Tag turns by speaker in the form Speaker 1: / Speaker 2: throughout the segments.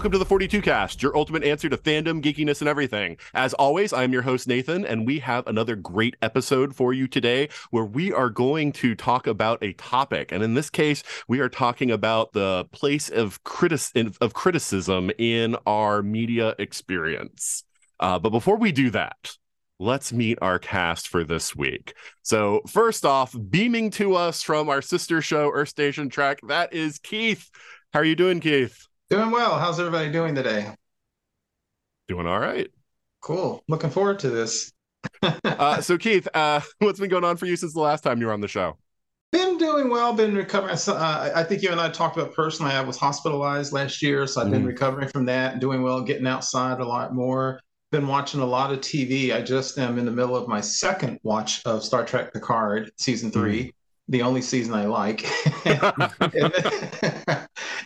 Speaker 1: Welcome to the 42 Cast, your ultimate answer to fandom, geekiness, and everything. As always, I'm your host, Nathan, and we have another great episode for you today where we are going to talk about a topic. And in this case, we are talking about the place of, critic- of criticism in our media experience. Uh, but before we do that, let's meet our cast for this week. So, first off, beaming to us from our sister show, Earth Station Trek, that is Keith. How are you doing, Keith?
Speaker 2: Doing well. How's everybody doing today?
Speaker 1: Doing all right.
Speaker 2: Cool. Looking forward to this.
Speaker 1: uh, so, Keith, uh, what's been going on for you since the last time you were on the show?
Speaker 2: Been doing well. Been recovering. Uh, I think you and I talked about personally. I was hospitalized last year, so I've mm-hmm. been recovering from that. Doing well, getting outside a lot more. Been watching a lot of TV. I just am in the middle of my second watch of Star Trek Picard season 3 mm-hmm the only season I like in,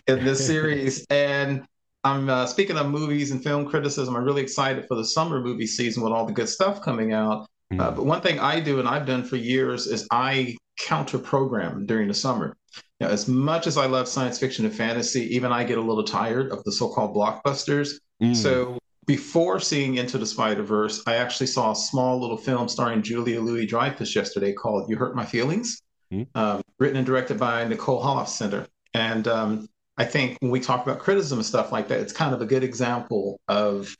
Speaker 2: in, this series. And I'm uh, speaking of movies and film criticism. I'm really excited for the summer movie season with all the good stuff coming out. Mm. Uh, but one thing I do and I've done for years is I counter program during the summer. Know, as much as I love science fiction and fantasy, even I get a little tired of the so-called blockbusters. Mm. So before seeing Into the Spider Verse, I actually saw a small little film starring Julia Louis Dreyfus yesterday called "You Hurt My Feelings." Mm-hmm. um, written and directed by Nicole Holofcener. And um, I think when we talk about criticism and stuff like that, it's kind of a good example of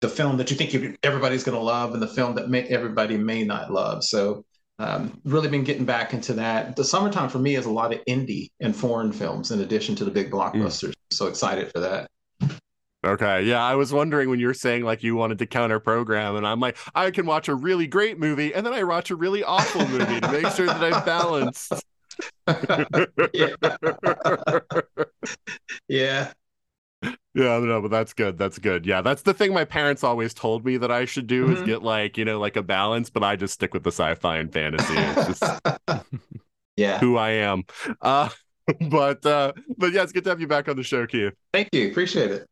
Speaker 2: the film that you think you, everybody's going to love and the film that may, everybody may not love. So, um, really been getting back into that. The summertime for me is a lot of indie and foreign films in addition to the big blockbusters. Mm. So excited for that.
Speaker 1: Okay. Yeah. I was wondering when you were saying like you wanted to counter program, and I'm like, I can watch a really great movie and then I watch a really awful movie to make sure that I'm balanced.
Speaker 2: yeah.
Speaker 1: Yeah, no, but that's good. That's good. Yeah, that's the thing my parents always told me that I should do mm-hmm. is get like, you know, like a balance, but I just stick with the sci-fi and fantasy. It's just
Speaker 2: yeah.
Speaker 1: who I am. Uh but uh but yeah, it's good to have you back on the show, Keith.
Speaker 2: Thank you. Appreciate it.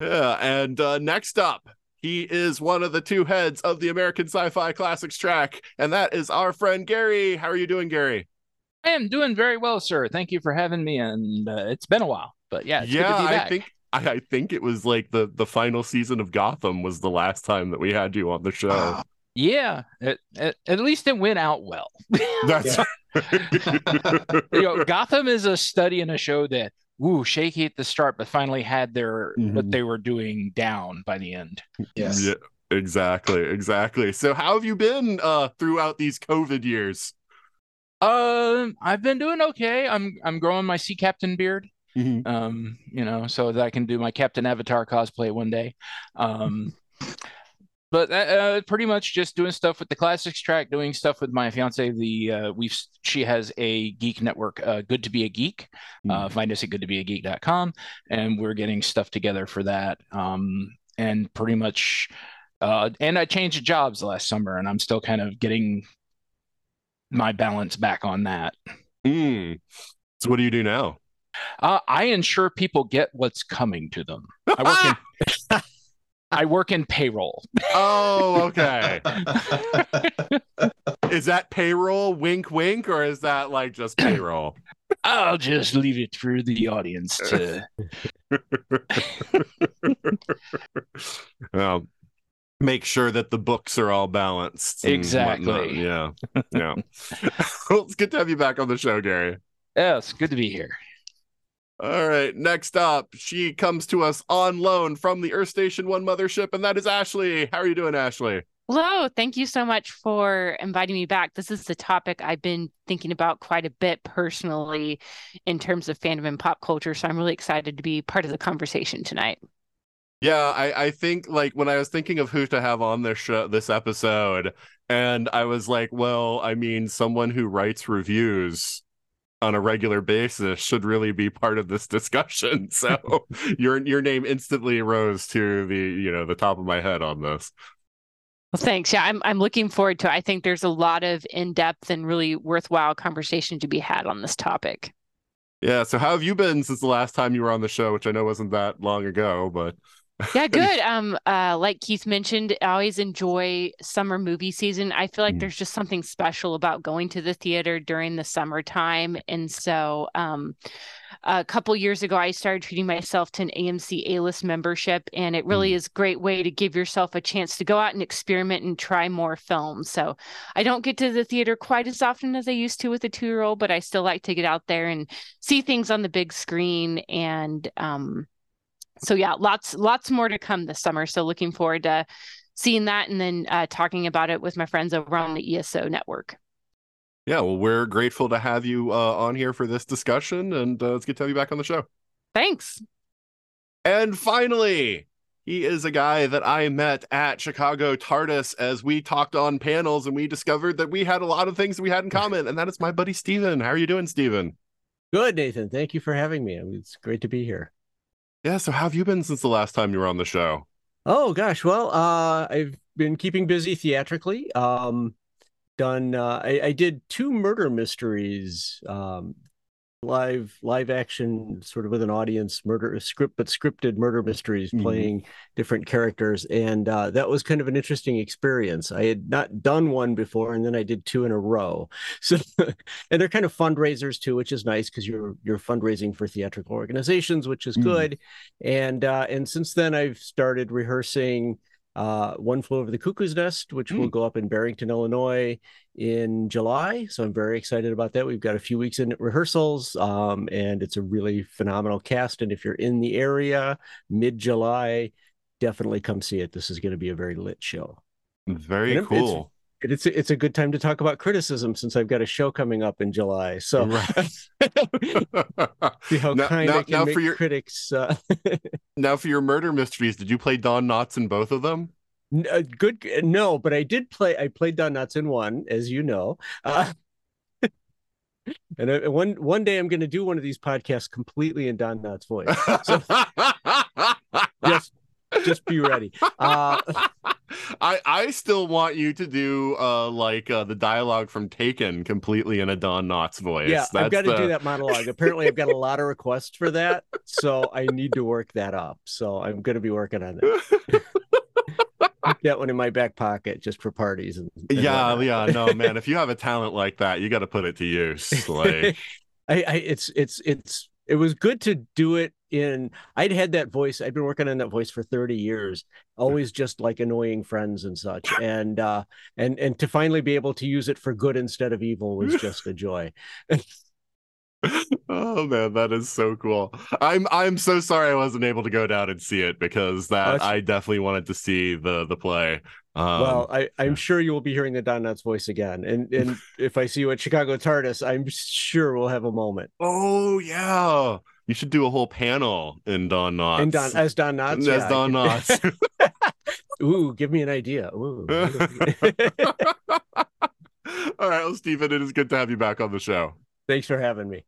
Speaker 1: Yeah, and uh, next up, he is one of the two heads of the American Sci-Fi Classics track, and that is our friend Gary. How are you doing, Gary?
Speaker 3: I am doing very well, sir. Thank you for having me, and uh, it's been a while, but yeah,
Speaker 1: yeah, I think I, I, think it was like the the final season of Gotham was the last time that we had you on the show.
Speaker 3: yeah, it, it, at least it went out well.
Speaker 1: That's.
Speaker 3: you know, Gotham is a study and a show that woo shaky at the start, but finally had their mm-hmm. what they were doing down by the end.
Speaker 2: Yes. Yeah,
Speaker 1: exactly, exactly. So how have you been uh throughout these COVID years?
Speaker 3: Um, uh, I've been doing okay. I'm I'm growing my sea captain beard. Mm-hmm. Um, you know, so that I can do my Captain Avatar cosplay one day. Um but uh, uh, pretty much just doing stuff with the classics track, doing stuff with my fiance. The uh, we've she has a geek network, uh, Good to Be a Geek. Mm-hmm. find us at goodtobeageek.com, and we're getting stuff together for that. Um, and pretty much, uh, and I changed jobs last summer, and I'm still kind of getting my balance back on that.
Speaker 1: Mm. So, what do you do now?
Speaker 3: Uh, I ensure people get what's coming to them. I work in. I work in payroll.
Speaker 1: Oh, okay. is that payroll wink wink or is that like just payroll?
Speaker 3: I'll just leave it for the audience to
Speaker 1: well, make sure that the books are all balanced.
Speaker 3: Exactly.
Speaker 1: Yeah. Yeah. well, it's good to have you back on the show, Gary.
Speaker 3: Yes, good to be here.
Speaker 1: All right, next up, she comes to us on loan from the Earth Station One mothership, and that is Ashley. How are you doing, Ashley?
Speaker 4: Hello, thank you so much for inviting me back. This is the topic I've been thinking about quite a bit personally in terms of fandom and pop culture. So I'm really excited to be part of the conversation tonight.
Speaker 1: Yeah, I, I think like when I was thinking of who to have on this show this episode, and I was like, well, I mean, someone who writes reviews on a regular basis should really be part of this discussion. So your your name instantly rose to the you know the top of my head on this.
Speaker 4: Well, thanks. Yeah, I'm I'm looking forward to it. I think there's a lot of in-depth and really worthwhile conversation to be had on this topic.
Speaker 1: Yeah. So how have you been since the last time you were on the show, which I know wasn't that long ago, but
Speaker 4: yeah, good. Um, uh, like Keith mentioned, I always enjoy summer movie season. I feel like mm. there's just something special about going to the theater during the summertime, and so um, a couple years ago, I started treating myself to an AMC A list membership, and it really mm. is a great way to give yourself a chance to go out and experiment and try more films. So I don't get to the theater quite as often as I used to with a two year old, but I still like to get out there and see things on the big screen. And um, so yeah, lots lots more to come this summer. So looking forward to seeing that and then uh, talking about it with my friends over on the ESO network.
Speaker 1: Yeah, well, we're grateful to have you uh, on here for this discussion, and uh, it's good to have you back on the show.
Speaker 4: Thanks.
Speaker 1: And finally, he is a guy that I met at Chicago TARDIS as we talked on panels, and we discovered that we had a lot of things we had in common, and that is my buddy Stephen. How are you doing, Stephen?
Speaker 5: Good, Nathan. Thank you for having me. It's great to be here.
Speaker 1: Yeah, so how have you been since the last time you were on the show?
Speaker 5: Oh gosh, well, uh, I've been keeping busy theatrically. Um, done uh, I, I, did two murder mysteries um, live live action sort of with an audience murder script but scripted murder mysteries mm-hmm. playing different characters and uh, that was kind of an interesting experience i had not done one before and then i did two in a row so and they're kind of fundraisers too which is nice because you're you're fundraising for theatrical organizations which is mm-hmm. good and uh, and since then i've started rehearsing uh, One Flew Over the Cuckoo's Nest, which mm. will go up in Barrington, Illinois in July. So I'm very excited about that. We've got a few weeks in rehearsals, um, and it's a really phenomenal cast. And if you're in the area mid July, definitely come see it. This is going to be a very lit show.
Speaker 1: Very cool.
Speaker 5: It's, it's it's a good time to talk about criticism since I've got a show coming up in July. So right. see how now, kind now, I can now make for your, critics. Uh...
Speaker 1: now for your murder mysteries, did you play Don Knotts in both of them?
Speaker 5: Uh, good, no, but I did play. I played Don Knotts in one, as you know. Uh, and I, one one day I'm going to do one of these podcasts completely in Don Knotts' voice. So, just just be ready. Uh,
Speaker 1: I I still want you to do uh like uh, the dialogue from Taken completely in a Don Knotts voice.
Speaker 5: Yeah, That's I've got to the... do that monologue. Apparently, I've got a lot of requests for that, so I need to work that up. So I'm going to be working on that. Get one in my back pocket just for parties. And, and
Speaker 1: yeah, yeah, no, man. If you have a talent like that, you got to put it to use. Like,
Speaker 5: I, I, it's, it's, it's it was good to do it in i'd had that voice i'd been working on that voice for 30 years always just like annoying friends and such. And uh and and to finally be able to use it for good instead of evil was just a joy.
Speaker 1: Oh man that is so cool. I'm i'm so sorry i wasn't able to go down and see it because that oh, i definitely wanted to see the the play.
Speaker 5: Um, well, I, I'm sure you will be hearing the Don Knotts voice again, and and if I see you at Chicago TARDIS, I'm sure we'll have a moment.
Speaker 1: Oh yeah, you should do a whole panel in Don Knotts.
Speaker 5: In Don as Don Knotts,
Speaker 1: as yeah, Don Knotts.
Speaker 5: Ooh, give me an idea. Ooh.
Speaker 1: All right, well, Stephen, it is good to have you back on the show.
Speaker 5: Thanks for having me.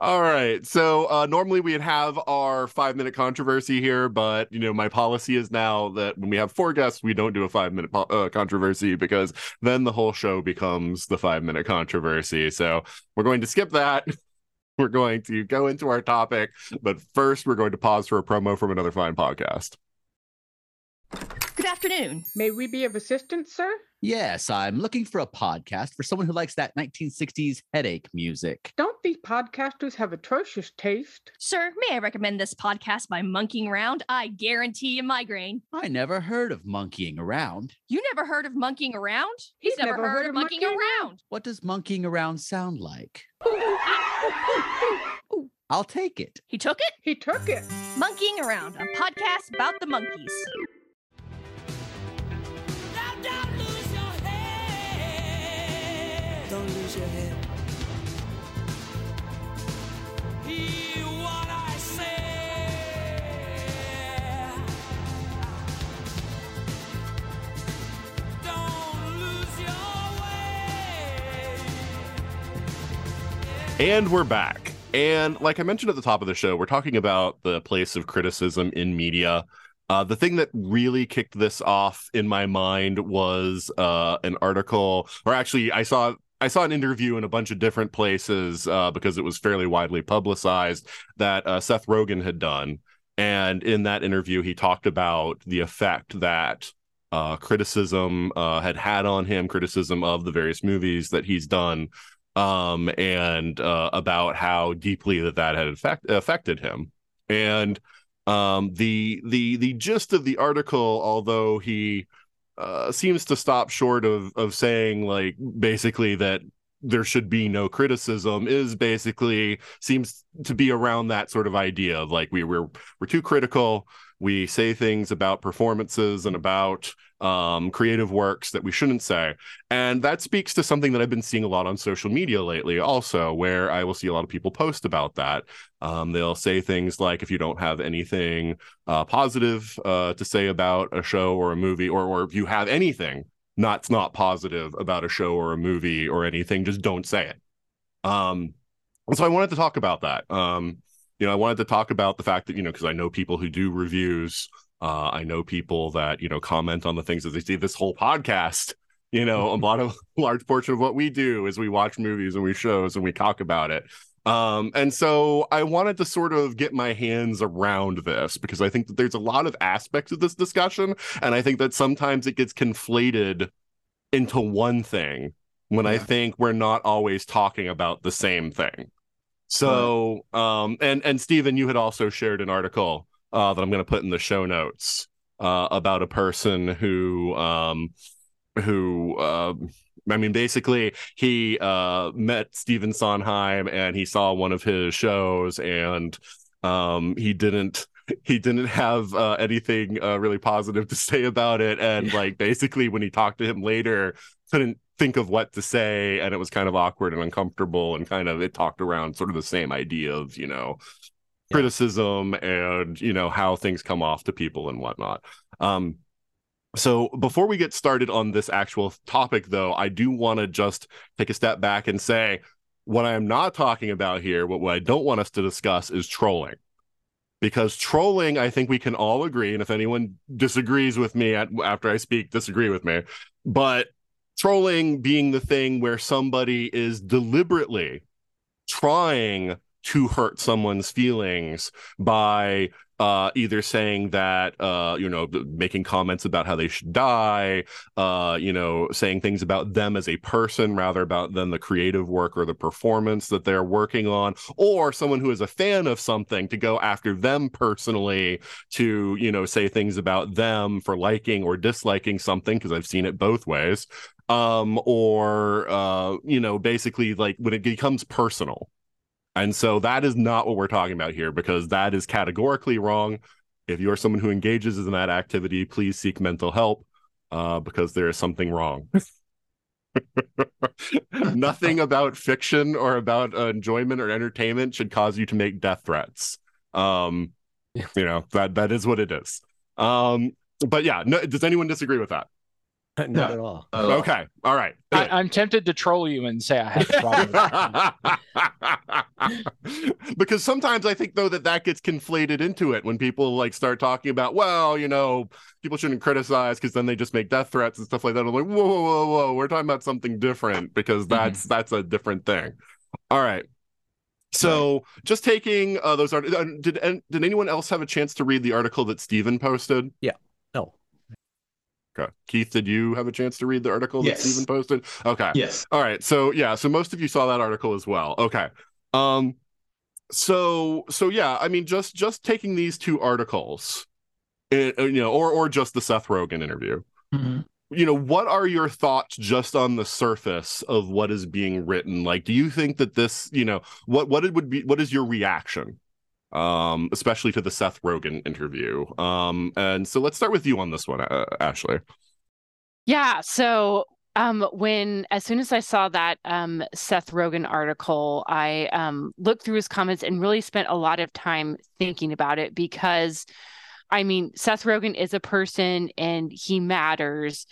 Speaker 1: All right. So uh, normally we'd have our five minute controversy here, but you know my policy is now that when we have four guests, we don't do a five minute po- uh, controversy because then the whole show becomes the five minute controversy. So we're going to skip that. We're going to go into our topic, but first we're going to pause for a promo from another fine podcast.
Speaker 6: Good afternoon.
Speaker 7: May we be of assistance, sir?
Speaker 6: Yes, I'm looking for a podcast for someone who likes that 1960s headache music.
Speaker 7: Don't these podcasters have atrocious taste?
Speaker 8: Sir, may I recommend this podcast by Monkeying Around? I guarantee a migraine.
Speaker 6: I never heard of monkeying around.
Speaker 8: You never heard of monkeying around? He's, He's never, never, heard, heard of monkeying, monkeying around. around.
Speaker 6: What does monkeying around sound like? I'll take it.
Speaker 8: He took it?
Speaker 7: He took it.
Speaker 8: Monkeying Around, a podcast about the Monkees.
Speaker 9: Raise your head. Hear what I say. Don't lose your way.
Speaker 1: And we're back. And like I mentioned at the top of the show, we're talking about the place of criticism in media. Uh, the thing that really kicked this off in my mind was uh, an article, or actually, I saw I saw an interview in a bunch of different places uh, because it was fairly widely publicized that uh, Seth Rogen had done. And in that interview, he talked about the effect that uh, criticism uh, had had on him, criticism of the various movies that he's done, um, and uh, about how deeply that that had affect- affected him. And um, the the the gist of the article, although he uh, seems to stop short of of saying like basically that there should be no criticism is basically seems to be around that sort of idea of like we we're we're too critical. We say things about performances and about um, creative works that we shouldn't say. And that speaks to something that i've been seeing a lot on social media lately also where i will see a lot of people post about that. Um, they'll say things like if you don't have anything uh, positive uh, to say about a show or a movie or, or if you have anything not not positive about a show or a movie or anything just don't say it. Um so i wanted to talk about that. Um you know i wanted to talk about the fact that you know because i know people who do reviews uh i know people that you know comment on the things that they see. This whole podcast you know a lot of large portion of what we do is we watch movies and we shows and we talk about it. Um and so i wanted to sort of get my hands around this because i think that there's a lot of aspects of this discussion and i think that sometimes it gets conflated into one thing when i think we're not always talking about the same thing. So um and and Stephen you had also shared an article uh that I'm going to put in the show notes uh about a person who um who uh I mean basically he uh met Stephen Sondheim and he saw one of his shows and um he didn't he didn't have uh, anything uh, really positive to say about it. And like basically when he talked to him later couldn't think of what to say and it was kind of awkward and uncomfortable and kind of it talked around sort of the same idea of you know criticism and you know how things come off to people and whatnot. Um so before we get started on this actual topic though i do want to just take a step back and say what i am not talking about here what, what i don't want us to discuss is trolling. Because trolling i think we can all agree and if anyone disagrees with me at, after i speak disagree with me but trolling being the thing where somebody is deliberately trying to hurt someone's feelings by uh, either saying that uh, you know making comments about how they should die uh, you know saying things about them as a person rather about than the creative work or the performance that they're working on or someone who is a fan of something to go after them personally to you know say things about them for liking or disliking something because i've seen it both ways um or uh you know basically like when it becomes personal and so that is not what we're talking about here because that is categorically wrong. If you are someone who engages in that activity please seek mental help uh because there is something wrong. Nothing about fiction or about uh, enjoyment or entertainment should cause you to make death threats. Um you know that that is what it is. Um but yeah no, does anyone disagree with that
Speaker 5: Not
Speaker 2: No.
Speaker 5: at all.
Speaker 2: Uh,
Speaker 1: okay. All right.
Speaker 3: I, I'm tempted to troll you and say I have a problem.
Speaker 1: because sometimes I think though that that gets conflated into it when people like start talking about well you know people shouldn't criticize because then they just make death threats and stuff like that. I'm like whoa whoa whoa whoa we're talking about something different because that's that's a different thing. All right. So just taking uh, those art uh, did and did anyone else have a chance to read the article that Stephen posted?
Speaker 5: No.
Speaker 1: Okay Keith did you have a chance to read the article
Speaker 2: Yes.
Speaker 1: that Stephen posted okay
Speaker 2: Yes.
Speaker 1: all right. So yeah, so most of you saw that article as well. Okay. Um so so yeah, I mean just just taking these two articles it, you know or or just the Seth Rogen interview. Mm-hmm. You know, what are your thoughts just on the surface of what is being written? Like do you think that this, you know, what what it would be what is your reaction? Um especially to the Seth Rogen interview. Um and so let's start with you on this one, uh, Ashley.
Speaker 4: Yeah. So Um, when as soon as I saw that um, Seth Rogen article, I um, looked through his comments and really spent a lot of time thinking about it because, I mean, Seth Rogen is a person and he matters,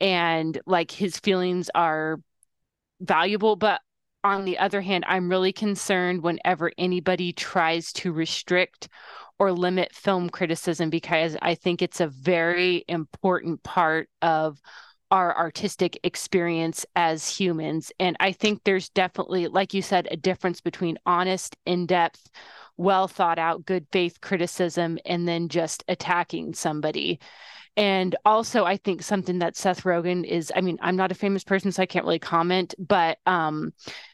Speaker 4: and like his feelings are valuable. But on the other hand, I'm really concerned whenever anybody tries to restrict or limit film criticism because I think it's a very important part of our artistic experience as humans. And I think there's definitely, like you said, a difference between honest, in depth, well thought out, good faith criticism and then just attacking somebody. And also, I think something that Seth Rogen is, I mean, I'm not a famous person, so I can't really comment, but um,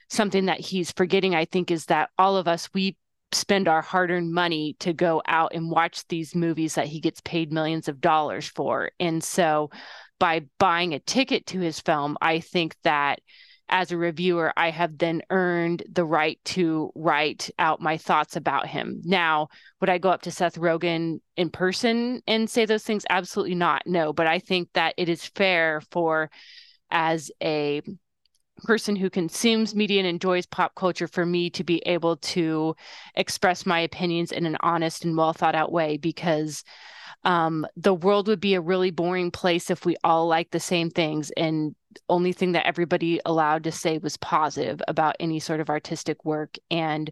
Speaker 4: something that he's forgetting, I think, is that all of us, we spend our hard earned money to go out and watch these movies that he gets paid millions of dollars for. And so by buying a ticket to his film, I think that as a reviewer, I have then earned the right to write out my thoughts about him. Now, would I go up to Seth Rogen in person and say those things? Absolutely not. No, but I think that it is fair for, as a person who consumes media and enjoys pop culture, for me to be able to express my opinions in an honest and well thought out way because um, the world would be a really boring place if we all liked the same things and only thing that everybody allowed to say was positive about any sort of artistic work and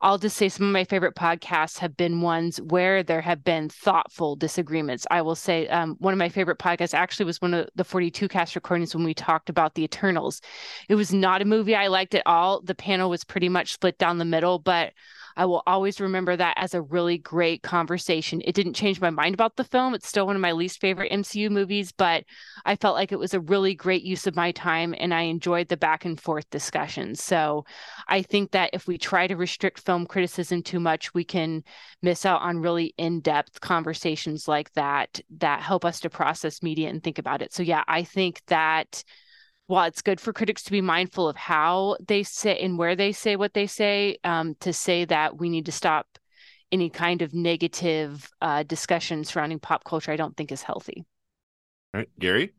Speaker 4: I'll just say some of my favorite podcasts have been ones where there have been thoughtful disagreements. I will say um, one of my favorite podcasts actually was one of the 42 cast recordings when we talked about The Eternals. It was not a movie I liked at all. The panel was pretty much split down the middle, but I will always remember that as a really great conversation. It didn't change my mind about the film. It's still one of my least favorite MCU movies, but I felt like it was a really great use of my time and I enjoyed the back and forth discussions. So I think that if we try to restrict film criticism too much, we can miss out on really in depth conversations like that that help us to process media and think about it. So, yeah, I think that while it's good for critics to be mindful of how they say and where they say what they say, um, to say that we need to stop any kind of negative uh, discussion surrounding pop culture, I don't think is healthy.
Speaker 1: All right, Gary.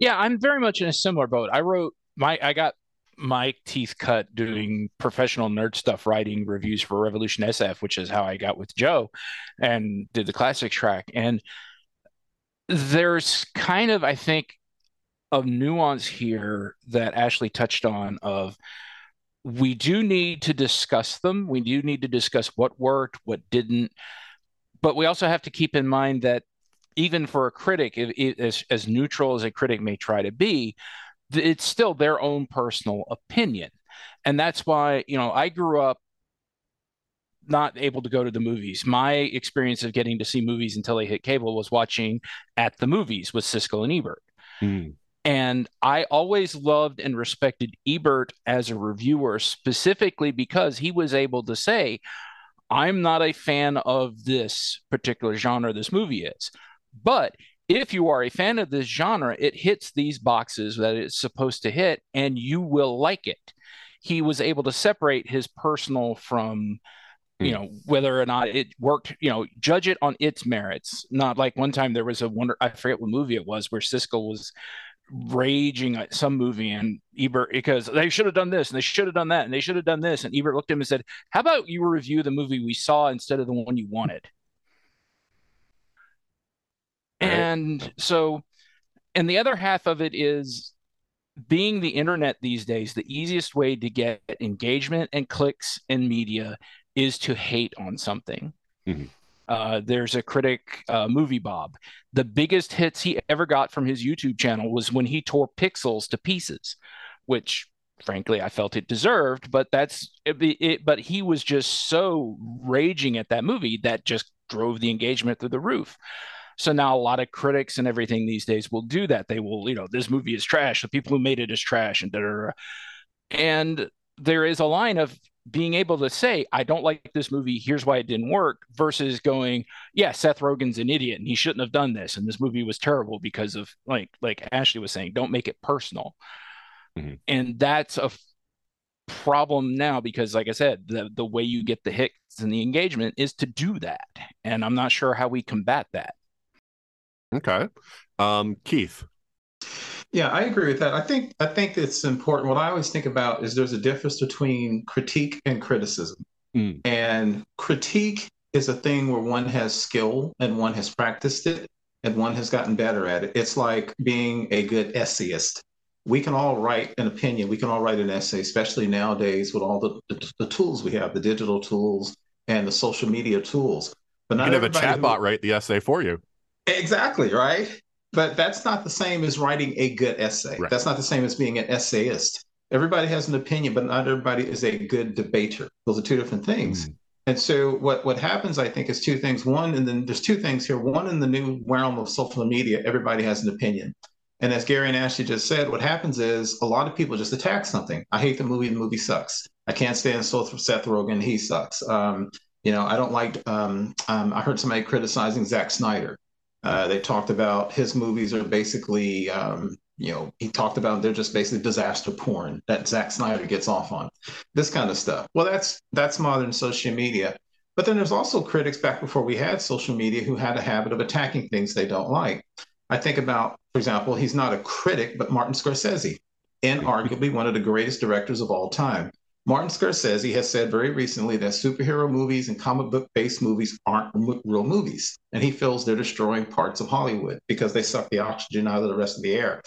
Speaker 3: Yeah, I'm very much in a similar boat. I wrote my, I got my teeth cut doing professional nerd stuff, writing reviews for Revolution SF, which is how I got with Joe, and did the classics track. And there's kind of, I think, of nuance here that Ashley touched on of we do need to discuss them. We do need to discuss what worked, what didn't. But we also have to keep in mind that even for a critic, it, it, as, as neutral as a critic may try to be, it's still their own personal opinion. And that's why, you know, I grew up not able to go to the movies. My experience of getting to see movies until they hit cable was watching at the movies with Siskel and Ebert.
Speaker 1: Mm.
Speaker 3: And I always loved and respected Ebert as a reviewer, specifically because he was able to say, I'm not a fan of this particular genre this movie is. But if you are a fan of this genre, it hits these boxes that it's supposed to hit, and you will like it. He was able to separate his personal from you hmm. know whether or not it worked you know judge it on its merits not like one time there was a wonder i forget what movie it was where siskel was raging at some movie and Ebert because they should have done this and they should have done that and they should have done this and Ebert looked at him and said, "How about you review the movie we saw instead of the one you wanted?"
Speaker 1: Right.
Speaker 3: And so, and the other half of it is being the internet these days, the easiest way to get engagement and clicks in media is to hate on something.
Speaker 1: Mhm.
Speaker 3: Uh, there's a critic, uh, Movie Bob. The biggest hits he ever got from his YouTube channel was when he tore Pixels to pieces, which frankly I felt it deserved. But that's it, it. But he was just so raging at that movie that just drove the engagement through the roof. So now a lot of critics and everything these days will do that. They will, you know, this movie is trash. The people who made it is trash, and da, da, da. and there is a line of being able to say, I don't like this movie. Here's why it didn't work, versus going, yeah, Seth Rogen's an idiot and he shouldn't have done this, and this movie was terrible because of like like Ashley was saying, don't make it personal.
Speaker 1: Mhm.
Speaker 3: And that's a problem now because, like I said, the the way you get the hits and the engagement is to do that, and I'm not sure how we combat that.
Speaker 1: Okay. Um, Keith.
Speaker 2: Yeah, I agree with that. I think I think it's important. What I always think about is there's a difference between critique and criticism.
Speaker 1: Mm.
Speaker 2: And critique is a thing where one has skill and one has practiced it and one has gotten better at it. It's like being a good essayist. We can all write an opinion. We can all write an essay, especially nowadays with all the, the, the tools we have, the digital tools and the social media tools. But
Speaker 1: You
Speaker 2: not
Speaker 1: can have a
Speaker 2: everybody who-
Speaker 1: chatbot write the essay for you.
Speaker 2: Exactly, right? But that's not the same as writing a good essay.
Speaker 1: Right.
Speaker 2: That's not the same as being an essayist. Everybody has an opinion, but not everybody is a good debater. Those are two different things. And so what what happens, I think, is two things. One, and then there's two things here. One, in the new realm of social media, everybody has an opinion. And as Gary and Ashley just said, what happens is a lot of people just attack something. I hate the movie. The movie sucks. I can't stand Seth Seth Rogen. He sucks. Um, you know, I don't like. Um, um, I heard somebody criticizing Zack Snyder. Uh, they talked about his movies are basically, um, you know, he talked about they're just basically disaster porn that Zack Snyder gets off on, this kind of stuff. Well, that's that's modern social media. But then there's also critics back before we had social media who had a habit of attacking things they don't like. I think about, for example, he's not a critic, but Martin Scorsese, and arguably one of the greatest directors of all time. Martin Scorsese has said very recently that superhero movies and comic book based movies aren't real movies. And he feels they're destroying parts of Hollywood because they suck the oxygen out of the rest of the air.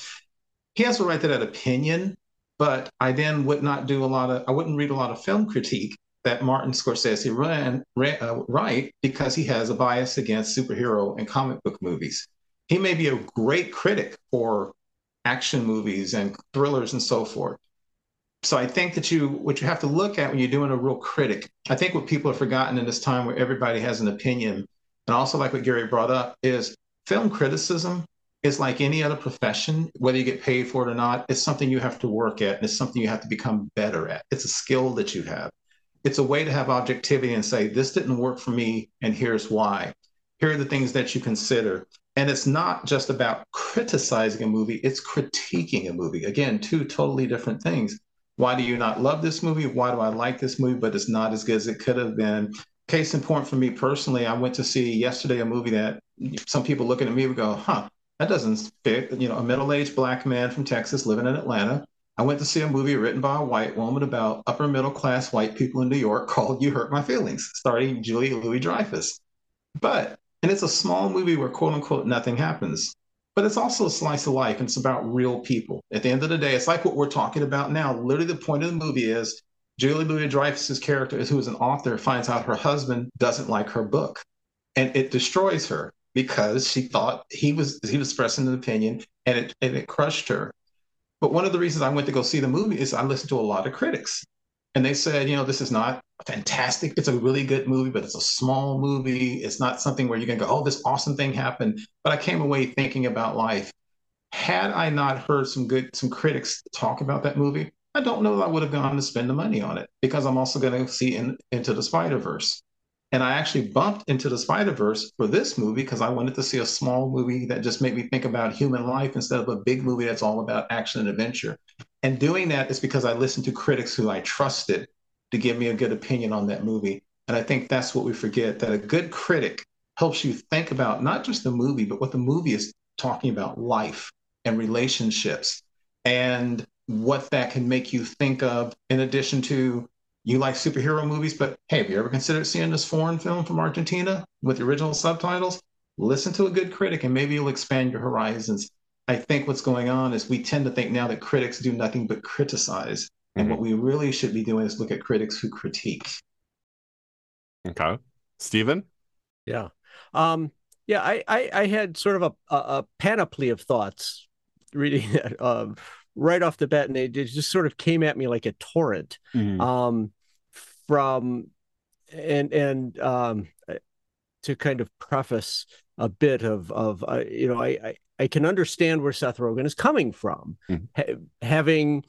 Speaker 2: He has a right to that opinion, but I then would not do a lot of, I wouldn't read a lot of film critique that Martin Scorsese ran, ran uh, right because he has a bias against superhero and comic book movies. He may be a great critic for action movies and thrillers and so forth so I think that you what you have to look at when you're doing a real critic, I think what people have forgotten in this time where everybody has an opinion, and also like what Gary brought up, is film criticism is like any other profession, whether you get paid for it or not, it's something you have to work at and it's something you have to become better at. It's a skill that you have. It's a way to have objectivity and say, this didn't work for me, and here's why. Here are the things that you consider. And it's not just about criticizing a movie, it's critiquing a movie. Again, two totally different things. Why do you not love this movie? Why do I like this movie, but it's not as good as it could have been? Case in point for me personally, I went to see yesterday a movie that some people looking at me would go, huh, that doesn't fit. You know, a middle aged black man from Texas living in Atlanta. I went to see a movie written by a white woman about upper middle class white people in New York called You Hurt My Feelings, starring Julia Louis Dreyfus. But, and it's a small movie where quote unquote nothing happens but it's also a slice of life and it's about real people. At the end of the day, it's like what we're talking about now. Literally, the point of the movie is Julie Louis Dreyfus's character, who is an author, finds out her husband doesn't like her book, and it destroys her because she thought he was he was expressing an opinion, and it and it crushed her. But one of the reasons I went to go see the movie is I listened to a lot of critics, and they said, you know, this is not fantastic. It's a really good movie, but it's a small movie. It's not something where you can go, oh, this awesome thing happened. But I came away thinking about life. Had I not heard some good some critics talk about that movie, I don't know that I would have gone to spend the money on it because I'm also going to see in, into the Spider Verse. And I actually bumped into the Spider Verse for this movie because I wanted to see a small movie that just made me think about human life instead of a big movie that's all about action and adventure. And doing that is because I listened to critics who I trusted to give me a good opinion on that movie. And I think that's what we forget that a good critic helps you think about not just the movie, but what the movie is talking about life and relationships and what that can make you think of, in addition to you like superhero movies, but hey, have you ever considered seeing this foreign film from Argentina with the original subtitles? Listen to a good critic and maybe you'll expand your horizons. I think what's going on is we tend to think now that critics do nothing but criticize. And what we really should be doing is look at critics who critique.
Speaker 1: Okay. Stephen?
Speaker 5: Yeah. Um, yeah, I, I, I had sort of a, a, a panoply of thoughts reading that um, right off the bat, and it just sort of came at me like a torrent.
Speaker 1: Mhm.
Speaker 5: Um, from and and um, to kind of preface a bit of of uh, you know, I, I I can understand where Seth Rogen is coming from, ha- having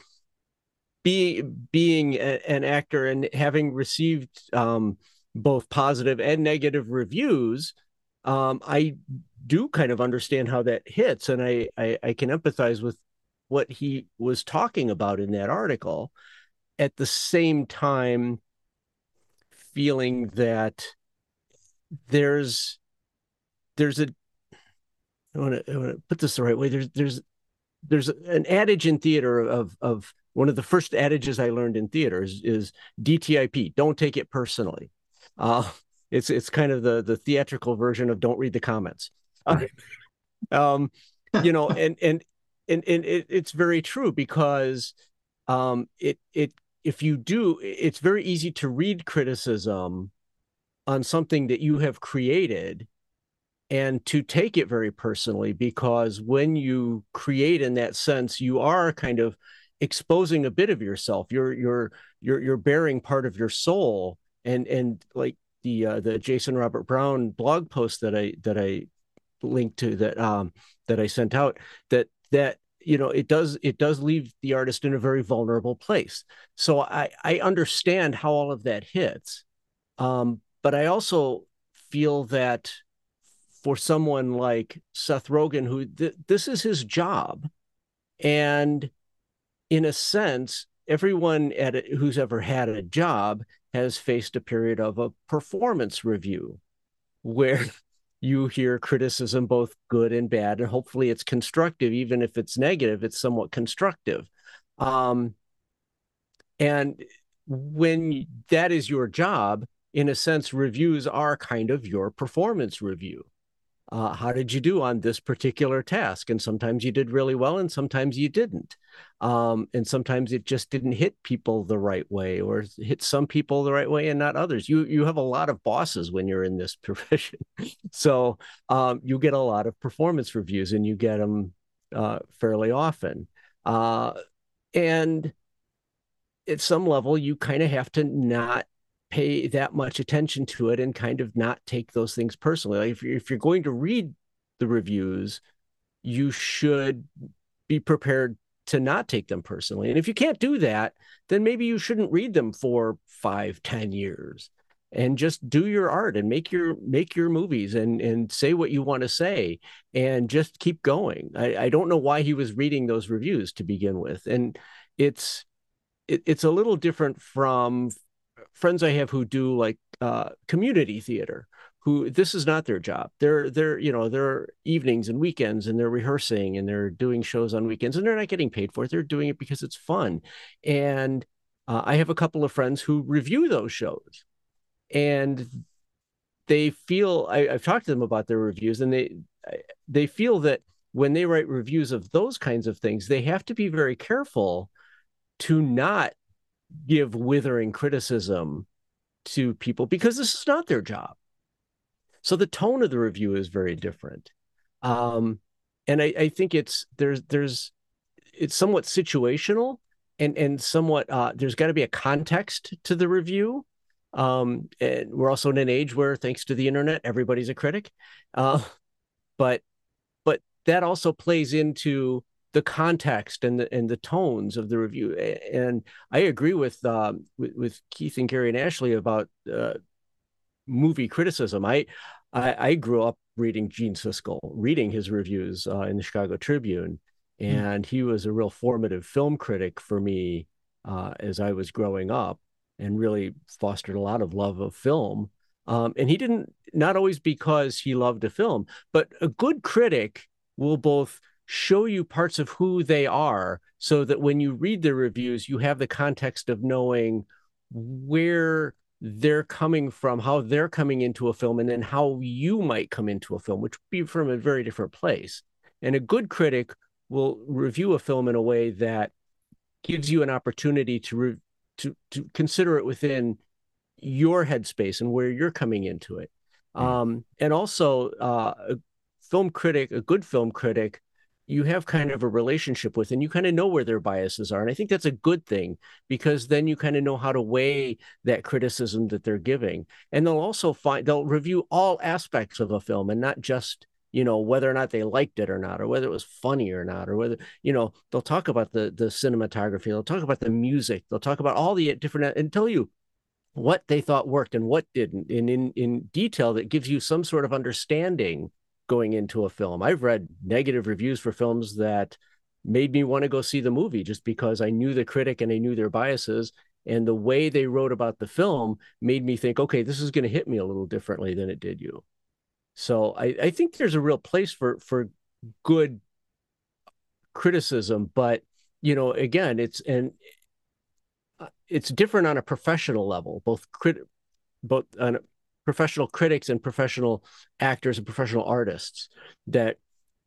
Speaker 5: be being a, an actor and having received um, both positive and negative reviews, um, I do kind of understand how that hits, and I, I I can empathize with what he was talking about in that article. At the same time, feeling that there's there's a I want to I want to put this the right way. There's there's there's an adage in theater of of one of the first adages I learned in theater is, is DTIP, don't take it personally. Uh, it's it's kind of the the theatrical version of don't read the comments. um, you know, and and and and it, it's very true because um, it it if you do, it's very easy to read criticism on something that you have created and to take it very personally because when you create in that sense you are kind of exposing a bit of yourself. You're you're you're you're bearing part of your soul. And and like the uh, the Jason Robert Brown blog post that I that I linked to that um that I sent out that that you know it does it does leave the artist in a very vulnerable place. So I I understand how all of that hits. Um but I also feel that for someone like Seth Rogen, who th- this is his job, and in a sense, everyone at it who's ever had a job has faced a period of a performance review, where you hear criticism, both good and bad, and hopefully it's constructive, even if it's negative, it's somewhat constructive. Um, and when that is your job, in a sense, reviews are kind of your performance review uh, how did you do on this particular task? And sometimes you did really well, and sometimes you didn't. Um, and sometimes it just didn't hit people the right way, or hit some people the right way and not others. You you have a lot of bosses when you're in this profession, so um, you get a lot of performance reviews, and you get them uh, fairly often. Uh, and at some level, you kind of have to not pay that much attention to it and kind of not take those things personally. Like if you're, if you're going to read the reviews, you should be prepared to not take them personally. And if you can't do that, then maybe you shouldn't read them for five, ten years and just do your art and make your make your movies and and say what you want to say and just keep going. I, I don't know why he was reading those reviews to begin with. And it's it, it's a little different from friends I have who do like uh, community theater, who this is not their job. They're they're you know they're evenings and weekends and they're rehearsing and they're doing shows on weekends and they're not getting paid for it. They're doing it because it's fun. And uh, I have a couple of friends who review those shows, and they feel I, I've talked to them about their reviews, and they they feel that when they write reviews of those kinds of things, they have to be very careful to not give withering criticism to people because this is not their job. So the tone of the review is very different. Um, and I, I think it's there's there's it's somewhat situational and and somewhat uh, there's got to be a context to the review. Um, and we're also in an age where, thanks to the internet, everybody's a critic. Uh, but but that also plays into the context and the and the tones of the review. And I agree with um, with, with, Keith and Gary and Ashley about uh, movie criticism. I, I, I grew up reading Gene Siskel, reading his reviews uh, in the Chicago Tribune, hmm. and mm. he was a real formative film critic for me uh, as I was growing up, and really fostered a lot of love of film. Um, and he didn't not always because he loved a film, but a good critic will both show you parts of who they are so that when you read the reviews, you have the context of knowing where they're coming from, how they're coming into a film, and then how you might come into a film, which would be from a very different place. And a good critic will review a film in a way that gives you an opportunity to re- to to consider it within your headspace and where you're coming into it. Mm-hmm. Um, and also, uh, a film critic, a good film critic, you have kind of a relationship with and you kind of know where their biases are and i think that's a good thing because then you kind of know how to weigh that criticism that they're giving and they'll also find they'll review all aspects of a film and not just you know whether or not they liked it or not or whether it was funny or not or whether you know they'll talk about the the cinematography they'll talk about the music they'll talk about all the different and tell you what they thought worked and what didn't and in in detail that gives you some sort of understanding going into a film. I've read negative reviews for films that made me want to go see the movie just because I knew the critic and I knew their biases. And the way they wrote about the film made me think, okay, this is going to hit me a little differently than it did you. So I, I think there's a real place for for good criticism, but you know, again, it's and it's different on a professional level, both crit, both on professional critics and professional actors and professional artists. That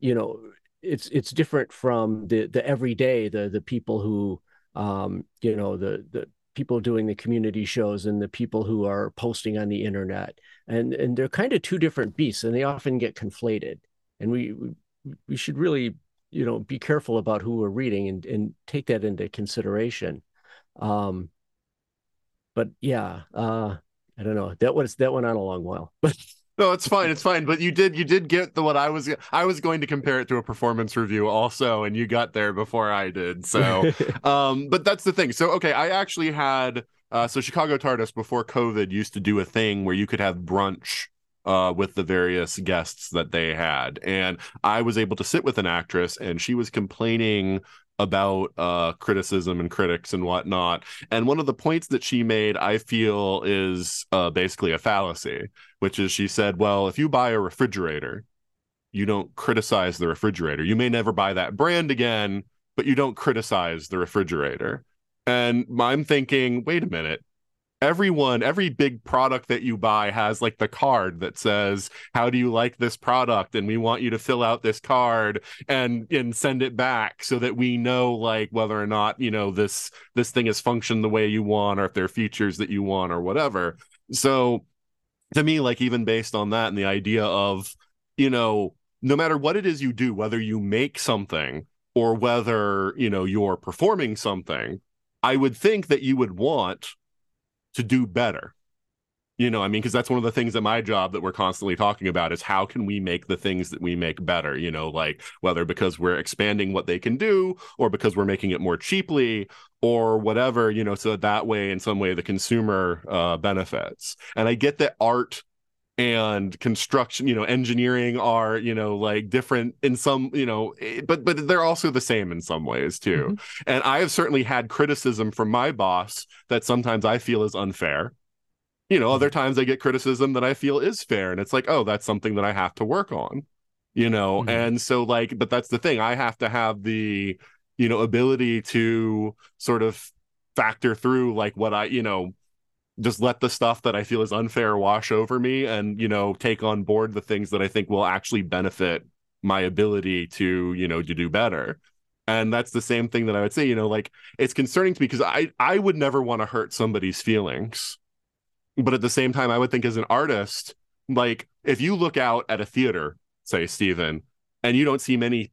Speaker 5: you know, it's it's different from the the everyday the the people who um you know the the people doing the community shows and the people who are posting on the internet and and they're kind of two different beasts and they often get conflated and we we, should really you know be careful about who we're reading and and take that into consideration um but yeah uh i don't know that was that went on a long while but
Speaker 1: No, it's fine. It's fine. But you did you did get the what I was I was going to compare it to a performance review also, and you got there before I did. So um, but that's the thing. So okay, I actually had uh so Chicago TARDIS before COVID used to do a thing where you could have brunch uh, with the various guests that they had. And I was able to sit with an actress, and she was complaining about uh, criticism and critics and whatnot. And one of the points that she made, I feel, is uh, basically a fallacy, which is she said, well, if you buy a refrigerator, you don't criticize the refrigerator. You may never buy that brand again, but you don't criticize the refrigerator. And I'm thinking, wait a minute everyone every big product that you buy has like the card that says how do you like this product? And we want you to fill out this card and and send it back so that we know like whether or not you know this this thing has functioned the way you want or if there are features that you want or whatever. So to me like even based on that and the idea of you know no matter what it is you do whether you make something or whether you know you're performing something i would think that you would want to do better. You know i mean because that's one of the things at my job that we're constantly talking about is how can we make the things that we make better? You know like whether because we're expanding what they can do or because we're making it more cheaply or whatever you know so that way in some way the consumer uh, benefits. And i get that art and construction you know engineering are you know like different in some you know eh, but but they're also the same in some ways too. Mm-hmm. and i have certainly had criticism from my boss that sometimes i feel is unfair. You know other times i get criticism that i feel is fair and it's like oh that's something that i have to work on you know? Mm-hmm. and so like but that's the thing. I have to have the you know ability to sort of factor through like what i you know just let the stuff that I feel is unfair wash over me and, you know, take on board the things that I think will actually benefit my ability to, you know, to do better. And that's the same thing that I would say, you know, like it's concerning to me because I I would never want to hurt somebody's feelings. But at the same time, I would think as an artist, like if you look out at a theater, say Stephen, and you don't see many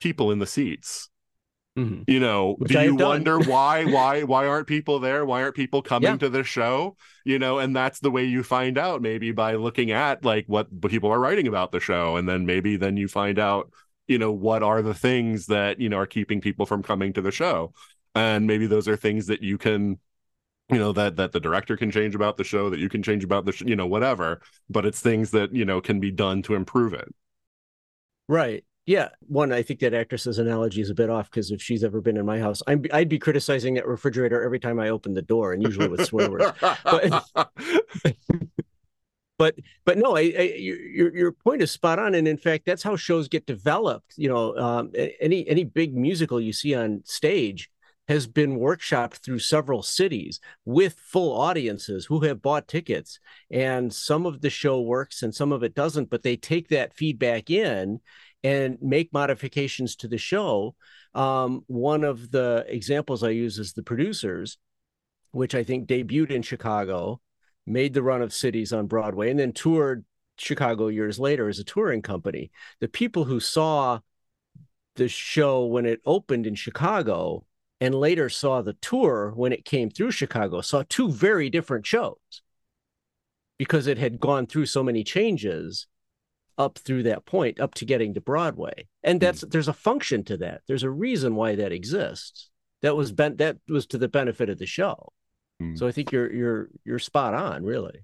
Speaker 1: people in the seats,
Speaker 5: Mm-hmm.
Speaker 1: You know, Which do you wonder why why why aren't people there? Why aren't people coming yeah. to the show? You know, and that's the way you find out maybe by looking at like what, what people are writing about the show and then maybe then you find out, you know, what are the things that, you know, are keeping people from coming to the show. And maybe those are things that you can you know that that the director can change about the show that you can change about the sh- you know whatever but it's things that you know can be done to improve it
Speaker 5: right yeah, one, I think that actress's analogy is a bit off because if she's ever been in my house, i would be criticizing that refrigerator every time I open the door, and usually with swear words. But, but, but no, I, I, your your point is spot on, and in fact, that's how shows get developed. You know, um, any any big musical you see on stage has been workshopped through several cities with full audiences who have bought tickets, and some of the show works and some of it doesn't, but they take that feedback in and make modifications to the show. Um, one of the examples I use is the producers, which I think debuted in Chicago, made the run of cities on Broadway, and then toured Chicago years later as a touring company. The people who saw the show when it opened in Chicago and later saw the tour when it came through Chicago saw two very different shows because it had gone through so many changes up through that point up to getting to broadway and hmm. that's mm. there's a function to that there's a reason why that exists that was bent that was to the benefit of the show mm. so i think you're you're you're spot on really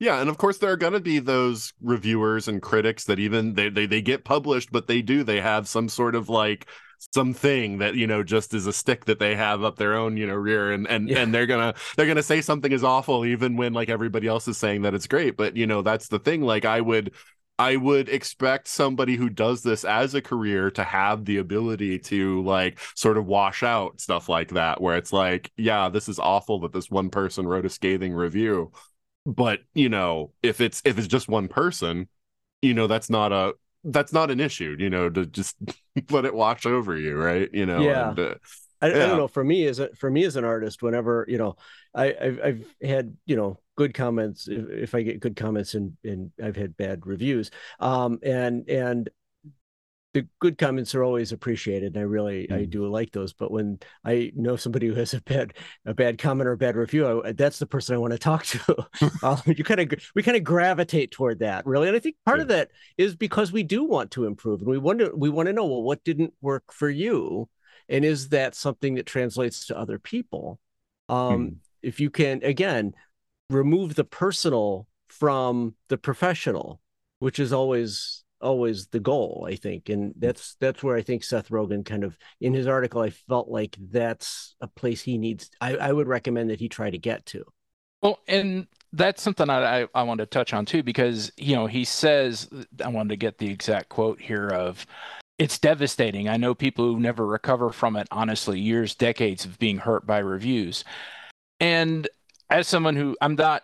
Speaker 1: yeah, and of course there are going to be those reviewers and critics that even they, they they get published, but they do they have some sort of like something that you know just is a stick that they have up their own you know rear and and yeah. and they're gonna they're gonna say something is awful even when like everybody else is saying that it's great but you know that's the thing like i would I would expect somebody who does this as a career to have the ability to like sort of wash out stuff like that, where it's like, yeah, this is awful that this one person wrote a scathing review. But you know, if it's if it's just one person, you know, that's not a that's not an issue, you know, to just let it wash over you, right? You know,
Speaker 5: Yeah.
Speaker 1: and, uh,
Speaker 5: I, I don't know. For me, as a for me as an artist, whenever you know, I I've, I've had you know good comments. If, if I get good comments and and I've had bad reviews, um, and and the good comments are always appreciated. And I really I
Speaker 1: Mm.
Speaker 5: do like those. But when I know somebody who has a bad a bad comment or a bad review, I, that's the person I want to talk to. uh, you kind of we kind of gravitate toward that really, and I think part of that is because we do want to improve and we wonder we want to know well what didn't work for you and is that something that translates to other people um if you can again remove the personal from the professional which is always always the goal i think and mm-hmm. that's that's where i think seth rogen kind of in his article i felt like that's a place he needs i, I would recommend that he try to get to
Speaker 3: Well, and that's something I, I, I want to touch on too, because, you know, he says, I wanted to get the exact quote here of, it's devastating. I know people who never recover from it, honestly, years, decades of being hurt by reviews. And as someone who, I'm not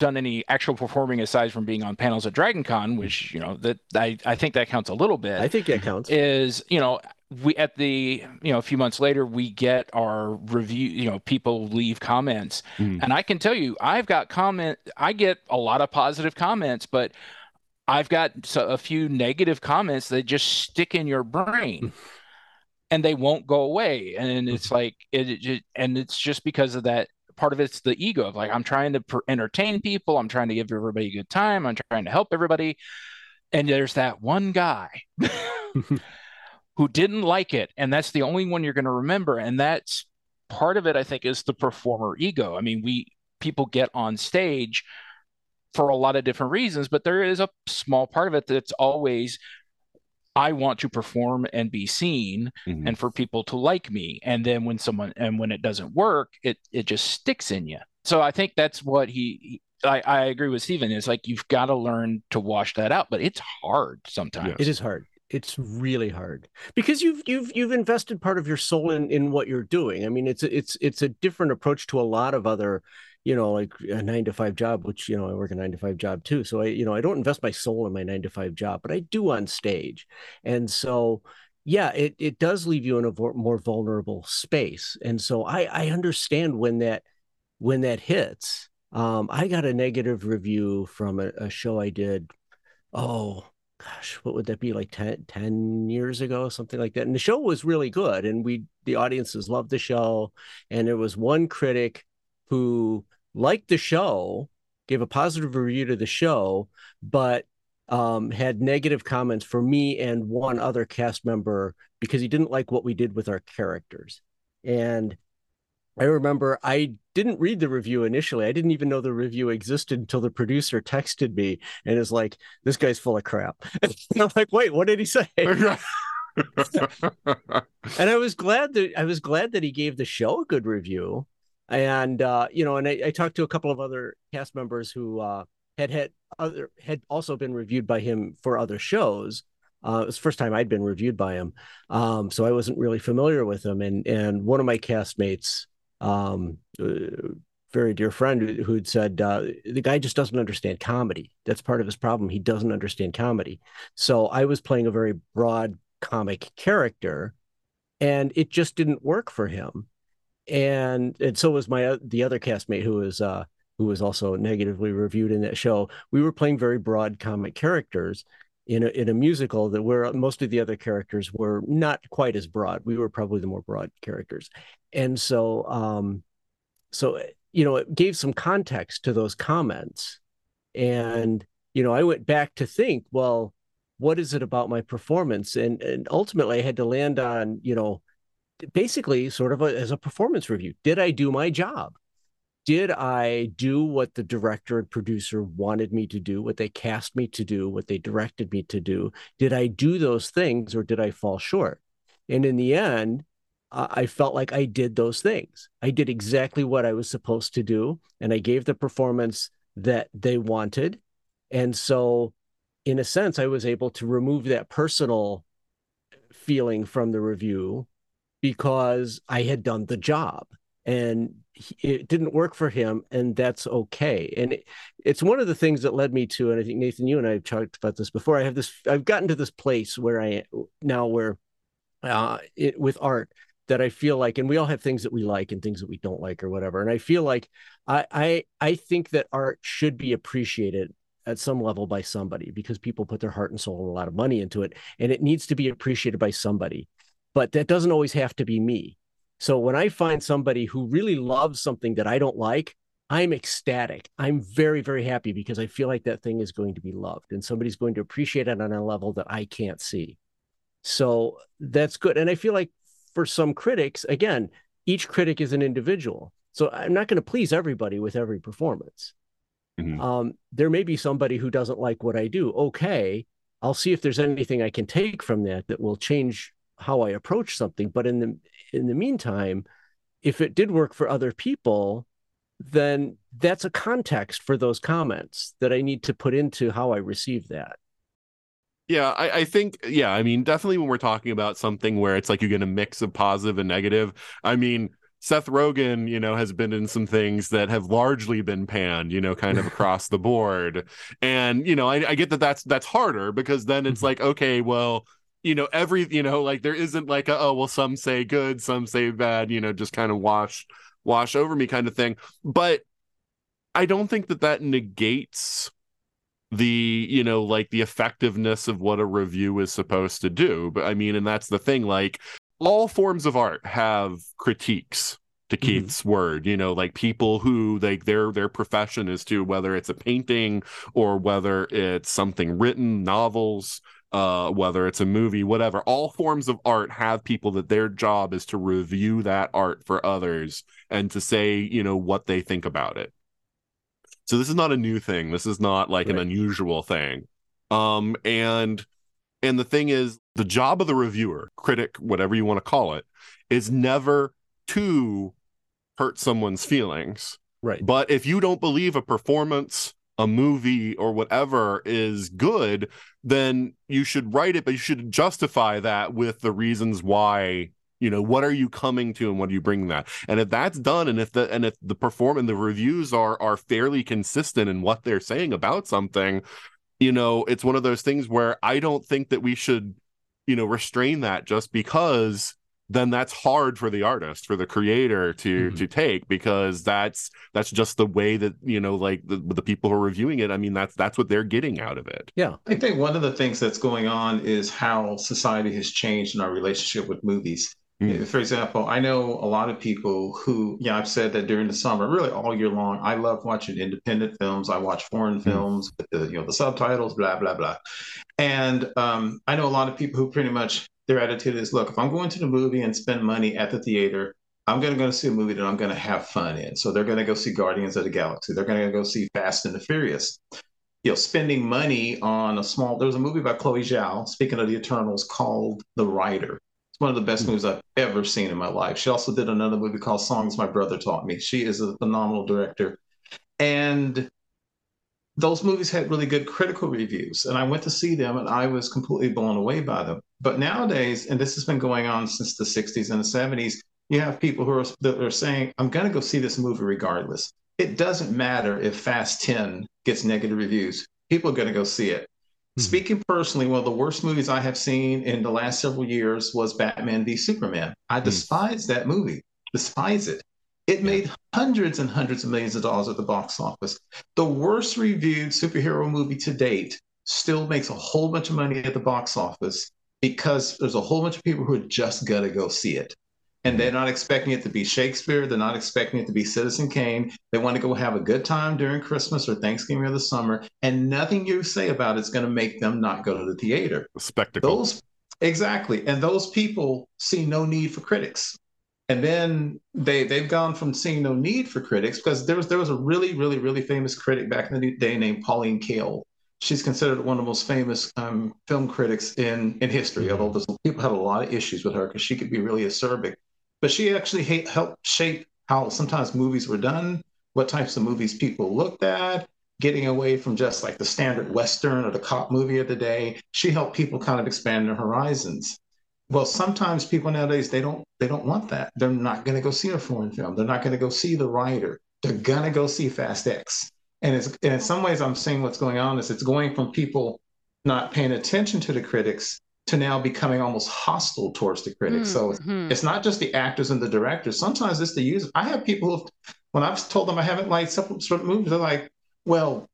Speaker 3: done any actual performing aside from being on panels at Dragon Con, which, you know, that I, I think that counts a little bit
Speaker 5: i think that counts.
Speaker 3: is you know we at the you know a few months later we get our review you know people leave comments.
Speaker 1: Mhm.
Speaker 3: and i can tell you i've got comment i get a lot of positive comments but i've got so- a few negative comments that just stick in your brain. And they won't go away. And it's like it, it and it's just because of that part of it's the ego of like i'm trying to per- entertain people i'm trying to give everybody a good time i'm trying to help everybody. And there's that one guy who didn't like it and that's the only one you're going to remember and that's part of it i think is the performer ego. I mean we people get on stage for a lot of different reasons but there is a small part of it that's always i want to perform and be seen
Speaker 1: Mhm.
Speaker 3: and for people to like me and then when someone and when it doesn't work it it just sticks in you so i think that's what he, he- I, I agree with Stephen. It's like you've got to learn to wash that out, but it's hard sometimes.
Speaker 5: It is hard. It's really hard because you've you've you've invested part of your soul in in what you're doing. I mean, it's it's it's a different approach to a lot of other, you know, like a nine to five job, which you know I work a nine to five job too. So I you know I don't invest my soul in my nine to five job, but I do on stage, and so yeah, it it does leave you in a more vulnerable space, and so I I understand when that when that hits. Um, I got a negative review from a, a show I did. Oh, gosh, what would that be like 10, 10 years ago, something like that. And the show was really good, and we the audiences loved the show. And there was one critic who liked the show, gave a positive review to the show, but um, had negative comments for me and one other cast member because he didn't like what we did with our characters. And I remember I didn't read the review initially. I didn't even know the review existed until the producer texted me and is like, "This guy's full of crap." And I'm like, "Wait, what did he say?" and I was glad that I was glad that he gave the show a good review. And uh, you know, and I, I talked to a couple of other cast members who uh, had had other had also been reviewed by him for other shows. Uh, it was the first time I'd been reviewed by him, um, so I wasn't really familiar with him. And and one of my castmates, um, uh, very dear friend, who- who'd said uh, the guy just doesn't understand comedy. That's part of his problem. He doesn't understand comedy. So I was playing a very broad comic character, and it just didn't work for him. And and so was my the other castmate who was uh, who was also negatively reviewed in that show. We were playing very broad comic characters in a in a musical that where most of the other characters were not quite as broad. We were probably the more broad characters, and so um, so you know it gave some context to those comments, and you know I went back to think, well, what is it about my performance, and and ultimately I had to land on you know basically sort of a, as a performance review. Did I do my job? Did I do what the director and producer wanted me to do, what they cast me to do, what they directed me to do? Did I do those things or did I fall short? And in the end, I I felt like I did those things. I did exactly what I was supposed to do, and I gave the performance that they wanted. And so in a sense, I was able to remove that personal feeling from the review because I had done the job and it didn't work for him and that's okay. And it, it's one of the things that led me to and i think nathan you and i have talked about this before i have this i've gotten to this place where i now where uh it, with art that i feel like and we all have things that we like and things that we don't like or whatever and i feel like i i i think that art should be appreciated at some level by somebody because people put their heart and soul and a lot of money into it and it needs to be appreciated by somebody but that doesn't always have to be me so when I find somebody who really loves something that I don't like, I'm ecstatic. I'm very, very happy because I feel like that thing is going to be loved and somebody's going to appreciate it on a level that I can't see. So that's good. And I feel like for some critics, again, each critic is an individual. So I'm not going to please everybody with every performance.
Speaker 1: Mhm.
Speaker 5: Um, there may be somebody who doesn't like what I do. Okay, I'll see if there's anything I can take from that that will change how I approach something. But in the in the meantime, if it did work for other people, then that's a context for those comments that I need to put into how I receive that.
Speaker 1: Yeah, I, I think, yeah, I mean, definitely when we're talking about something where it's like you get a mix of positive and negative. I mean, Seth Rogen, you know, has been in some things that have largely been panned, you know, kind of across the board. And, you know, I, I get that that's that's harder because then it's mm-hmm. like, okay, well, you know, every, you know, like there isn't like a, oh, well, some say good, some say bad, you know, just kind of wash wash over me kind of thing. But I don't think that that negates the you know like the effectiveness of what a review is supposed to do but i mean and that's the thing like all forms of art have critiques to mm-hmm. keith's word you know like people who like their their profession is to whether it's a painting or whether it's something written novels uh whether it's a movie whatever all forms of art have people that their job is to review that art for others and to say you know what they think about it so this is not a new thing. This is not like an unusual thing. Um and and the thing is the job of the reviewer, critic, whatever you want to call it, is never to hurt someone's feelings.
Speaker 5: Right.
Speaker 1: But if you don't believe a performance, a movie or whatever is good, then you should write it, but you should justify that with the reasons why you know what are you coming to and what are you bringing that? And if that's done and if the and if the perform and the reviews are are fairly consistent in what they're saying about something you know it's one of those things where i don't think that we should you know restrain that just because then that's hard for the artist for the creator to
Speaker 5: Mhm.
Speaker 1: to take because that's that's just the way that you know like the, the people who are reviewing it i mean that's that's what they're getting out of it
Speaker 5: Yeah.
Speaker 2: I think one of the things that's going on is how society has changed in our relationship with movies.
Speaker 1: Mm.
Speaker 2: For example, I know a lot of people who, yeah, I've said that during the summer, really all year long, I love watching independent films. I watch foreign films with the, you know, the subtitles, blah blah blah. And um, I know a lot of people who pretty much their attitude is, look, if I'm going to the movie and spend money at the theater, I'm going to go see a movie that I'm going to have fun in. So they're going to go see Guardians of the Galaxy. They're going to go see Fast and the Furious you know, spending money on a small. There was a movie by Chloe Zhao, speaking of the Eternals, called The Rider. It's one of the best hmm. movies I've ever seen in my life. She also did another movie called Songs My Brother Taught Me. She is a phenomenal director. And those movies had really good critical reviews. And I went to see them and I was completely blown away by them. But nowadays, and this has been going on since the 60s and the 70s, you have people who are, that are saying, I'm going to go see this movie regardless. It doesn't matter if Fast 10 gets negative reviews. People are going to go see it. Mm-hmm. Speaking personally, one of the worst movies I have seen in the last several years was Batman v Superman. I mm. despise that movie, despise it. It made hundreds and hundreds of millions of dollars at the box office. The worst reviewed superhero movie to date still makes a whole bunch of money at the box office because there's a whole bunch of people who are just going to go see it. And they're not expecting it to be Shakespeare. They're not expecting it to be Citizen Kane. They want to go have a good time during Christmas or Thanksgiving or the summer. And nothing you say about it's going to make them not go to the theater.
Speaker 1: spectacle
Speaker 2: Those exactly. And those people see no need for critics. And then they they've gone from seeing no need for critics because there was there was a really really really famous critic back in the day named Pauline Kael. She's considered one of the most famous um, film critics in in history. Although people had a lot of issues with her because she could be really acerbic, but she actually ha- helped shape how sometimes movies were done, what types of movies people looked at, getting away from just like the standard Western or the cop movie of the day. She helped people kind of expand their horizons. Well, sometimes people nowadays they don't they don't want that. They're not going to go see a foreign film. They're not going to go see The Rider. They're gonna go see Fast X. And it's and in some ways I'm seeing what's going on is it's going from people not paying attention to the critics to now becoming almost hostile towards the critics. So
Speaker 4: Mhm.
Speaker 2: it's not just the actors and the directors. Sometimes it's the users. I have people who, when I've told them I haven't liked some certain movies, they're like, "Well,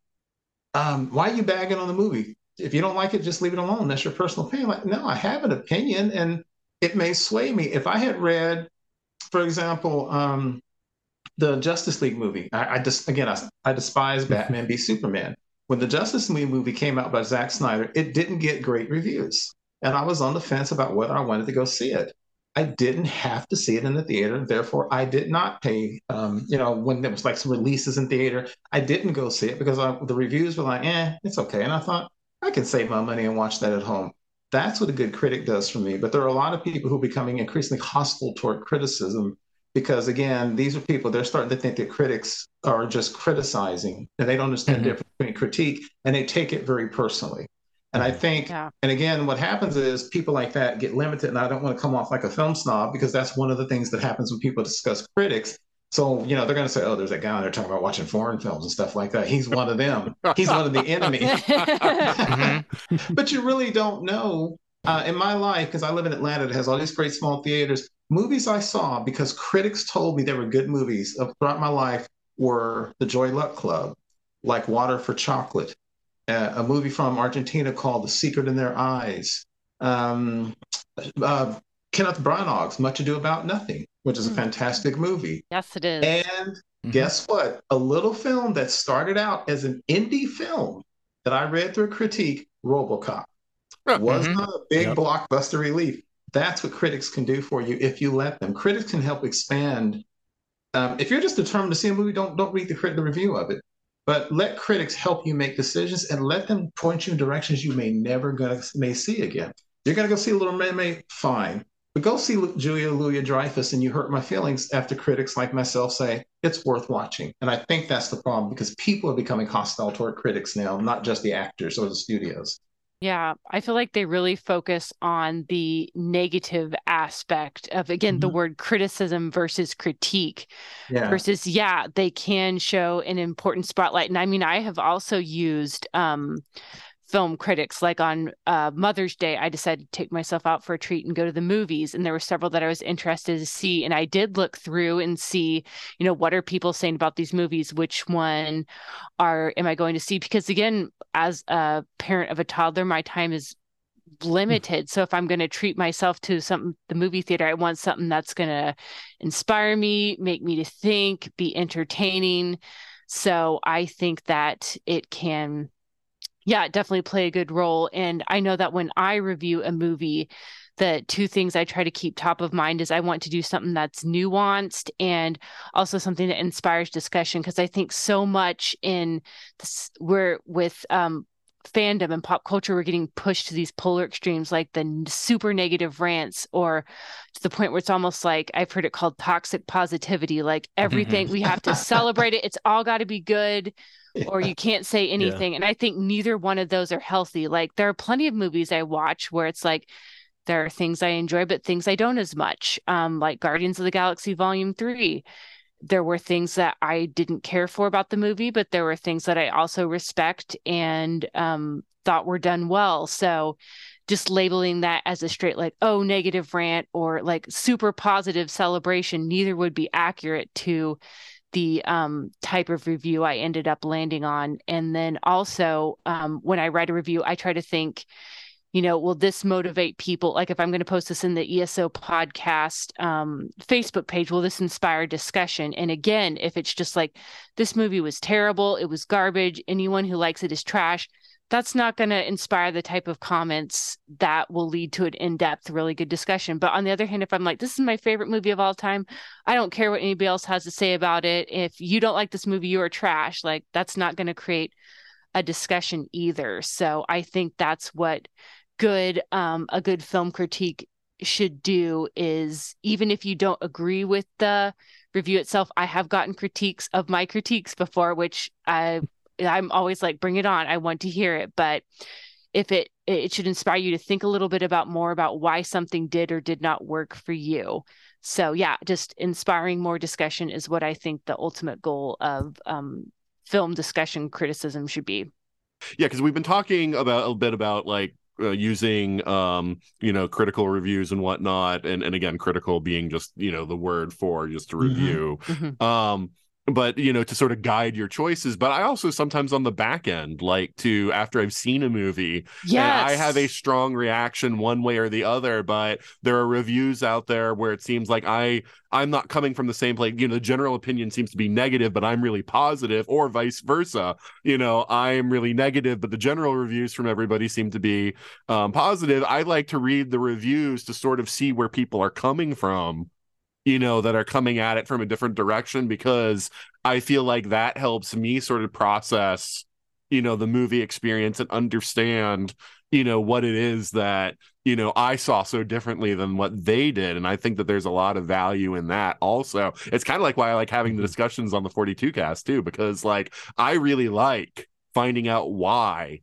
Speaker 2: um, why are you bagging on the movie? If you don't like it, just leave it alone. That's your personal opinion." Like, no, I have an opinion, and it may sway me. If I had read, for example, um, the Justice League movie, I, I just again, I, I despise Batman v Superman. When the Justice League movie came out by Zack Snyder, it didn't get great reviews, and I was on the fence about whether I wanted to go see it. I didn't have to see it in the theater. Therefore, I did not pay. Um, you know, when there was like some releases in theater, I didn't go see it because I, the reviews were like, "eh, it's okay." And I thought I can save my money and watch that at home. That's what a good critic does for me. But there are a lot of people who are becoming increasingly hostile toward criticism because, again, these are people they're starting to think that critics are just criticizing and they don't understand the mm-hmm. difference between critique and they take it very personally. And I mm-hmm. think,
Speaker 4: Yeah.
Speaker 2: and again, what happens is people like that get limited. And I don't want to come off like a film snob because that's one of the things that happens when people discuss critics. So, you know, they're going to say, oh, there's that guy on there talking about watching foreign films and stuff like that. He's one of them. He's one of the enemy. Mm-hmm. but you really don't know. Uh, in my life, because I live in Atlanta, it has all these great small theaters. Movies I saw because critics told me they were good movies uh, throughout my life were The Joy Luck Club, like Water for Chocolate, uh, a movie from Argentina called The Secret in Their Eyes, um, uh, Kenneth Branagh's Much Ado About Nothing, which is a fantastic movie.
Speaker 4: yes, it is.
Speaker 2: And guess what? A little film that started out as an indie film that I read through a critique, Robocop, was not a big
Speaker 5: Yep.
Speaker 2: blockbuster relief. That's what critics can do for you if you let them. Critics can help expand. Um, if you're just determined to see a movie, don't don't read the crit the review of it. But let critics help you make decisions and let them point you in directions you may never gonna may see again. You're gonna go see Little Mermaid, fine. But go see Julia Louis Dreyfus and you hurt my feelings after critics like myself say it's worth watching. And I think that's the problem because people are becoming hostile toward critics now, not just the actors or the studios.
Speaker 4: Yeah, I feel like they really focus on the negative aspect of, again, the
Speaker 2: Mhm.
Speaker 4: word criticism versus critique
Speaker 2: Yeah.
Speaker 4: versus, yeah, they can show an important spotlight. And I mean, I have also used um, film critics, like on uh, Mother's Day, I decided to take myself out for a treat and go to the movies. And there were several that I was interested to see. And I did look through and see, you know, what are people saying about these movies? Which one are am I going to see? Because again, as a parent of a toddler, my time is limited. So if I'm going to treat myself to something, the movie theater, I want something that's going to inspire me, make me to think, be entertaining. So I think that it can, yeah, definitely play a good role. And I know that when I review a movie, the two things I try to keep top of mind is I want to do something that's nuanced and also something that inspires discussion because I think so much in this we're with um fandom and pop culture we're getting pushed to these polar extremes like the super negative rants or to the point where it's almost like I've heard it called toxic positivity like everything we have to celebrate it it's all got to be good or you can't say anything and I think neither one of those are healthy like there are plenty of movies I watch where it's like there are things I enjoy, but things I don't as much. Um, like Guardians of the Galaxy Volume 3. There were things that I didn't care for about the movie, but there were things that I also respect and um, thought were done well. So just labeling that as a straight, like, oh, negative rant or like super positive celebration, neither would be accurate to the um, type of review I ended up landing on. And then also, um, when I write a review, I try to think, you know, will this motivate people? Like if I'm going to post this in the ESO podcast um, Facebook page, will this inspire discussion? And again, if it's just like this movie was terrible, it was garbage, anyone who likes it is trash, that's not going to inspire the type of comments that will lead to an in-depth, really good discussion. But on the other hand, if I'm like, this is my favorite movie of all time, I don't care what anybody else has to say about it. If you don't like this movie, you are trash. Like that's not going to create a discussion either. So I think that's what good um a good film critique should do is even if you don't agree with the review itself i have gotten critiques of my critiques before which i I'm always like, bring it on. I want to hear it. But if it it should inspire you to think a little bit about more about why something did or did not work for you. So yeah, just inspiring more discussion is what I think the ultimate goal of um, film discussion criticism should be.
Speaker 1: Yeah, because we've been talking about a bit about like uh, using um you know critical reviews and whatnot and and again critical being just you know the word for just a
Speaker 2: Mhm.
Speaker 1: review
Speaker 4: Mhm.
Speaker 1: um but you know to sort of guide your choices but i also sometimes on the back end like to after i've seen a movie yeah i have a strong reaction one way or the other but there are reviews out there where it seems like i i'm not coming from the same place you know the general opinion seems to be negative but i'm really positive or vice versa. You know i'm really negative but the general reviews from everybody seem to be um, positive. I like to read the reviews to sort of see where people are coming from you know that are coming at it from a different direction because i feel like that helps me sort of process you know the movie experience and understand you know what it is that you know i saw so differently than what they did. And i think that there's a lot of value in that also. It's kind of like why i like having the mm-hmm. discussions on the 42 cast too because like i really like finding out why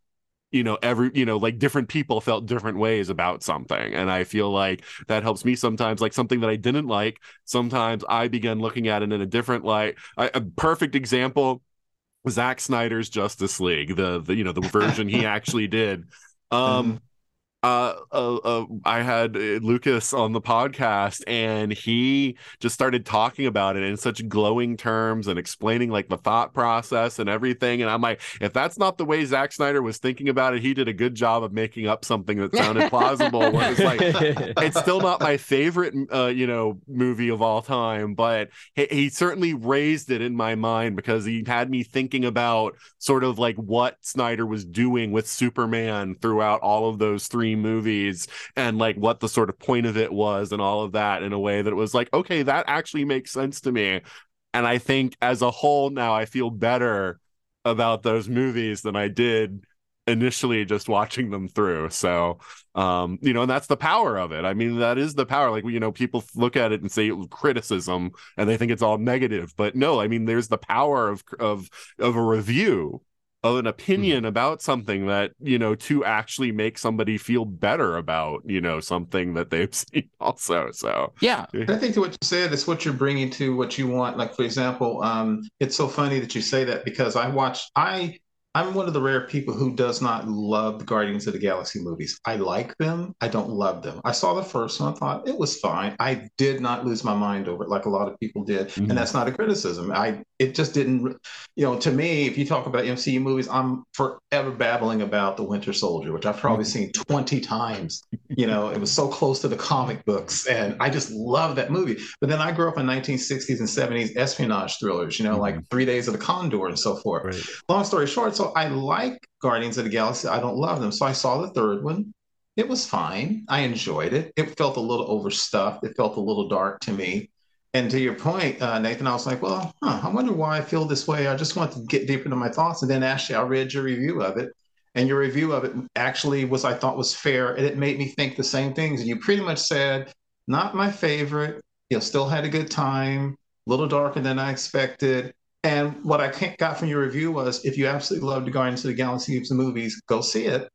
Speaker 1: you know every you know like different people felt different ways about something and i feel like that helps me sometimes like something that i didn't like sometimes i began looking at it in a different light I, a perfect example Zack Snyder's Justice League, the the you know the version he actually did. Um, uh, uh, uh, I had uh, Lucas on the podcast, and he just started talking about it in such glowing terms and explaining like the thought process and everything. And I'm like, if that's not the way Zack Snyder was thinking about it, he did a good job of making up something that sounded plausible. It's like, it's still not my favorite uh you know movie of all time but he, he certainly raised it in my mind because he had me thinking about sort of like what snyder was doing with superman throughout all of those three movies and like what the sort of point of it was and all of that in a way that it was like okay that actually makes sense to me. And i think as a whole now i feel better about those movies than i did initially just watching them through. So um you know and that's the power of it. I mean that is the power. Like you know people look at it and say criticism and they think it's all negative. But no i mean there's the power of of of a review an opinion about something that you know to actually make somebody feel better about you know something that they've seen also so
Speaker 3: yeah
Speaker 2: And I think to what you said is what you're bringing to what you want. Like for example, um, it's so funny that you say that because I watched. I I'm one of the rare people who does not love the Guardians of the Galaxy movies. I like them. I don't love them. I saw the first one. I thought it was fine. I did not lose my mind over it like a lot of people did,
Speaker 1: Mhm.
Speaker 2: and that's not a criticism. I it just didn't. You know, to me, if you talk about MCU movies, I'm forever babbling about the Winter Soldier, which I've probably seen 20 times you know it was so close to the comic books and i just love that movie but then i grew up in 1960s and 70s espionage thrillers you know like three days of the condor and so forth
Speaker 5: Right.
Speaker 2: long story short so i like guardians of the galaxy i don't love them so i saw the third one it was fine i enjoyed it it felt a little overstuffed it felt a little dark to me and to your point, uh, Nathan, I was like, well, huh, I wonder why I feel this way. I just want to get deeper into my thoughts. And then actually, I read your review of it, and your review of it actually was, I thought, was fair, and it made me think the same things. And you pretty much said, not my favorite. You know, still had a good time. A little darker than I expected. And what I got from your review was, if you absolutely love the Guardians of the Galaxy movies, go see it.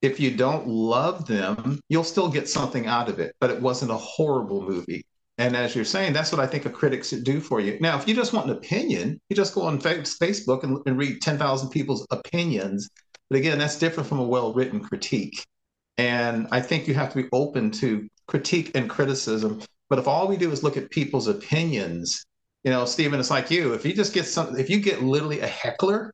Speaker 2: If you don't love them, you'll still get something out of it. But it wasn't a horrible movie. And as you're saying, that's what I think a critic should do for you. Now, if you just want an opinion, you just go on Facebook and, and read 10,000 people's opinions. But again, that's different from a well written critique. And I think you have to be open to critique and criticism. But if all we do is look at people's opinions, you know, Stephen, it's like you. If you just get some, if you get literally a heckler,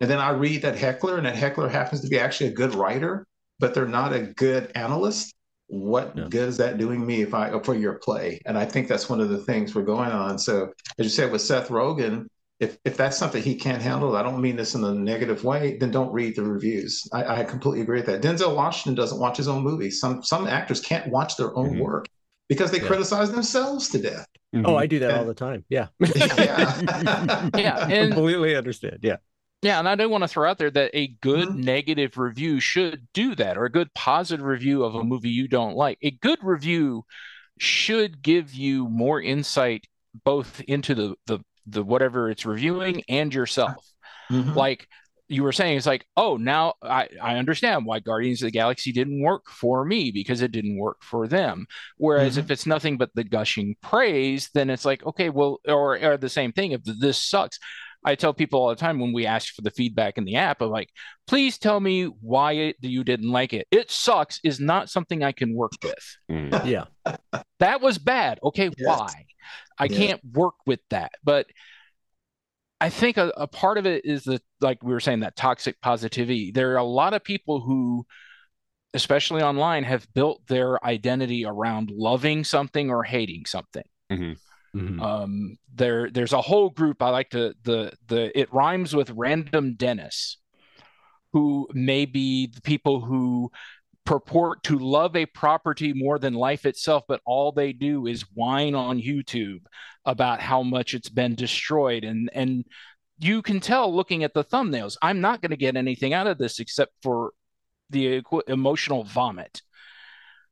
Speaker 2: and then I read that heckler, and that heckler happens to be actually a good writer, but they're not a good analyst, what good is that doing me if I for your play? And I think that's one of the things we're going on. So as you said with Seth Rogen, if if that's something he can't handle, I don't mean this in a negative way, then don't read the reviews. I, I completely agree with that. Denzel Washington doesn't watch his own movies. Some some actors can't watch their own
Speaker 1: Mhm.
Speaker 2: work because they
Speaker 5: Yeah.
Speaker 2: criticize themselves to death.
Speaker 5: Oh, I do that all the time. Yeah.
Speaker 2: Yeah.
Speaker 3: Yeah, and
Speaker 5: completely understand. Yeah.
Speaker 3: Yeah, and I do want to throw out there that a good
Speaker 2: Mhm.
Speaker 3: negative review should do that, or a good positive review of a movie you don't like. A good review should give you more insight both into the the, the whatever it's reviewing and yourself.
Speaker 2: Mhm.
Speaker 3: Like you were saying it's like, oh, now I, I understand why Guardians of the Galaxy didn't work for me because it didn't work for them. Whereas
Speaker 2: Mhm.
Speaker 3: if it's nothing but the gushing praise, then it's like, okay, well, or, or the same thing. If this sucks, I tell people all the time when we ask for the feedback in the app, I'm like, please tell me why it, you didn't like it. It sucks is not something I can work with.
Speaker 1: Mm.
Speaker 5: Yeah.
Speaker 3: That was bad. Okay,
Speaker 2: Yes.
Speaker 3: why? I
Speaker 2: Yeah.
Speaker 3: can't work with that. But I think a, a part of it is that, like we were saying, that toxic positivity. There are a lot of people who, especially online, have built their identity around loving something or hating something.
Speaker 5: Mhm.
Speaker 3: Um, there, there's a whole group I like to the the it rhymes with random Dennis, who may be the people who purport to love a property more than life itself, but all they do is whine on YouTube about how much it's been destroyed. And and you can tell looking at the thumbnails, I'm not going to get anything out of this except for the equ- emotional vomit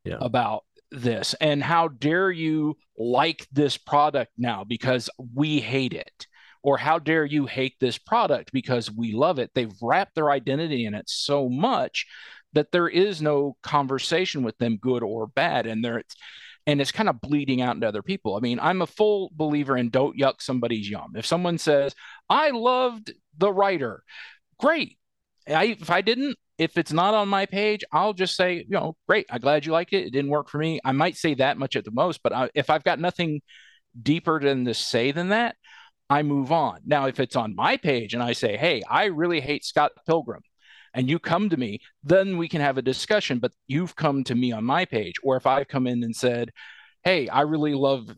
Speaker 5: Yeah.
Speaker 3: about this. And how dare you like this product now because we hate it? Or how dare you hate this product because we love it? They've wrapped their identity in it so much that there is no conversation with them, good or bad, and there and it's kind of bleeding out into other people. I mean, I'm a full believer in don't yuck somebody's yum. If someone says, I loved the Rider, great. I if I didn't, if it's not on my page, I'll just say, you know, great. I'm glad you liked it. It didn't work for me. I might say that much at the most, but I, if I've got nothing deeper than to say than that, I move on. Now, if it's on my page and I say, hey, I really hate Scott Pilgrim, and you come to me, then we can have a discussion. But you've come to me on my page. Or if I've come in and said, hey, I really love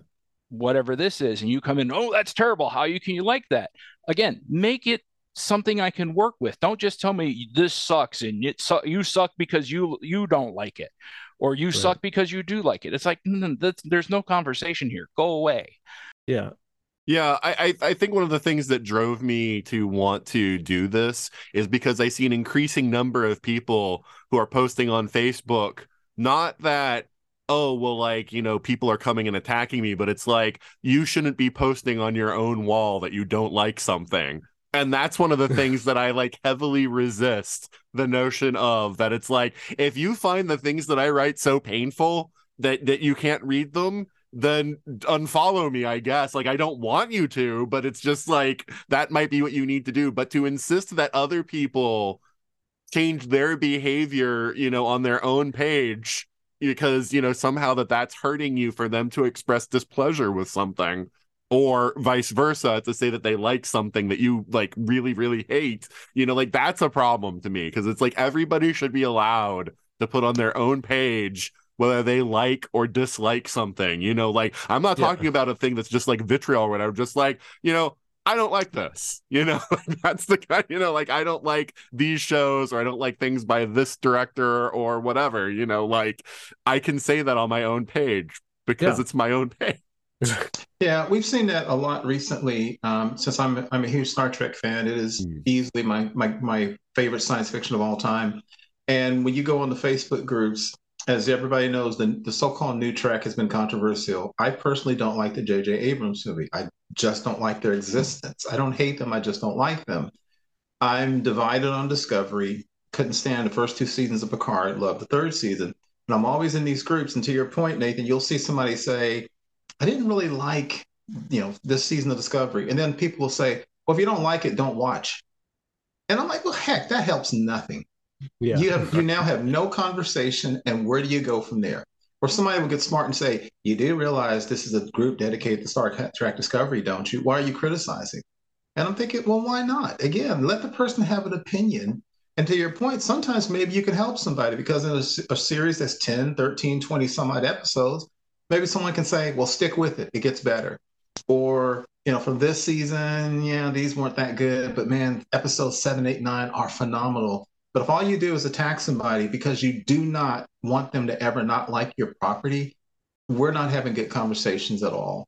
Speaker 3: whatever this is, and you come in, oh, that's terrible. How you can you like that? Again, make it something I can work with. Don't just tell me this sucks and it su- you suck because you you don't like it, or you suck because you do like it. It's like that's, there's no conversation here. Go away.
Speaker 5: Yeah.
Speaker 1: Yeah, I, I I think one of the things that drove me to want to do this is because I see an increasing number of people who are posting on Facebook, not that, oh, well, like, you know, people are coming and attacking me, but it's like you shouldn't be posting on your own wall that you don't like something. And that's one of the things that I like heavily resist the notion of that it's like if you find the things that I write so painful that that you can't read them, then unfollow me, I guess. Like I don't want you to, but it's just like that might be what you need to do. But to insist that other people change their behavior, you know, on their own page because, you know, somehow that that's hurting you for them to express displeasure with something or vice versa to say that they like something that you like really really hate you know like that's a problem to me because it's like everybody should be allowed to put on their own page whether they like or dislike something you know like i'm not
Speaker 5: Yeah.
Speaker 1: talking about a thing that's just like vitriol or whatever just like you know I don't like this, you know. That's the kind, you know. Like I don't like these shows, or I don't like things by this director, or whatever, you know. Like I can say that on my own page because
Speaker 5: Yeah.
Speaker 1: it's my own page.
Speaker 2: Yeah, we've seen that a lot recently. Um, since I'm I'm a huge Star Trek fan, it is
Speaker 1: Mm.
Speaker 2: easily my, my my favorite science fiction of all time. And when you go on the Facebook groups, as everybody knows, the, the so-called new Trek has been controversial. I personally don't like the J.J. Abrams movie. I just don't like their existence. I don't hate them. I just don't like them. I'm divided on Discovery. Couldn't stand the first two seasons of Picard. Love the third season. And I'm always in these groups. And to your point, Nathan, you'll see somebody say, I didn't really like, you know, this season of Discovery. And then people will say, well, if you don't like it, don't watch. And I'm like, well, heck, that helps nothing.
Speaker 5: Yeah.
Speaker 2: You have you now have no conversation, and where do you go from there? Or somebody will get smart and say, you do realize this is a group dedicated to Star Trek Discovery, don't you? Why are you criticizing? And I'm thinking, well, why not? Again, let the person have an opinion. And to your point, sometimes maybe you can help somebody because in a series that's 10, 13, 20 some odd episodes, maybe someone can say, well, stick with it. It gets better. Or, you know, from this season, yeah, these weren't that good, but man, episodes seven, eight, nine are phenomenal. But if all you do is attack somebody because you do not want them to ever not like your property, we're not having good conversations at all.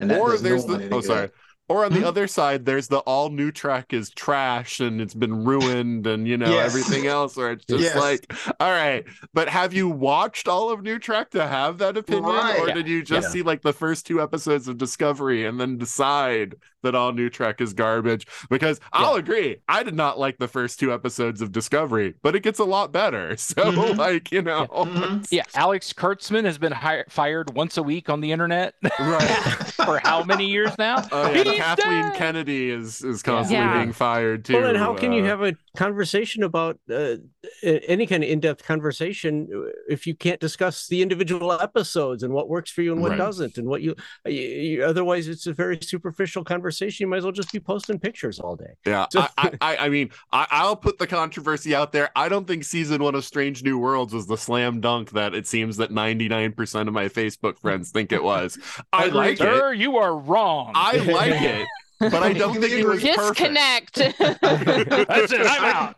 Speaker 2: And that
Speaker 1: or
Speaker 2: does no
Speaker 1: there's the oh
Speaker 2: good.
Speaker 1: sorry Or on the
Speaker 2: Hmm?
Speaker 1: other side, there's the all new Trek is trash and it's been ruined and you know
Speaker 2: Yes.
Speaker 1: everything else. Where it's just
Speaker 2: Yes.
Speaker 1: like, all right, but have you watched all of New Trek to have that opinion,
Speaker 2: Right.
Speaker 1: or did you just
Speaker 5: Yeah.
Speaker 1: see like the first two episodes of Discovery and then decide that all New Trek is garbage? Because I'll agree, I did not like the first two episodes of Discovery, but it gets a lot better. So
Speaker 2: Mhm.
Speaker 1: like you know,
Speaker 2: Mhm.
Speaker 3: Yeah, Alex Kurtzman has been hi- fired once a week on the internet
Speaker 1: right.
Speaker 3: for how many years now?
Speaker 1: Oh yeah, Kathleen
Speaker 3: dead!
Speaker 1: Kennedy is is constantly
Speaker 4: Yeah.
Speaker 1: being fired too.
Speaker 5: Well, then how can you
Speaker 1: uh,
Speaker 5: have a conversation about uh, any kind of in-depth conversation uh, if you can't discuss the individual episodes and what works for you and what
Speaker 1: Right.
Speaker 5: doesn't and what you, you, you- otherwise it's a very superficial conversation. You might as well just be posting pictures all day.
Speaker 1: Yeah,
Speaker 5: So-
Speaker 1: I, I, I, I mean, I, I'll put the controversy out there. I don't think season one of Strange New Worlds was the slam dunk that it seems that 99% of my Facebook friends think it was. I
Speaker 2: Agreed.
Speaker 1: like it.
Speaker 3: Sir, you are wrong.
Speaker 1: I like it, but I don't think it was perfect.
Speaker 4: Disconnect.
Speaker 3: That's it. I'm out.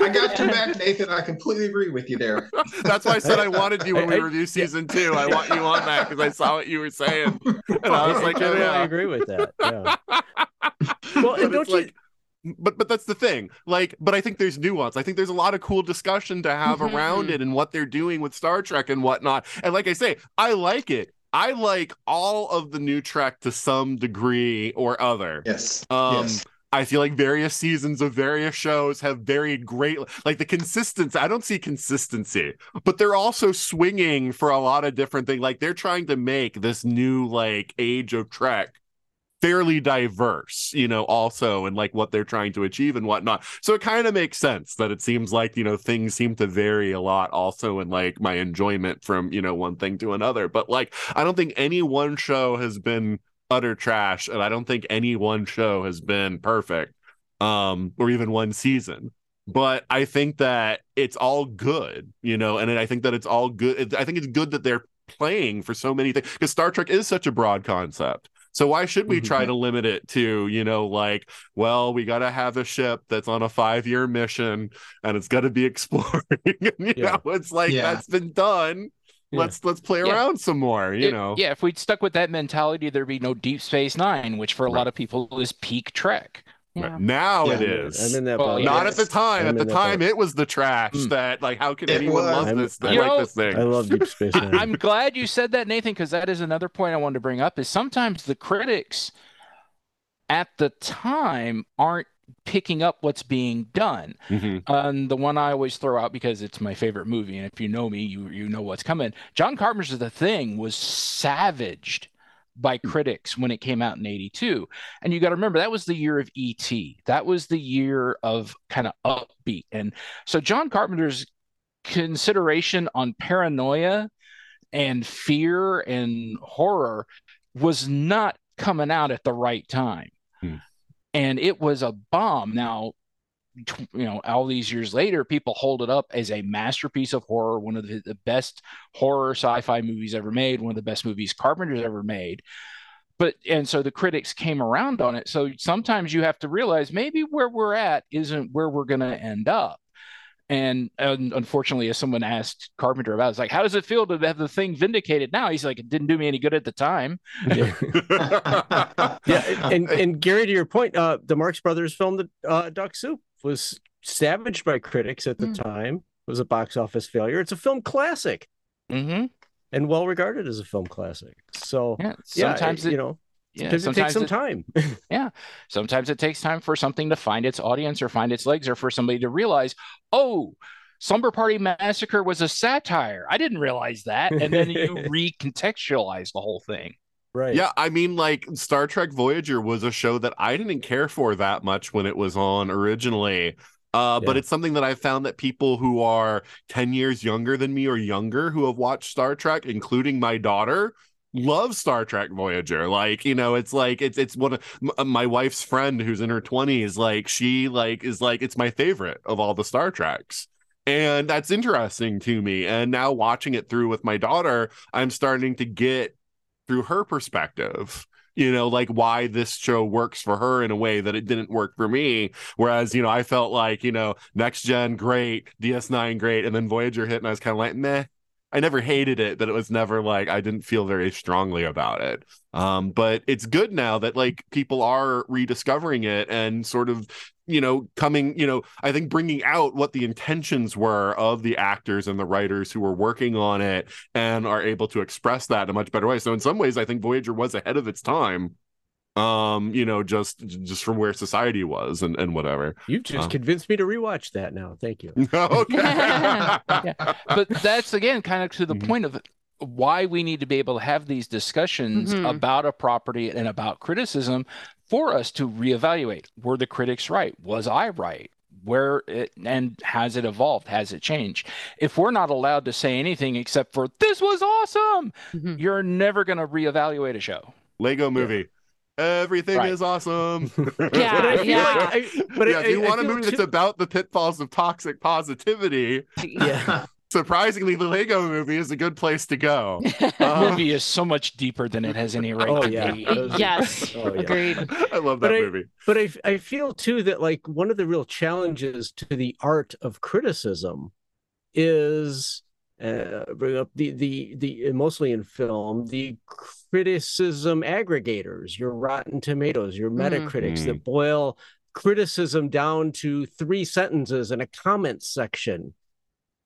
Speaker 2: I got your back, Nathan. I completely agree with you there.
Speaker 1: That's why I said I wanted you when we
Speaker 5: I- I-
Speaker 1: review season two. I want you on that because I saw what you were saying, and I was like, oh,
Speaker 5: generally
Speaker 1: yeah.
Speaker 5: agree with that. Yeah.
Speaker 1: well,
Speaker 5: and don't you-
Speaker 1: but but that's the thing like but i think there's nuance i think there's a lot of cool discussion to have
Speaker 4: Mhm.
Speaker 1: around it and what they're doing with star trek and whatnot and like i say i like it i like all of the new trek to some degree or other
Speaker 2: Yes.
Speaker 1: um
Speaker 2: yes.
Speaker 1: I feel like various seasons of various shows have varied great like the consistency. I don't see consistency, but they're also swinging for a lot of different things. Like they're trying to make this new like age of Trek fairly diverse, you know, also and like what they're trying to achieve and whatnot. So it kind of makes sense that it seems like, you know, things seem to vary a lot also in like my enjoyment from, you know, one thing to another. But like I don't think any one show has been utter trash and i don't think any one show has been perfect um or even one season but i think that it's all good you know and i think that it's all good i think it's good that they're playing for so many things because star trek is such a broad concept so why should we try mm-hmm. to limit it to you know like well we got to have a ship that's on a five year mission and it's got to be exploring and, you
Speaker 5: Yeah.
Speaker 1: know it's like
Speaker 2: Yeah.
Speaker 1: that's been done
Speaker 5: Yeah.
Speaker 1: let's let's play
Speaker 3: Yeah.
Speaker 1: around some more you
Speaker 3: If-
Speaker 1: know
Speaker 3: Yeah, if we'd stuck with that mentality, there'd be no Deep Space Nine, which for a
Speaker 1: Right.
Speaker 3: lot of people is peak Trek.
Speaker 4: Yeah.
Speaker 1: now
Speaker 2: Yeah.
Speaker 1: it is
Speaker 5: I'm in that
Speaker 3: Well,
Speaker 5: boat.
Speaker 3: yeah.
Speaker 1: not at the time.
Speaker 5: I'm
Speaker 1: at the time,
Speaker 5: boat.
Speaker 1: it was the trash
Speaker 3: Mm.
Speaker 1: that like how can
Speaker 2: It
Speaker 1: anyone
Speaker 2: was.
Speaker 1: love
Speaker 5: I'm-
Speaker 1: this thing
Speaker 3: You
Speaker 1: like this thing?
Speaker 5: I love Deep Space Nine.
Speaker 3: I'm glad you said that, Nathan, because that is another point I wanted to bring up. Is sometimes the critics at the time aren't picking up what's being done.
Speaker 1: Mhm.
Speaker 3: And the one I always throw out because it's my favorite movie, and if you know me, you you know what's coming. John Carpenter's The Thing was savaged by critics when it came out in 82. And you got to remember that was the year of ET. That was the year of kind of upbeat. And so John Carpenter's consideration on paranoia and fear and horror was not coming out at the right time.
Speaker 1: Hmm.
Speaker 3: And it was a bomb. Now, you know, all these years later, people hold it up as a masterpiece of horror, one of the, the best horror sci-fi movies ever made, one of the best movies Carpenter's ever made. But and so the critics came around on it. So sometimes you have to realize maybe where we're at isn't where we're going to end up. And, and unfortunately, as someone asked Carpenter about, it, it's like, how does it feel to have the thing vindicated now? He's like, it didn't do me any good at the time.
Speaker 5: yeah, and and Gary, to your point, uh, the Marx Brothers filmed the uh, Duck Soup, was savaged by critics at the
Speaker 4: Mm.
Speaker 5: time. It was a box office failure. It's a film classic
Speaker 3: Mm-hmm.
Speaker 5: and well regarded as a film classic. So
Speaker 3: Yeah.
Speaker 5: yeah,
Speaker 3: Sometimes
Speaker 5: it,
Speaker 3: it,
Speaker 5: you know,
Speaker 3: yeah,
Speaker 5: sometimes it takes some
Speaker 3: it-
Speaker 5: time. Yeah.
Speaker 3: Sometimes it takes time for something to find its audience or find its legs, or for somebody to realize, oh, Slumber Party Massacre was a satire. I didn't realize that. And then you recontextualize the whole thing.
Speaker 5: Right.
Speaker 1: Yeah, I mean, like Star Trek Voyager was a show that I didn't care for that much when it was on originally. Uh, but it's something that I found that people who are 10 years younger than me or younger who have watched Star Trek, including my daughter, love Star Trek Voyager. Like, you know, it's like it's it's one of m- uh, my wife's friend who's in her 20s, like she like is like it's my favorite of all the Star Treks. And that's interesting to me. And now watching it through with my daughter, I'm starting to get through her perspective you know like why this show works for her in a way that it didn't work for me. Whereas you know i felt like you know next gen great ds9 great and then voyager hit and i was kind of like meh I never hated it, but it was never like I didn't feel very strongly about it. Um, but it's good now that like people are rediscovering it and sort of you know coming you know i think bringing out what the intentions were of the actors and the writers who were working on it and are able to express that in a much better way so in some ways i think voyager was ahead of its time um you know just just from where society was and and whatever.
Speaker 5: You've just
Speaker 1: Um,
Speaker 5: convinced me to rewatch that now. Thank you.
Speaker 1: okay.
Speaker 3: But that's again kind of to the
Speaker 1: Mhm.
Speaker 3: point of why we need to be able to have these discussions
Speaker 4: Mhm.
Speaker 3: about a property and about criticism for us to reevaluate. Were the critics right? Was i right? Where it and has it evolved? Has it changed? If we're not allowed to say anything except for this was awesome
Speaker 4: Mhm.
Speaker 3: you're never going to reevaluate a show.
Speaker 1: Lego movie everything
Speaker 3: Right.
Speaker 1: is awesome
Speaker 4: Yeah,
Speaker 5: But
Speaker 4: yeah.
Speaker 5: like I, but
Speaker 1: yeah,
Speaker 5: I,
Speaker 1: if you
Speaker 5: I- I
Speaker 1: want a movie
Speaker 5: too-
Speaker 1: that's about the pitfalls of toxic positivity,
Speaker 5: yeah.
Speaker 1: surprisingly, the Lego movie is a good place to go.
Speaker 3: the
Speaker 1: Uh,
Speaker 3: movie is so much deeper than it has any right
Speaker 5: Oh,
Speaker 3: to
Speaker 5: yeah.
Speaker 3: be
Speaker 4: yes,
Speaker 5: Oh, yeah.
Speaker 4: agreed.
Speaker 1: I love
Speaker 5: But
Speaker 1: that
Speaker 5: I-
Speaker 1: movie.
Speaker 5: But I, I feel too that like one of the real challenges to the art of criticism is uh, bring up the the the mostly in film the criticism aggregators, your Rotten Tomatoes, your
Speaker 4: Mm.
Speaker 5: Metacritics
Speaker 1: Mm.
Speaker 5: that boil criticism down to three sentences in a comment section.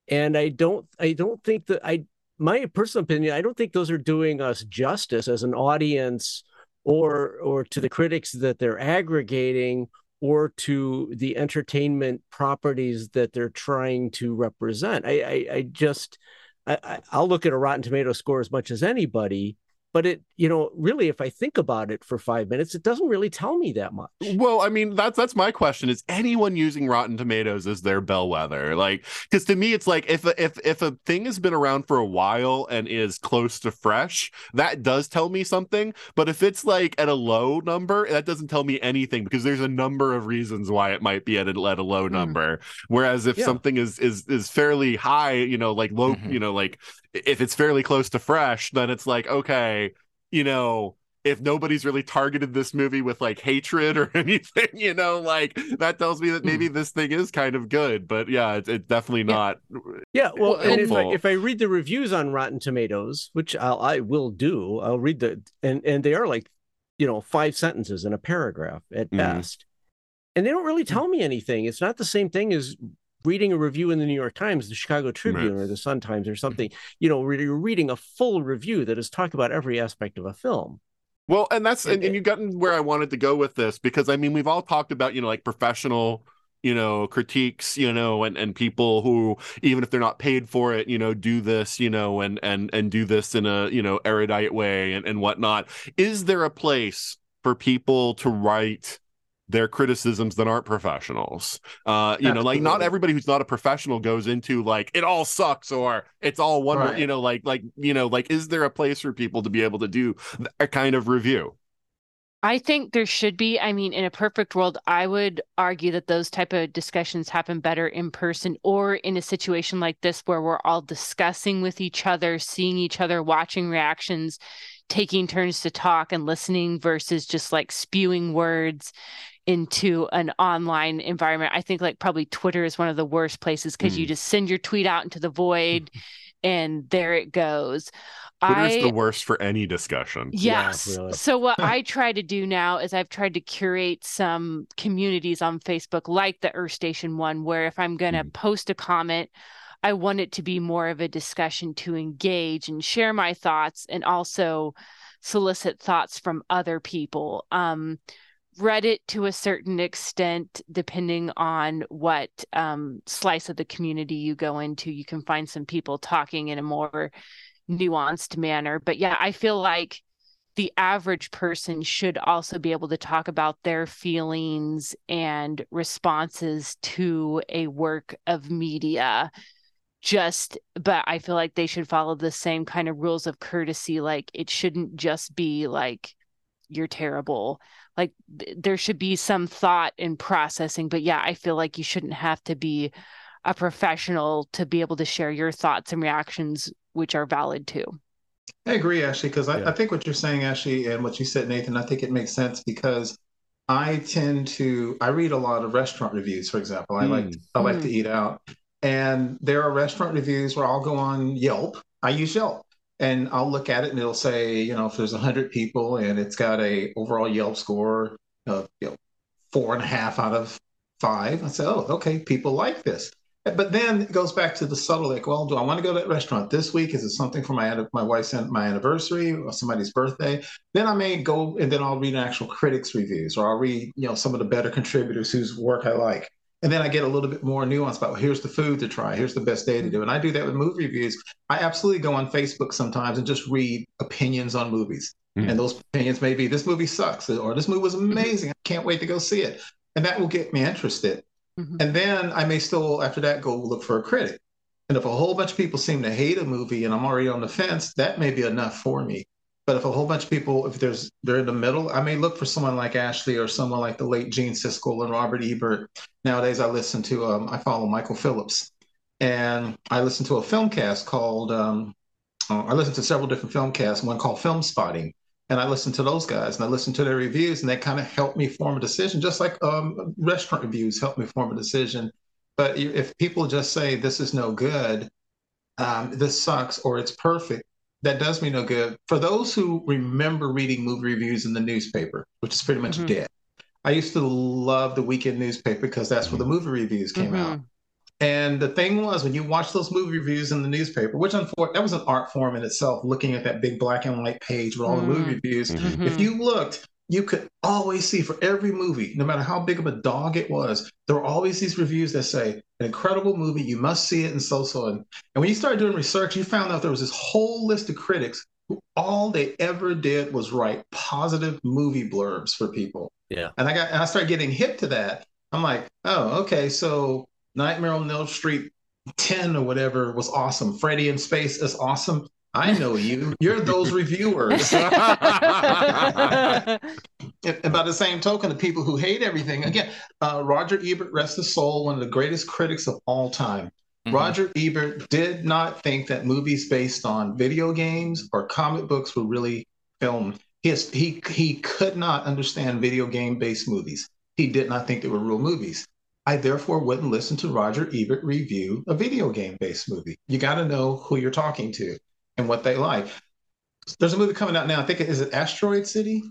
Speaker 5: And I don't I don't think that I my personal opinion, I don't think those are doing us justice as an audience or or to the critics that they're aggregating or to the entertainment properties that they're trying to represent. I I, I just I, I'll look at a Rotten Tomato score as much as anybody, but it you know really if I think about it for five minutes, it doesn't really tell me that much.
Speaker 1: Well, I mean, that's that's my question: is anyone using Rotten Tomatoes as their bellwether? Like, because to me, it's like if a, if if a thing has been around for a while and is close to fresh, that does tell me something. But if it's like at a low number, that doesn't tell me anything because there's a number of reasons why it might be at a, at a low number. Whereas if
Speaker 5: Yeah.
Speaker 1: something is is is fairly high, you know, like low,
Speaker 3: Mhm.
Speaker 1: you know, like if it's fairly close to fresh, then it's like okay, you know if nobody's really targeted this movie with like hatred or anything, you know, like that tells me that maybe this thing is kind of good. But yeah, it's, it's definitely not.
Speaker 5: Yeah, well,
Speaker 3: Well,
Speaker 5: and if I, if I read the reviews on Rotten Tomatoes, which I'll, I will do, I'll read the and and they are like, you know, five sentences in a paragraph at
Speaker 1: Mhm.
Speaker 5: best, and they don't really tell me anything. It's not the same thing as reading a review in the New York Times, the Chicago Tribune, or the Sun Times, or mm-hmm. something. You know, where you're reading a full review that is talking about every aspect of a film.
Speaker 1: Well, and that's and, and you've gotten where I wanted to go with this because I mean we've all talked about you know like professional you know critiques you know and and people who even if they're not paid for it you know do this you know and and and do this in a you know erudite way and and whatnot. Is there a place for people to write? Their criticisms that aren't professionals. Uh, you know, like not everybody who's not a professional goes into like it all sucks or it's all one,
Speaker 2: Right.
Speaker 1: you know, like like you know, like is there a place for people to be able to do a kind of review?
Speaker 4: I think there should be. I mean, in a perfect world, I would argue that those type of discussions happen better in person or in a situation like this where we're all discussing with each other, seeing each other, watching reactions, taking turns to talk and listening versus just like spewing words into an online environment. I think like probably Twitter is one of the worst places because you
Speaker 1: Mm.
Speaker 4: just send your tweet out into the void and there it goes.
Speaker 1: Twitter's
Speaker 4: I
Speaker 1: the worst for any discussion.
Speaker 5: Yeah,
Speaker 4: Yes.
Speaker 5: really.
Speaker 4: So what I try to do now is I've tried to curate some communities on Facebook like the Earth Station one where if I'm going to
Speaker 1: Mhm.
Speaker 4: post a comment I want it to be more of a discussion to engage and share my thoughts and also solicit thoughts from other people. Um Reddit to a certain extent, depending on what um, slice of the community you go into, you can find some people talking in a more nuanced manner. But yeah, I feel like the average person should also be able to talk about their feelings and responses to a work of media. Just, but I feel like they should follow the same kind of rules of courtesy. Like, it shouldn't just be like, you're terrible. Like, th- there should be some thought and processing. But yeah, I feel like you shouldn't have to be a professional to be able to share your thoughts and reactions, which are valid too.
Speaker 2: I agree, Ashley, because I,
Speaker 5: Yeah.
Speaker 2: I think what you're saying, Ashley, and what you said, Nathan, I think it makes sense because I tend to I read a lot of restaurant reviews, for example. I like
Speaker 1: Mm.
Speaker 2: I like to eat out. And there are restaurant reviews where I'll go on Yelp. I use Yelp and I'll look at it and it'll say, you know, if there's a hundred people and it's got a overall Yelp score of you know, four and a half out of five, I say, oh, okay, people like this. But then it goes back to the subtle, like, well, do I want to go to that restaurant this week? Is it something for my my wife's my anniversary or somebody's birthday? Then I may go and then I'll read actual critics reviews or I'll read, you know, some of the better contributors whose work I like. And then I get a little bit more nuance about well, here's the food to try, here's the best day to do. And I do that with movie reviews. I absolutely go on Facebook sometimes and just read opinions on movies.
Speaker 1: Mm.
Speaker 2: And those opinions may be this movie sucks or this movie was amazing. I can't wait to go see it. And that will get me interested.
Speaker 4: Mhm.
Speaker 2: And then I may still, after that, go look for a critic. And if a whole bunch of people seem to hate a movie and I'm already on the fence, that may be enough for me. But if a whole bunch of people, if there's they're in the middle, I may look for someone like Ashley or someone like the late Gene Siskel and Robert Ebert. Nowadays, I listen to um, I follow Michael Phillips, and I listen to a film cast called um, uh, I listen to several different film casts. One called Film Spotting, and I listen to those guys and I listen to their reviews, and they kind of help me form a decision, just like um, restaurant reviews help me form a decision. But if people just say this is no good, um, this sucks, or it's perfect, that does me no good. For those who remember reading movie reviews in the newspaper, which is pretty much
Speaker 4: Mhm.
Speaker 2: dead, I used to love the weekend newspaper because that's where the movie reviews came out. And the thing was, when you watch those movie reviews in the newspaper, which unfortunately that was an art form in itself, looking at that big black and white page with all the movie
Speaker 4: Mm.
Speaker 2: reviews.
Speaker 1: Mhm.
Speaker 2: If you looked, you could always see for every movie, no matter how big of a dog it was, there were always these reviews that say, an incredible movie, you must see it, and so so. And, and when you started doing research, you found out there was this whole list of critics who all they ever did was write positive movie blurbs for people.
Speaker 5: Yeah.
Speaker 2: And I got and I started getting hip to that. I'm like, oh, okay, so Nightmare on Elm Street 10 or whatever was awesome. Freddy in Space is awesome. I know you. You're those reviewers. and and by the same token, the people who hate everything, again, uh, Roger Ebert, rest his soul, one of the greatest critics of all time.
Speaker 3: Mhm.
Speaker 2: Roger Ebert did not think that movies based on video games or comic books were really filmed. He, has, he, he could not understand video game based movies. He did not think they were real movies. I therefore wouldn't listen to Roger Ebert review a video game based movie. You got to know who you're talking to and what they like. There's a movie coming out now. I think it is it Asteroid City.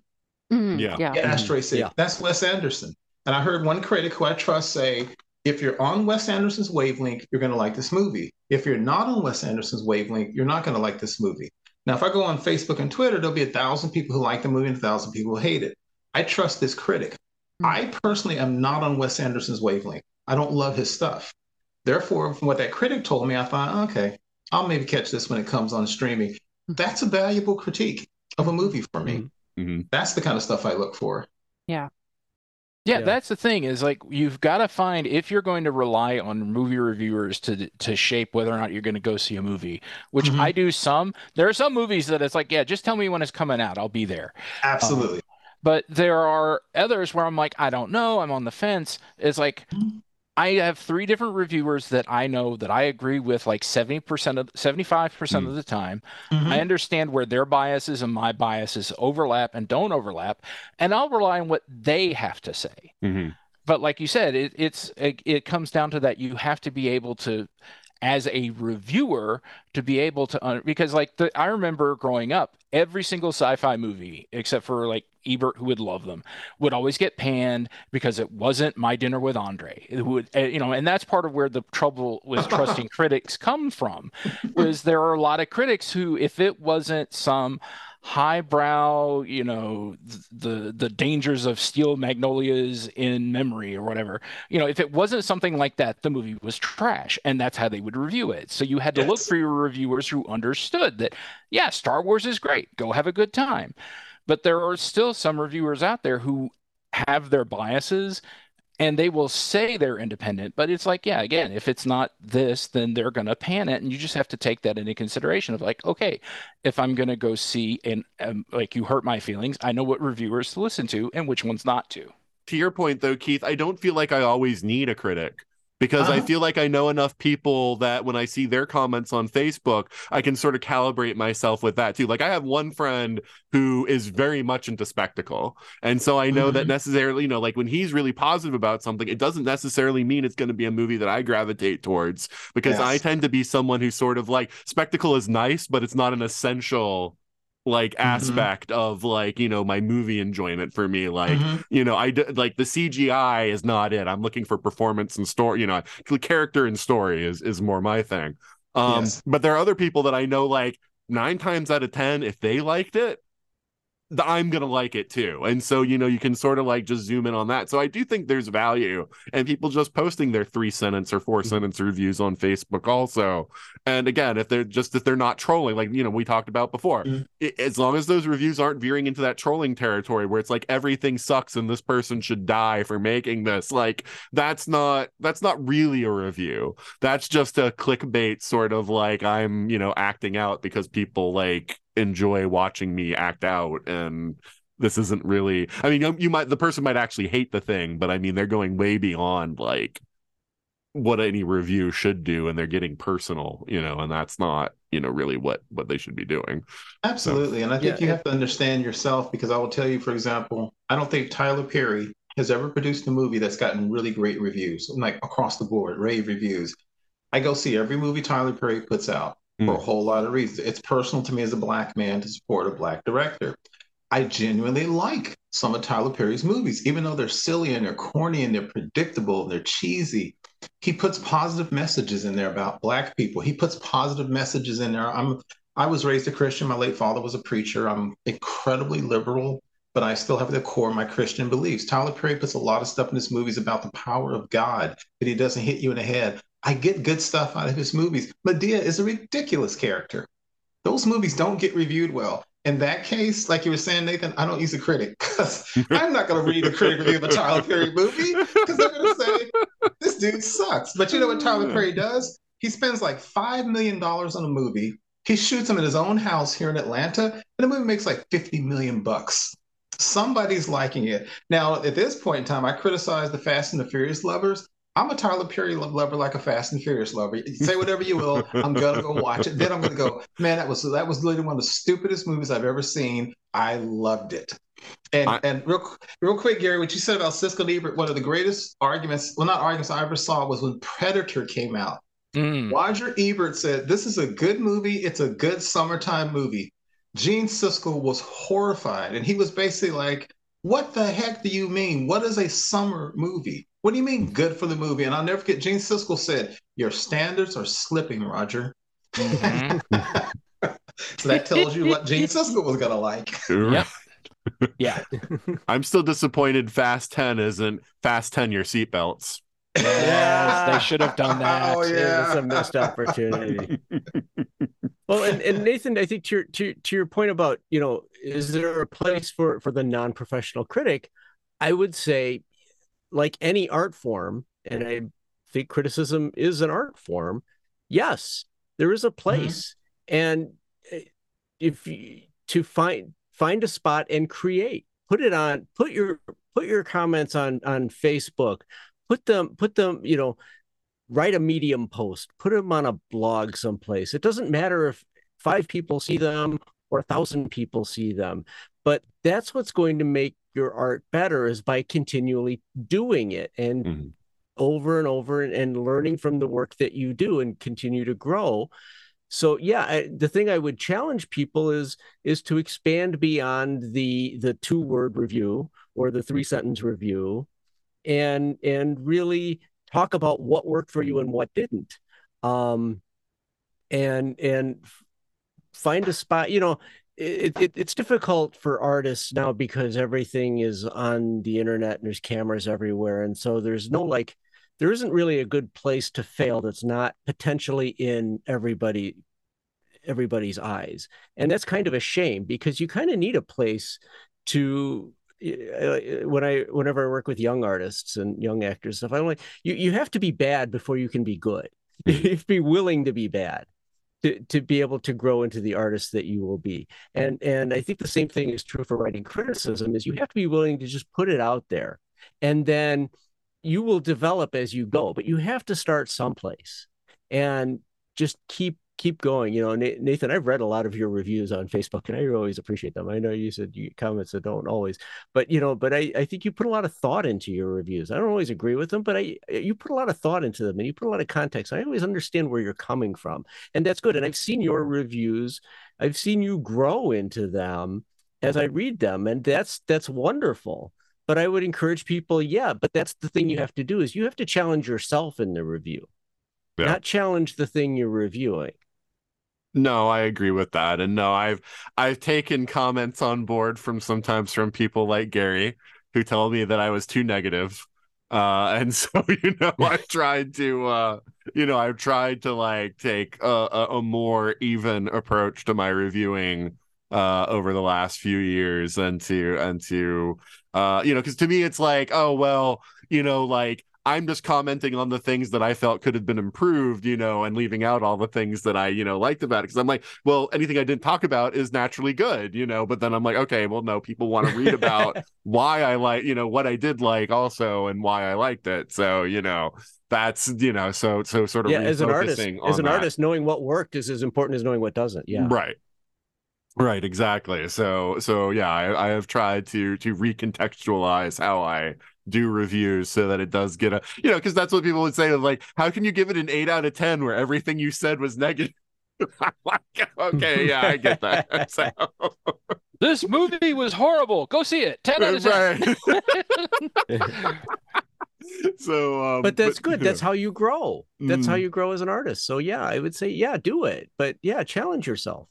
Speaker 4: Mhm.
Speaker 1: Yeah.
Speaker 4: Yeah.
Speaker 2: Yeah, Asteroid City.
Speaker 5: Yeah.
Speaker 2: That's Wes Anderson. And I heard one critic who I trust say, if you're on Wes Anderson's wavelength, you're going to like this movie. If you're not on Wes Anderson's wavelength, you're not going to like this movie. Now, if I go on Facebook and Twitter, there'll be a thousand people who like the movie and a thousand people who hate it. I trust this critic. I personally am not on Wes Anderson's wavelength. I don't love his stuff. Therefore, from what that critic told me, I thought, okay, I'll maybe catch this when it comes on streaming. That's a valuable critique of a movie for me.
Speaker 1: Mhm.
Speaker 2: That's the kind of stuff I look for.
Speaker 3: Yeah,
Speaker 5: Yeah.
Speaker 3: that's the thing is like you've got to find if you're going to rely on movie reviewers to to shape whether or not you're going to go see a movie, which
Speaker 2: Mhm.
Speaker 3: I do some. There are some movies that it's like, yeah, just tell me when it's coming out, I'll be there.
Speaker 2: Absolutely.
Speaker 3: But there are others where I'm like, I don't know, I'm on the fence. It's like I have three different reviewers that I know that I agree with like 70% of 75% of the time.
Speaker 2: Mhm.
Speaker 3: I understand where their biases and my biases overlap and don't overlap, and I'll rely on what they have to say.
Speaker 1: Mhm.
Speaker 3: But like you said, it, it's it, it comes down to that you have to be able to, as a reviewer, to be able to un- because like the I remember growing up, every single sci-fi movie except for like Ebert, who would love them, would always get panned because it wasn't My Dinner with Andre. It would, uh, you know, and that's part of where the trouble with trusting critics come from. Was there are a lot of critics who, if it wasn't some highbrow, you know, the the dangers of steel magnolias in memory or whatever, you know, if it wasn't something like that, the movie was trash, and that's how they would review it. So you had to look for your reviewers who understood that, yeah, Star Wars is great, go have a good time. But there are still some reviewers out there who have their biases and they will say they're independent, but it's like, yeah, again, if it's not this, then they're going to pan it. And you just have to take that into consideration of like, okay, if I'm going to go see and um, like you hurt my feelings, I know what reviewers to listen to and which ones not to.
Speaker 1: To your point, though, Keith, I don't feel like I always need a critic. Because I
Speaker 2: Uh-huh.
Speaker 1: feel like I know enough people that when I see their comments on Facebook, I can sort of calibrate myself with that too. Like I have one friend who is very much into spectacle. And so I know that
Speaker 2: Mhm.
Speaker 1: necessarily, you know, like when he's really positive about something, it doesn't necessarily mean it's going to be a movie that I gravitate towards because I tend to be someone who's sort of like spectacle is nice, but it's not an essential like
Speaker 2: Mm-hmm.
Speaker 1: aspect of like you know my movie enjoyment for me like
Speaker 2: Mhm.
Speaker 1: you know i d- like the cgi is not it i'm looking for performance and story you know the character and story is is more my thing um
Speaker 2: Yes.
Speaker 1: but there are other people that i know like nine times out of ten if they liked it i'm gonna like it too. And so you know you can sort of like just zoom in on that. So i do think there's value and people just posting their three sentence or four sentence reviews on facebook also. And again if they're just if they're not trolling like you know we talked about before
Speaker 2: Mhm.
Speaker 1: i- as long as those reviews aren't veering into that trolling territory where it's like everything sucks and this person should die for making this like that's not that's not really a review. That's just a clickbait sort of like i'm you know acting out because people like enjoy watching me act out and this isn't really i mean you, you might the person might actually hate the thing but i mean they're going way beyond like what any review should do and they're getting personal you know and that's not you know really what what they should be doing
Speaker 2: Absolutely. And I think
Speaker 5: Yeah,
Speaker 2: you have to understand yourself because I will tell you, for example, I don't think Tyler Perry has ever produced a movie that's gotten really great reviews, like across the board, rave reviews. I go see every movie Tyler Perry puts out for a mm. whole lot of reasons. It's personal to me as a black man to support a black director. I genuinely like some of Tyler Perry's movies, even though they're silly and they're corny and they're predictable and they're cheesy. He puts positive messages in there about black people. He puts positive messages in there. I'm I was raised a Christian. My late father was a preacher. I'm incredibly liberal, but I still have the core of my Christian beliefs. Tyler Perry puts a lot of stuff in his movies about the power of God, but he doesn't hit you in the head. I get good stuff out of his movies. Madea is a ridiculous character. Those movies don't get reviewed well. In that case, like you were saying, Nathan, I don't use a critic because I'm not going to read a critic review of a Tyler Perry movie because they're going to say, this dude sucks. But you know what Tyler Perry does? He spends like $5 million on a movie. He shoots him in his own house here in Atlanta, and the movie makes like 50 million bucks. Somebody's liking it. Now, at this point in time, I criticize the Fast and the Furious lovers. I'm a Tyler Perry lover, like a Fast and Furious lover. Say whatever you will, I'm gonna go watch it. Then I'm gonna go, man, that was that was literally one of the stupidest movies I've ever seen. I loved it. And
Speaker 1: I-
Speaker 2: and real real quick, Gary, what you said about Siskel and Ebert, one of the greatest arguments, well, not arguments I ever saw was when Predator came out.
Speaker 3: Mm.
Speaker 2: Roger Ebert said, This is a good movie. It's a good summertime movie. Gene Siskel was horrified. And he was basically like, What the heck do you mean? What is a summer movie? What do you mean good for the movie? And I'll never forget, Gene Siskel said, Your standards are slipping, Roger.
Speaker 3: Mhm.
Speaker 2: so that tells you what Gene Siskel was going to like.
Speaker 3: Yep. Yeah.
Speaker 1: i'm still disappointed fast 10 isn't fast 10 your seatbelts
Speaker 3: Yes, they should have done that.
Speaker 2: Oh,
Speaker 5: Yeah,
Speaker 2: yeah.
Speaker 5: it's a missed opportunity. well, and, and Nathan, I think to your to to your point about you know, is there a place for for the non professional critic? I would say, like any art form, and I think criticism is an art form. Yes, there is a place, and eh, if you, to find find a spot and create, put it on, put your put your comments on on Facebook, put them put them, you know write a medium post put them on a blog someplace it doesn't matter if five people see them or a thousand people see them but that's what's going to make your art better is by continually doing it and
Speaker 1: Mhm.
Speaker 5: over and over and, and learning from the work that you do and continue to grow. So yeah I, the thing i would challenge people is is to expand beyond the the two word review or the three sentence review and and really talk about what worked for you and what didn't. Um and and find a spot you know it, it it's difficult for artists now because everything is on the internet and there's cameras everywhere. And so there's no like there isn't really a good place to fail that's not potentially in everybody everybody's eyes. And that's kind of a shame because you kind of need a place to uh, when I whenever I work with young artists and young actors stuff, I'm like, you you have to be bad before you can be good. You have to be willing to be bad to to be able to grow into the artist that you will be. And and I think the same thing is true for writing criticism is you have to be willing to just put it out there and then you will develop as you go, but you have to start someplace and just keep keep going. You know, Nathan, I've read a lot of your reviews on Facebook, and I always appreciate them. I know you said you comments that don't always, but you know, but I, I think you put a lot of thought into your reviews. I don't always agree with them, but I eh, you put a lot of thought into them, and you put a lot of context. I always understand where you're coming from, and that's good. And I've seen your reviews. I've seen you grow into them as I read them, and that's that's wonderful. But I would encourage people, yeah, but that's the thing you have to do is you have to challenge yourself in the review. Yeah. Not challenge the thing you're reviewing.
Speaker 1: No, I agree with that. And no, I've I've taken comments on board from sometimes from people like Gary who tell me that I was too negative. Uh and so you know I've tried to uh you know I've tried to like take a, a, a more even approach to my reviewing uh over the last few years and to and to uh you know because to me it's like oh well you know like I'm just commenting on the things that I felt could have been improved, you know, and leaving out all the things that I, you know, liked about it. Because I'm like, well, anything I didn't talk about is naturally good, you know. But then I'm like, okay, well, no, people want to read about why I like, you know, what I did like also and why I liked it. So, you know, that's you know, so so sort of
Speaker 5: yeah. As an artist, as an that. artist, knowing what worked is as important as knowing what doesn't. Yeah,
Speaker 1: right. Right, exactly. So, so yeah, I, I have tried to to recontextualize how I do reviews so that it does get a you know because that's what people would say like how can you give it an 8 out of 10 where everything you said was negative? Okay yeah i get that. So.
Speaker 3: this movie was horrible. Go see it. 10 out of 10
Speaker 1: right. so um,
Speaker 5: but that's but, good. That's how you grow. That's mm. how you grow as an artist. So yeah i would say yeah do it. But yeah challenge yourself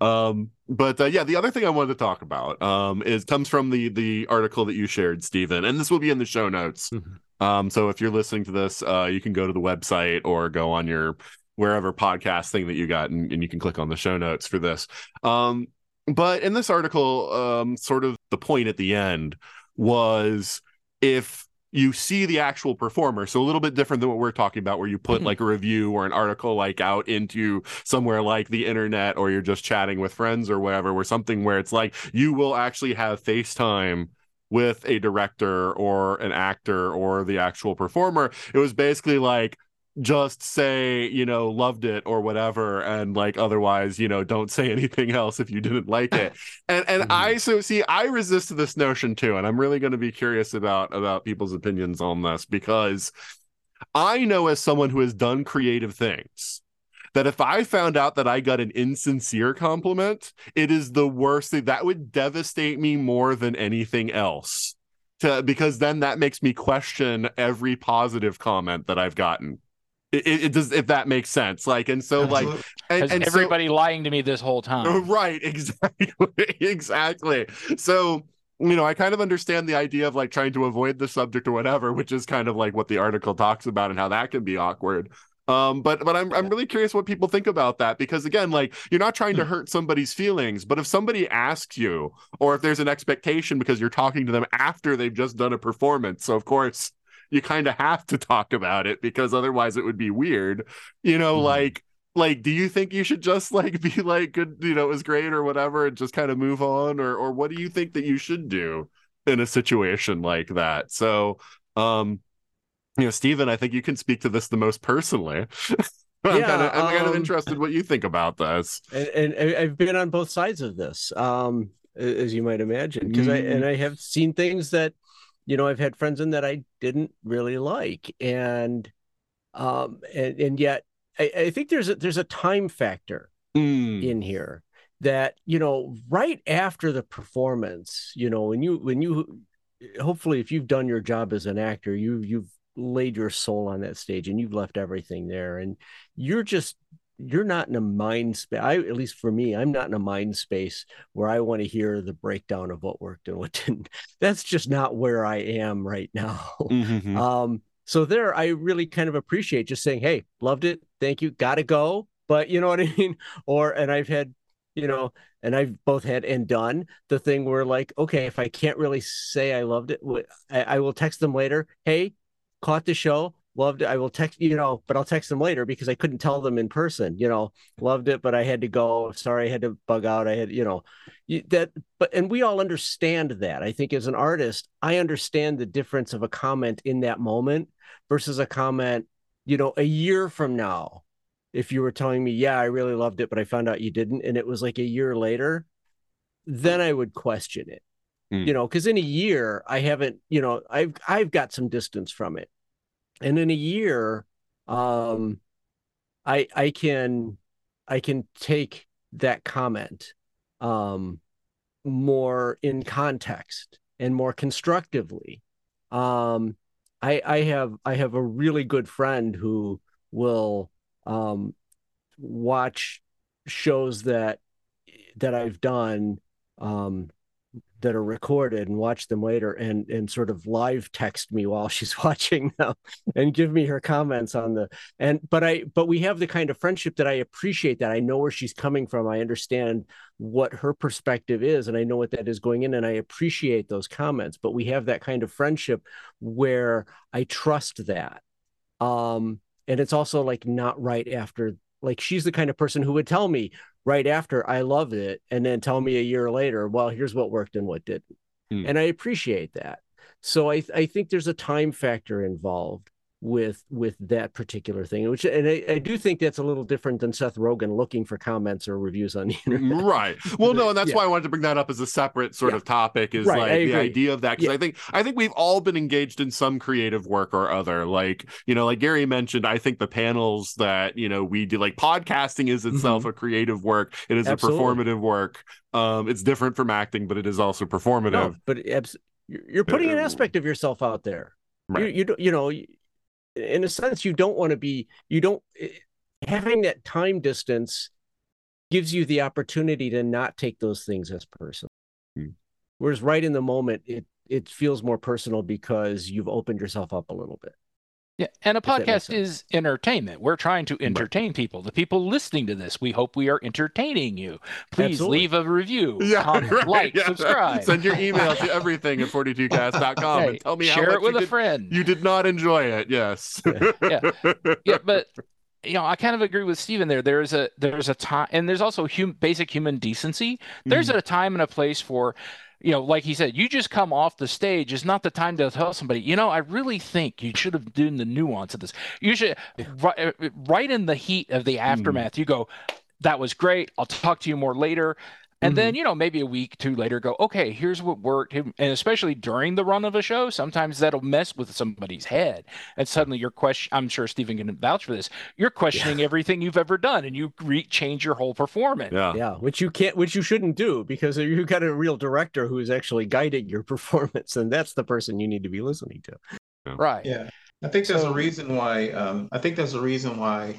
Speaker 1: um but uh, yeah the other thing i wanted to talk about um is comes from the the article that you shared stephen and this will be in the show notes mm-hmm. um so if you're listening to this uh you can go to the website or go on your wherever podcast thing that you got and, and you can click on the show notes for this um but in this article um sort of the point at the end was if you see the actual performer. So a little bit different than what we're talking about, where you put mm-hmm. like a review or an article like out into somewhere like the internet, or you're just chatting with friends or whatever, where something where it's like you will actually have FaceTime with a director or an actor or the actual performer. It was basically like just say you know loved it or whatever and like otherwise you know don't say anything else if you didn't like it and and mm-hmm. i so see i resist this notion too and i'm really going to be curious about about people's opinions on this because i know as someone who has done creative things that if I found out that I got an insincere compliment, it is the worst thing that would devastate me more than anything else. To, because then that makes me question every positive comment that I've gotten it, it, does if that makes sense. Like and so Absolutely. like and,
Speaker 3: and everybody so, lying to me this whole time.
Speaker 1: Right exactly exactly. So you know i kind of understand the idea of like trying to avoid the subject or whatever which is kind of like what the article talks about and how that can be awkward. Um but but i'm i'm really curious what people think about that because again like you're not trying to hmm. hurt somebody's feelings but if somebody asks you or if there's an expectation because you're talking to them after they've just done a performance so of course you kind of have to talk about it because otherwise it would be weird. You know, mm. like like do you think you should just like be like good, you know, it was great or whatever and just kind of move on or or what do you think that you should do in a situation like that? So, um you know, Stephen, I think you can speak to this the most personally. I'm, yeah, kind of, I'm um, kind of interested what you think about this.
Speaker 5: And, and, I've been on both sides of this, um, as you might imagine, because mm. I and I have seen things that you know, I've had friends in that I didn't really like, and um, and and yet I, I think there's a there's a time factor mm. in here that you know right after the performance, you know, when you when you hopefully if you've done your job as an actor, you you've laid your soul on that stage and you've left everything there, and you're just you're not in a mind space. I, at least for me, I'm not in a mind space where I want to hear the breakdown of what worked and what didn't. That's just not where I am right now. Mm-hmm. Um, so there, I really kind of appreciate just saying, "Hey, loved it, thank you, gotta go." But you know what I mean? Or and I've had, you know, and I've both had and done the thing where like, okay, if I can't really say I loved it, I, I will text them later. Hey, caught the show loved it. I will text, you know, but I'll text them later because I couldn't tell them in person, you know, loved it, but I had to go. Sorry, I had to bug out. I had, you know, that, but, and we all understand that. I think as an artist, I understand the difference of a comment in that moment versus a comment, you know, a year from now. If you were telling me, yeah, I really loved it, but I found out you didn't, and it was like a year later, then I would question it hmm. you know because in a year i haven't you know i've i've got some distance from it and in a year um i i can i can take that comment um more in context and more constructively. Um i i have i have a really good friend who will um watch shows that that i've done um that are recorded and watch them later and and sort of live text me while she's watching them and give me her comments on the and but I but we have the kind of friendship that I appreciate that. I know where she's coming from. I understand what her perspective is and I know what that is going in and I appreciate those comments but we have that kind of friendship where I trust that. Um and it's also like not right after like she's the kind of person who would tell me right after I loved it and then tell me a year later, well, here's what worked and what didn't.
Speaker 1: Hmm.
Speaker 5: And I appreciate that. So I I think there's a time factor involved with with that particular thing, which and I, I do think that's a little different than Seth Rogen looking for comments or reviews on the internet.
Speaker 1: right well no and that's
Speaker 5: Yeah.
Speaker 1: why i wanted to bring that up as a separate sort
Speaker 5: Yeah.
Speaker 1: of topic is
Speaker 5: Right,
Speaker 1: like the idea of that because
Speaker 5: Yeah.
Speaker 1: i think i think we've all been engaged in some creative work or other like you know like gary mentioned i think the panels that you know we do like podcasting is itself a creative work it is
Speaker 5: Mm-hmm. Absolutely.
Speaker 1: a performative work um it's different from acting but it is also performative
Speaker 5: No, but abs- you're putting an aspect of yourself out there. You
Speaker 1: Right.
Speaker 5: you don't you know you- in a sense you don't want to be you don't eh, having that time distance gives you the opportunity to not take those things as personal.
Speaker 1: Hmm.
Speaker 5: Whereas right in the moment it it feels more personal because you've opened yourself up a little bit.
Speaker 3: Yeah, and a podcast is entertainment. We're trying to entertain people. The people listening to this, we hope we are entertaining you. Please
Speaker 5: Absolutely.
Speaker 3: leave a review,
Speaker 1: yeah,
Speaker 3: comment,
Speaker 1: right,
Speaker 3: like,
Speaker 1: yeah.
Speaker 3: subscribe.
Speaker 1: Send your email to everything at 42cast.com
Speaker 3: Hey,
Speaker 1: and tell me how
Speaker 3: share
Speaker 1: much
Speaker 3: it with
Speaker 1: you
Speaker 3: a
Speaker 1: did,
Speaker 3: friend.
Speaker 1: you did not enjoy it. Yes.
Speaker 3: Yeah. yeah, but you know, I kind of agree with Stephen there. There's a there's a time, and there's also hum, basic human decency. There's
Speaker 1: Mm-hmm.
Speaker 3: a time and a place for, you know, like he said, you just come off the stage. It's not the time to tell somebody, you know, I really think you should have done the nuance of this. You should right, uh, right in the heat of the aftermath. You go, that was great. I'll talk to you more later. And then, you know, maybe a week, two later, go, okay, here's what worked. And especially during the run of a show, sometimes that'll mess with somebody's head. And suddenly you're question, I'm sure Stephen can vouch for this. You're questioning everything you've ever done and you re- change your whole performance.
Speaker 1: yeah.
Speaker 5: Yeah, which you can't which you shouldn't do because you've got a real director who is actually guiding your performance and that's the person you need to be listening to.
Speaker 3: Right.
Speaker 2: Yeah, I think there's
Speaker 3: So-
Speaker 2: a reason why. Um, I think there's a reason why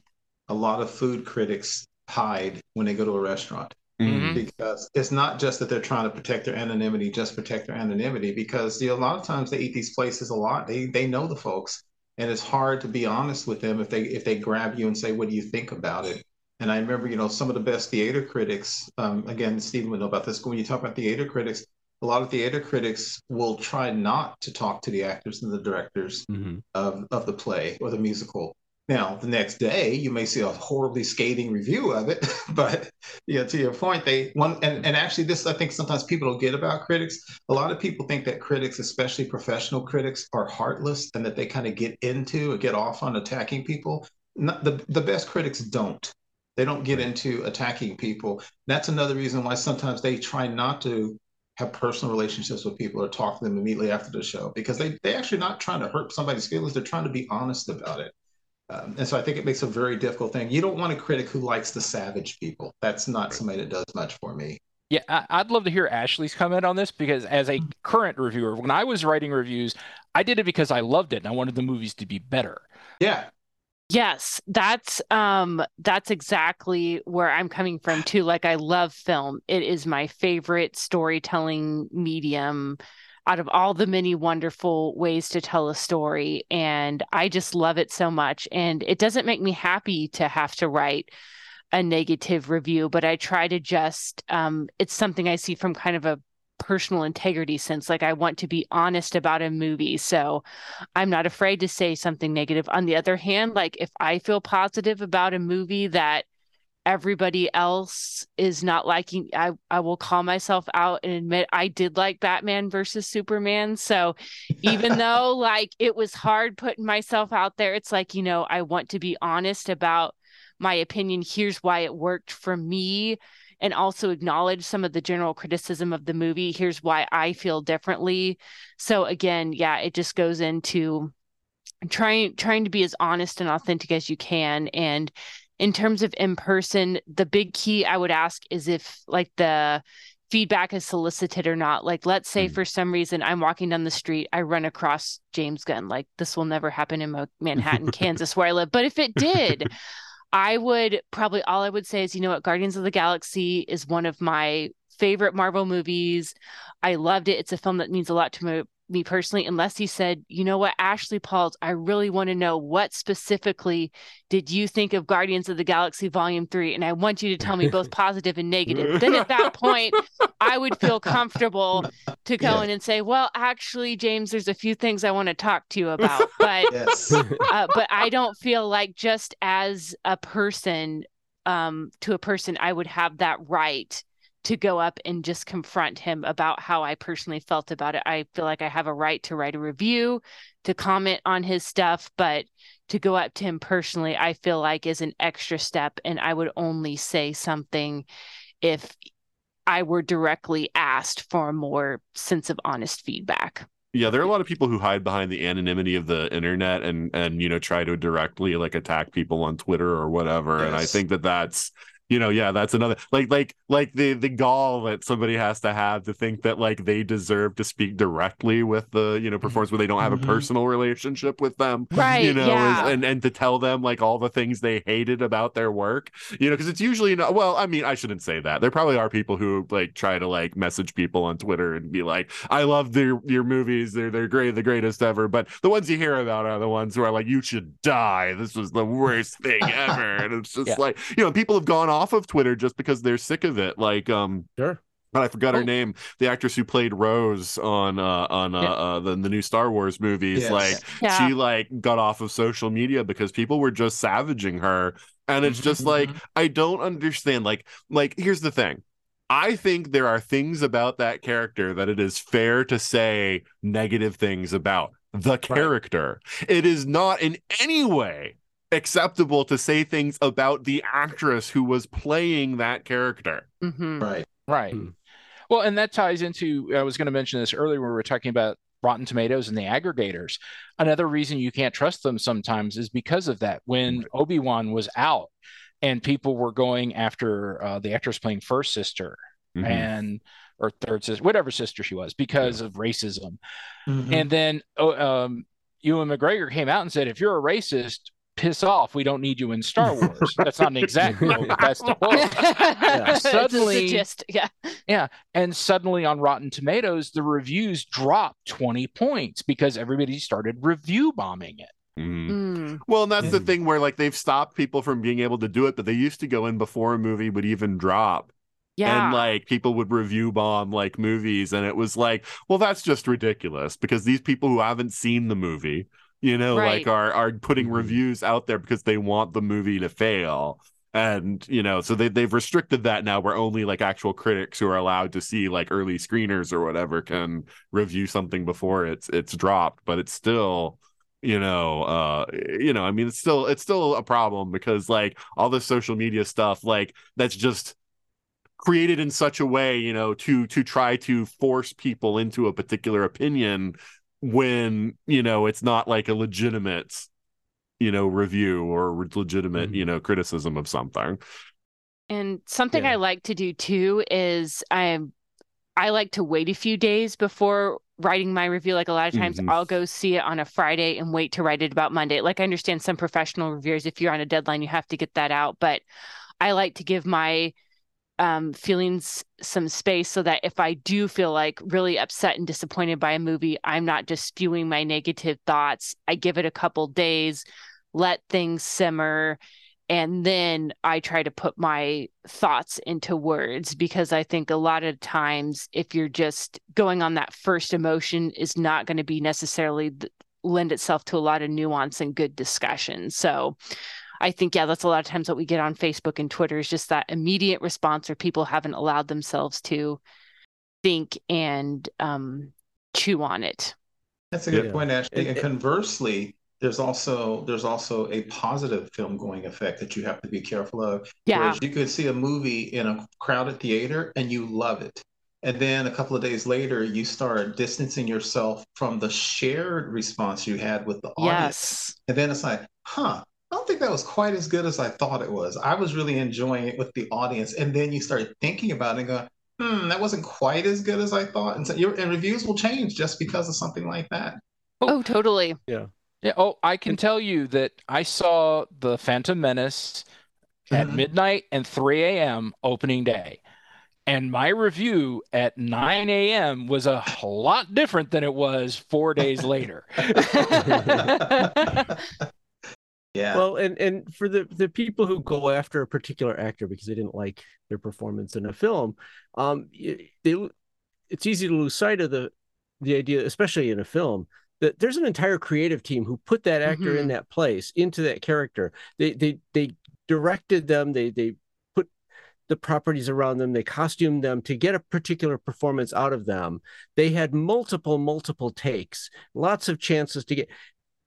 Speaker 2: a lot of food critics hide when they go to a restaurant
Speaker 3: Mhm.
Speaker 2: because it's not just that they're trying to protect their anonymity, just protect their anonymity. Because you know, a lot of times they eat these places a lot. They they know the folks, and it's hard to be honest with them if they if they grab you and say, "What do you think about it?" And I remember, you know, some of the best theater critics. Um, again, Stephen would know about this. When you talk about theater critics, a lot of theater critics will try not to talk to the actors and the directors of, of the play or the musical. Now, the next day, you may see a horribly scathing review of it, but yeah, to your point, they one and, and actually, this I think sometimes people don't get about critics. A lot of people think that critics, especially professional critics, are heartless and that they kind of get into or get off on attacking people. Not, the the best critics don't. They don't get into attacking people. That's another reason why sometimes they try not to have personal relationships with people or talk to them immediately after the show because they they actually not trying to hurt somebody's feelings. They're trying to be honest about it. Um, and so I think it makes a very difficult thing. You don't want a critic who likes the savage people. That's not somebody that does much for me.
Speaker 3: Yeah, I, I'd love to hear Ashley's comment on this because as a current reviewer, when I was writing reviews, I did it because I loved it and I wanted the movies to be better.
Speaker 2: Yeah.
Speaker 4: Yes, that's um that's exactly where I'm coming from too. Like I love film. It is my favorite storytelling medium out of all the many wonderful ways to tell a story and I just love it so much and it doesn't make me happy to have to write a negative review, but I try to just um it's something I see from kind of a personal integrity sense. Like I want to be honest about a movie. So I'm not afraid to say something negative. On the other hand, like if I feel positive about a movie that everybody else is not liking I I will call myself out and admit I did like Batman versus Superman. So even though like it was hard putting myself out there it's like you know I want to be honest about my opinion. Here's why it worked for me. And also acknowledge some of the general criticism of the movie. Here's why I feel differently. So again yeah it just goes into trying trying to be as honest and authentic as you can. And in terms of in person, the big key I would ask is if like the feedback is solicited or not. Like, let's say
Speaker 1: Mm.
Speaker 4: for some reason I'm walking down the street, I run across James Gunn. Like, this will never happen in Manhattan, Kansas, where I live. But if it did, I would probably all I would say is, you know what, Guardians of the Galaxy is one of my favorite Marvel movies. I loved it. It's a film that means a lot to me, me personally. Unless he said, you know what, Ashley Pauls, I really want to know what specifically did you think of Guardians of the Galaxy Volume 3? And I want you to tell me both positive and negative. Then at that point, I would feel comfortable to go
Speaker 2: Yeah.
Speaker 4: in and say, well, actually, James, there's a few things I want to talk to you about. But
Speaker 2: Yes.
Speaker 4: uh, but I don't feel like just as a person, um, to a person, I would have that right to go up and just confront him about how I personally felt about it. I feel like I have a right to write a review, to comment on his stuff, but to go up to him personally, I feel like is an extra step. And I would only say something if I were directly asked for a more sense of honest feedback.
Speaker 1: Yeah, there are a lot of people who hide behind the anonymity of the internet and and you know try to directly like attack people on Twitter or whatever. And I think that that's you know yeah that's another like like like the the gall that somebody has to have to think that like they deserve to speak directly with the you know performers where they don't have a mm-hmm. personal relationship with them
Speaker 4: Right.
Speaker 1: you know is- and and to tell them like all the things they hated about their work you know because it's usually not well i mean i shouldn't say that. There probably are people who like try to like message people on twitter and be like i love their your movies. They're they're great the greatest ever. But the ones you hear about are the ones who are like you should die. This was the worst thing ever. And it's just
Speaker 3: Yeah.
Speaker 1: like you know people have gone off of twitter just because they're sick of it like um
Speaker 5: Sure.
Speaker 1: God, I forgot her
Speaker 3: Oh.
Speaker 1: name. The actress who played Rose on uh, on uh,
Speaker 3: Yeah.
Speaker 1: uh, the the new Star Wars movies,
Speaker 2: Yes.
Speaker 1: like
Speaker 4: Yeah.
Speaker 1: she like got off of social media because people were just savaging her and it's just
Speaker 2: Mhm.
Speaker 1: like i don't understand like like here's the thing i think there are things about that character that it is fair to say negative things about the character it is not in any way acceptable to say things about the actress who was playing that character
Speaker 4: Mhm.
Speaker 2: Right.
Speaker 3: Right.
Speaker 5: Hmm.
Speaker 3: Well, and that ties into, I was going to mention this earlier when we were talking about Rotten Tomatoes and the aggregators. Another reason you can't trust them sometimes is because of that. When Obi Wan was out and people were going after uh, the actress playing First Sister
Speaker 1: Mhm.
Speaker 3: and, or Third Sister, whatever sister she was, because of racism.
Speaker 2: Mhm.
Speaker 3: And then oh, um, Ewan McGregor came out and said, if you're a racist, piss off. We don't need you in Star Wars. That's not an exact quote, but that's the quote.
Speaker 4: It's the
Speaker 3: Suddenly-
Speaker 4: gist, yeah.
Speaker 3: Yeah. And suddenly on Rotten Tomatoes, the reviews dropped 20 points because everybody started review bombing it.
Speaker 1: Mhm.
Speaker 4: Mm.
Speaker 1: Well, and that's the
Speaker 5: Mhm.
Speaker 1: thing where like they've stopped people from being able to do it, but they used to go in before a movie would even drop.
Speaker 4: Yeah.
Speaker 1: And like people would review bomb like movies, and it was like, well, that's just ridiculous because these people who haven't seen the movie, you know,
Speaker 4: Right.
Speaker 1: like are are putting
Speaker 5: Mhm.
Speaker 1: reviews out there because they want the movie to fail. And you know, so they they've restricted that now where only like actual critics who are allowed to see like early screeners or whatever can review something before it's it's dropped, but it's still you know uh you know i mean it's still it's still a problem because like all this social media stuff like that's just created in such a way you know to to try to force people into a particular opinion when you know it's not like a legitimate you know review or legitimate you know criticism of something
Speaker 4: And something
Speaker 5: Yeah.
Speaker 4: I like to do too is I'm I like to wait a few days before writing my review. Like a lot of times
Speaker 1: Mhm.
Speaker 4: I'll go see it on a Friday and wait to write it about Monday. Like I understand some professional reviewers, if you're on a deadline, you have to get that out. But I like to give my um, feelings some space so that if I do feel like really upset and disappointed by a movie, I'm not just spewing my negative thoughts. I give it a couple days, let things simmer, and then I try to put my thoughts into words because I think a lot of times if you're just going on that first emotion is not going to be necessarily th- lend itself to a lot of nuance and good discussion. So I think yeah, that's a lot of times what we get on Facebook and Twitter is just that immediate response where people haven't allowed themselves to think and um, chew on it.
Speaker 2: That's a good
Speaker 5: Yeah.
Speaker 2: point, Ashley.
Speaker 5: And-
Speaker 2: And conversely, there's also there's also a positive film going effect that you have to be careful of.
Speaker 4: Yeah.
Speaker 2: Whereas you could see a movie in a crowded theater and you love it. And then a couple of days later, you start distancing yourself from the shared response you had with the audience.
Speaker 4: Yes.
Speaker 2: And then it's like, huh, I don't think that was quite as good as I thought it was. I was really enjoying it with the audience. And then you start thinking about it and go, hmm, that wasn't quite as good as I thought. And so your and reviews will change just because of something like that.
Speaker 4: Oh, totally.
Speaker 3: Yeah. Yeah. Oh, I can tell you that I saw the Phantom Menace at
Speaker 2: Mhm.
Speaker 3: midnight and 3 a.m. opening day. And my review at 9 a.m. was a lot different than it was four days later.
Speaker 2: Yeah.
Speaker 5: Well, and and for the the people who go after a particular actor because they didn't like their performance in a film, um, they it's easy to lose sight of the the idea, especially in a film, that there's an entire creative team who put that actor in
Speaker 4: Mhm.
Speaker 5: that place, into that character. They they they directed them. They they put the properties around them. They costumed them to get a particular performance out of them. They had multiple multiple takes, lots of chances to get.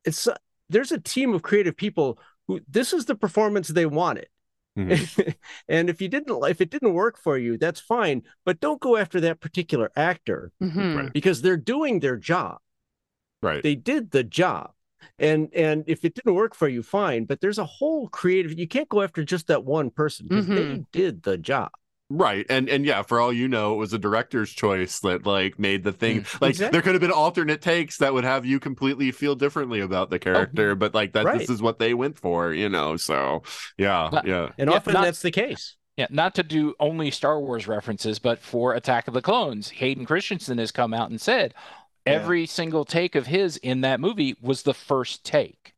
Speaker 5: It's there's a team of creative people who this is the performance they wanted. and if you didn't if it didn't work for you, that's fine, but don't go after that particular actor
Speaker 4: Mhm.
Speaker 1: Right.
Speaker 5: because they're doing their job.
Speaker 1: Right.
Speaker 5: They did the job. And and if it didn't work for you, fine. But there's a whole creative. You can't go after just that one person because they
Speaker 4: Mhm.
Speaker 5: did the job.
Speaker 1: Right. And and yeah, for all you know, it was a director's choice that like made the thing mm, like
Speaker 5: Exactly.
Speaker 1: there could have been alternate takes that would have you completely feel differently about the oh, character, but like that
Speaker 5: right.
Speaker 1: this is what they went for, you know. So yeah,
Speaker 3: Not-
Speaker 1: yeah.
Speaker 5: And
Speaker 3: Yeah,
Speaker 5: often
Speaker 3: not-
Speaker 5: that's the case.
Speaker 3: Yeah, not to do only Star Wars references, but for Attack of the Clones, Hayden Christensen has come out and said
Speaker 2: Yeah.
Speaker 3: every single take of his in that movie was the first take.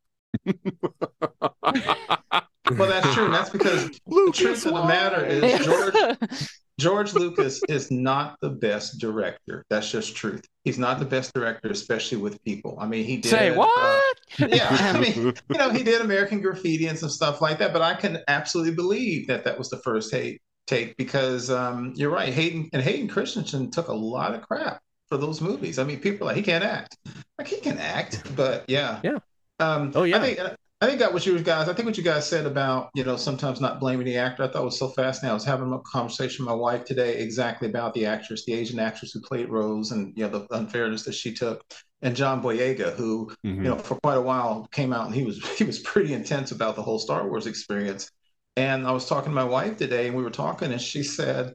Speaker 2: Well, that's true. And that's because the
Speaker 1: Lucas,
Speaker 2: truth of the matter is George George Lucas is not the best director. That's just truth. He's not the best director, especially with people. I mean, he did
Speaker 3: Say
Speaker 2: uh,
Speaker 3: what?
Speaker 2: yeah, I mean, you know, he did American Graffiti and some stuff like that. But I can absolutely believe that that was the first take, take because um, you're right. Hayden and Hayden Christensen took a lot of crap for those movies. I mean, people are like he can't act. Like he can act, but yeah,
Speaker 5: Yeah.
Speaker 2: Um,
Speaker 5: Oh, yeah.
Speaker 2: I think I think that what you guys. I think what you guys said about you know sometimes not blaming the actor. I thought was so fascinating. I was having a conversation with my wife today exactly about the actress, the Asian actress who played Rose, and you know the unfairness that she took, and John Boyega, who
Speaker 1: Mhm.
Speaker 2: you know for quite a while came out and he was he was pretty intense about the whole Star Wars experience. And I was talking to my wife today, and we were talking, and she said,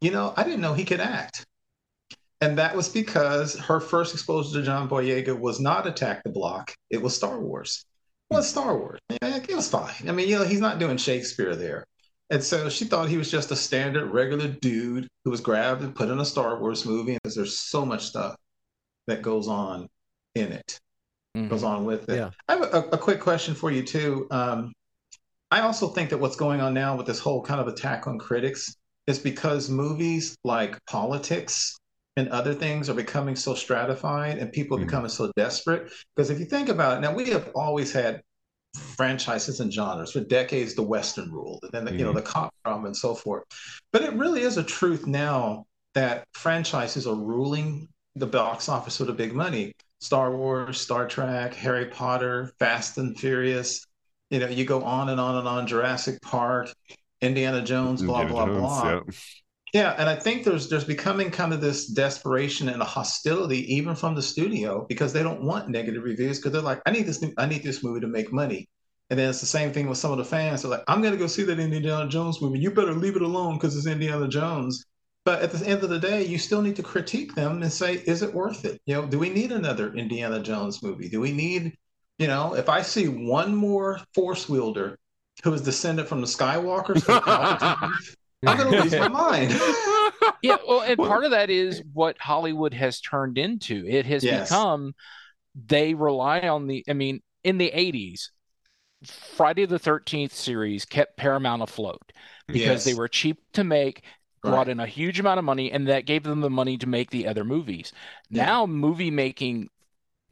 Speaker 2: "You know, I didn't know he could act." And that was because her first exposure to John Boyega was not Attack the Block; it was Star Wars. It was Star Wars. It was fine. I mean, you know, he's not doing Shakespeare there. And so she thought he was just a standard, regular dude who was grabbed and put in a Star Wars movie. Because there's so much stuff that goes on in it, goes on with it.
Speaker 5: Yeah.
Speaker 2: I have a, a quick question for you too. Um, I also think that what's going on now with this whole kind of attack on critics is because movies like politics and other things are becoming so stratified and people
Speaker 1: Mhm.
Speaker 2: becoming so desperate. Because if you think about it, now we have always had franchises and genres for decades the western ruled and then the, you know
Speaker 1: Mhm.
Speaker 2: the cop drama and so forth but it really is a truth now that franchises are ruling the box office with the big money star wars star trek harry potter fast and furious you know you go on and on and on jurassic park indiana jones blah
Speaker 1: Indiana
Speaker 2: blah
Speaker 1: Jones,
Speaker 2: blah
Speaker 1: yeah.
Speaker 2: Yeah, and I think there's there's becoming kind of this desperation and a hostility even from the studio because they don't want negative reviews because they're like, I need this I need this movie to make money. And then it's the same thing with some of the fans. They're like, I'm gonna go see that Indiana Jones movie. You better leave it alone because it's Indiana Jones. But at the end of the day, you still need to critique them and say, is it worth it? You know, do we need another Indiana Jones movie? Do we need, you know, if I see one more force wielder who is descended from the Skywalkers, I'm gonna lose my mind.
Speaker 3: yeah, well, and part of that is what Hollywood has turned into. It has
Speaker 2: Yes.
Speaker 3: become they rely on the. I mean, in the '80s, Friday the 13th series kept Paramount afloat because they were cheap to make, brought
Speaker 2: Right.
Speaker 3: in a huge amount of money, and that gave them the money to make the other movies.
Speaker 2: Yeah.
Speaker 3: Now, movie making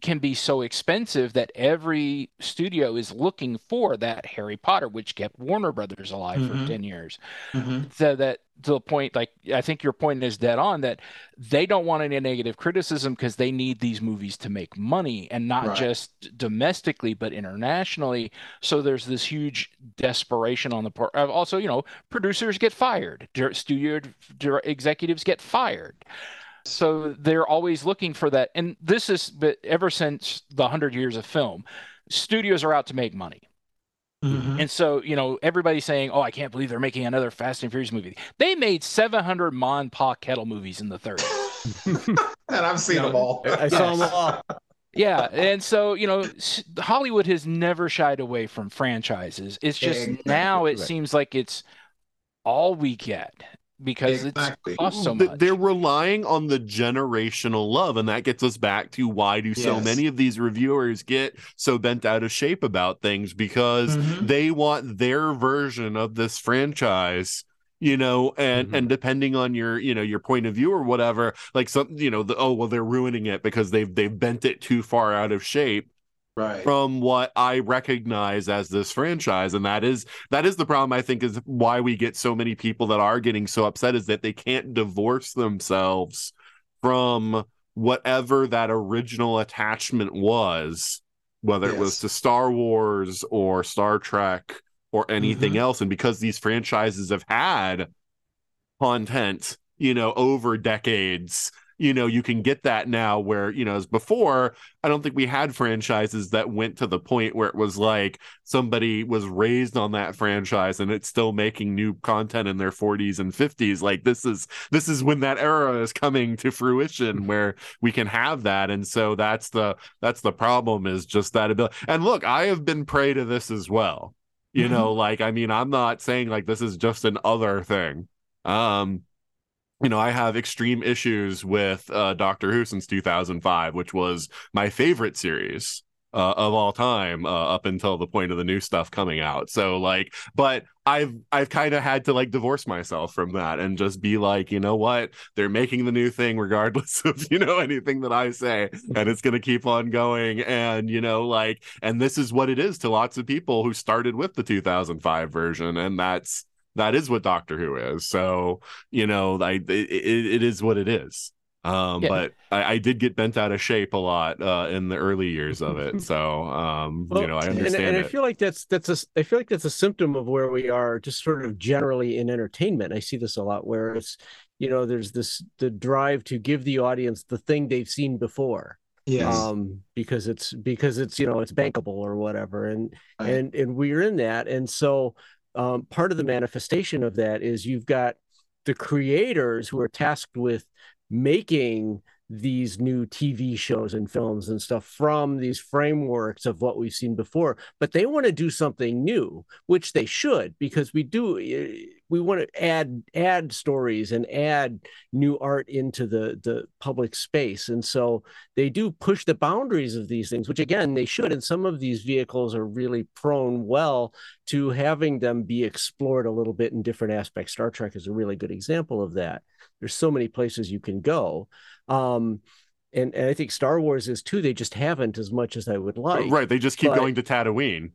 Speaker 3: can be so expensive that every studio is looking for that Harry Potter, which kept Warner Brothers alive
Speaker 2: Mhm.
Speaker 3: for 10 years
Speaker 2: Mhm.
Speaker 3: so that to the point like i think your point is dead on that they don't want any negative criticism because they need these movies to make money and not
Speaker 2: Right.
Speaker 3: just domestically but internationally so there's this huge desperation on the part of also you know producers get fired studio executives get fired so they're always looking for that and this is but ever since the 100 years of film studios are out to make money
Speaker 2: Mhm.
Speaker 3: and so, you know, everybody's saying, "Oh, I can't believe they're making another Fast and Furious movie." They made 700 Ma and Pa Kettle movies in the 30s.
Speaker 2: And I've seen them all.
Speaker 5: I saw them all.
Speaker 3: yeah, and so you know, Hollywood has never shied away from franchises. It's just
Speaker 2: Exactly.
Speaker 3: now it
Speaker 2: Right.
Speaker 3: seems like it's all we get because
Speaker 2: Exactly.
Speaker 3: it's cost so much.
Speaker 1: They're relying on the generational love, and that gets us back to why do so many of these reviewers get so bent out of shape about things because
Speaker 2: Mhm.
Speaker 1: they want their version of this franchise you know and
Speaker 2: Mm-hmm.
Speaker 1: and depending on your you know your point of view or whatever like some you know the oh well they're ruining it because they've they've bent it too far out of shape
Speaker 2: Right.
Speaker 1: from what I recognize as this franchise. And that is that is the problem I think is why we get so many people that are getting so upset is that they can't divorce themselves from whatever that original attachment was, whether it was
Speaker 2: Yes.
Speaker 1: to Star Wars or Star Trek or anything
Speaker 2: Mhm.
Speaker 1: else. And because these franchises have had content, you know, over decades, you know, you can get that now where, you know, as before, I don't think we had franchises that went to the point where it was like somebody was raised on that franchise and it's still making new content in their 40s and 50s. Like this is this is when that era is coming to fruition where we can have that. And so that's the that's the problem is just that ability. And look, I have been prey to this as well. You
Speaker 2: Mhm.
Speaker 1: know, like I mean, I'm not saying like this is just an other thing. Um you know, I have extreme issues with uh, Doctor Who since 2005, which was my favorite series uh, of all time uh, up until the point of the new stuff coming out. So, like, but I've I've kind of had to like divorce myself from that and just be like, you know what, they're making the new thing regardless of you know anything that I say, and it's gonna keep on going. And you know, like, and this is what it is to lots of people who started with the 2005 version, and that's that is what Doctor Who is. So you know, I it, it, it is what it is. Um,
Speaker 3: Yeah.
Speaker 1: but I, I did get bent out of shape a lot uh, in the early years of it. So um, you know, I
Speaker 5: and-
Speaker 1: understand
Speaker 5: and,
Speaker 1: it.
Speaker 5: I feel like that's that's a I feel like that's a symptom of where we are just sort of generally in entertainment. I see this a lot where it's you know there's this the drive to give the audience the thing they've seen before.
Speaker 2: Yes.
Speaker 5: Um, because it's because it's you know it's bankable or whatever, and
Speaker 2: Right.
Speaker 5: and and we're in that, and so um, part of the manifestation of that is you've got the creators who are tasked with making these new TV shows and films and stuff from these frameworks of what we've seen before, but they want to do something new, which they should because we do eh, we want to add add stories and add new art into the the public space, and so they do push the boundaries of these things, which again they should. And some of these vehicles are really prone well to having them be explored a little bit in different aspects. Star Trek is a really good example of that. There's so many places you can go. Um, and, and I think Star Wars is too. They just haven't as much as I would like.
Speaker 1: right, they just keep
Speaker 5: but-
Speaker 1: going to Tatooine.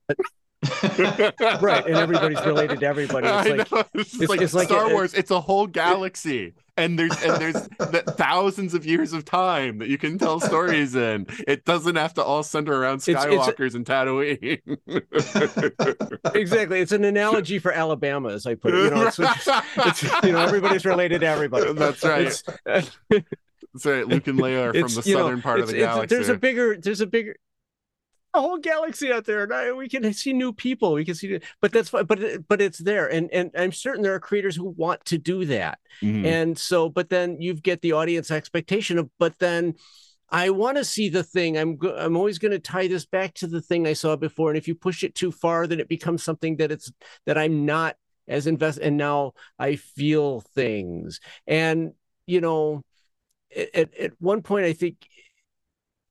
Speaker 5: Right, and everybody's related to everybody. It's
Speaker 1: I
Speaker 5: like
Speaker 1: know. It's,
Speaker 5: it's-
Speaker 1: like
Speaker 5: it's like
Speaker 1: Star
Speaker 5: a-
Speaker 1: Wars. It's a whole galaxy, and there's and there's th- thousands of years of time that you can tell stories in. It doesn't have to all center around Skywalkers and Tatooine.
Speaker 5: exactly. It's an analogy for Alabama, as I put it. You know, it's, you know everybody's related to everybody.
Speaker 1: That's right. That's right. Luke and Leia are from the
Speaker 5: you know,
Speaker 1: southern part of the galaxy.
Speaker 5: There's a bigger. There's a bigger. A whole galaxy out there, and I, we can see new people. We can see, but that's. But it- but it's there, and and I'm certain there are creators who want to do that.
Speaker 1: Mhm.
Speaker 5: And so, but then you get the audience expectation of, but then I want to see the thing. I'm go- I'm always going to tie this back to the thing I saw before. And if you push it too far, then it becomes something that it's that I'm not as invest. And now I feel things. And you know, at at one point, I think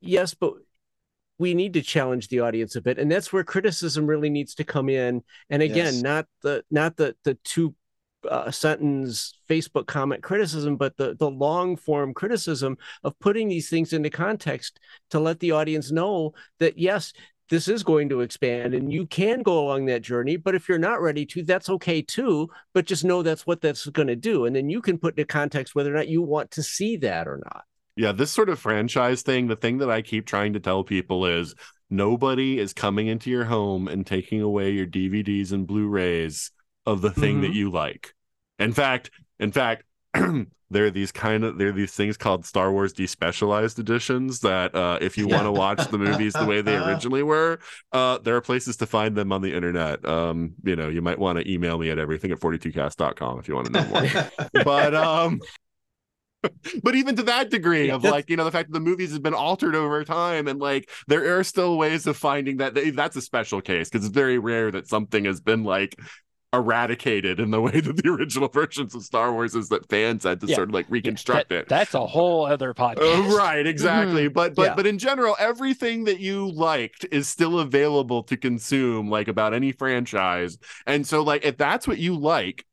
Speaker 5: yes, but we need to challenge the audience a bit and that's where criticism really needs to come in. And again
Speaker 2: Yes.
Speaker 5: not the not the the two uh, sentence facebook comment criticism but the the long form criticism of putting these things into context to let the audience know that yes this is going to expand and you can go along that journey but if you're not ready to that's okay too but just know that's what that's going to do. And then you can put into context whether or not you want to see that or not
Speaker 1: Yeah, this sort of franchise thing, the thing that I keep trying to tell people is nobody is coming into your home and taking away your DVDs and Blu-rays of the thing that
Speaker 5: Mhm.
Speaker 1: you like. In fact, in fact, there are these kind of there are these things called Star Wars despecialized editions that uh if you want to watch the movies the way they originally were, uh there are places to find them on the internet. Um, you know, you might want to email me at everything at 42cast.com if you want to know more. but um but even to that degree of like you know the fact that the movies have been altered over time and like there are still ways of finding that that's a special case because it's very rare that something has been like eradicated in the way that the original versions of Star Wars is that fans had to
Speaker 3: Yeah.
Speaker 1: sort of like reconstruct
Speaker 3: That-
Speaker 1: it.
Speaker 3: That's a whole other oh, podcast.
Speaker 1: Oh, right, exactly. Mm-hmm. But but
Speaker 5: Yeah.
Speaker 1: but in general, everything that you liked is still available to consume, like about any franchise. And so, like, if that's what you like,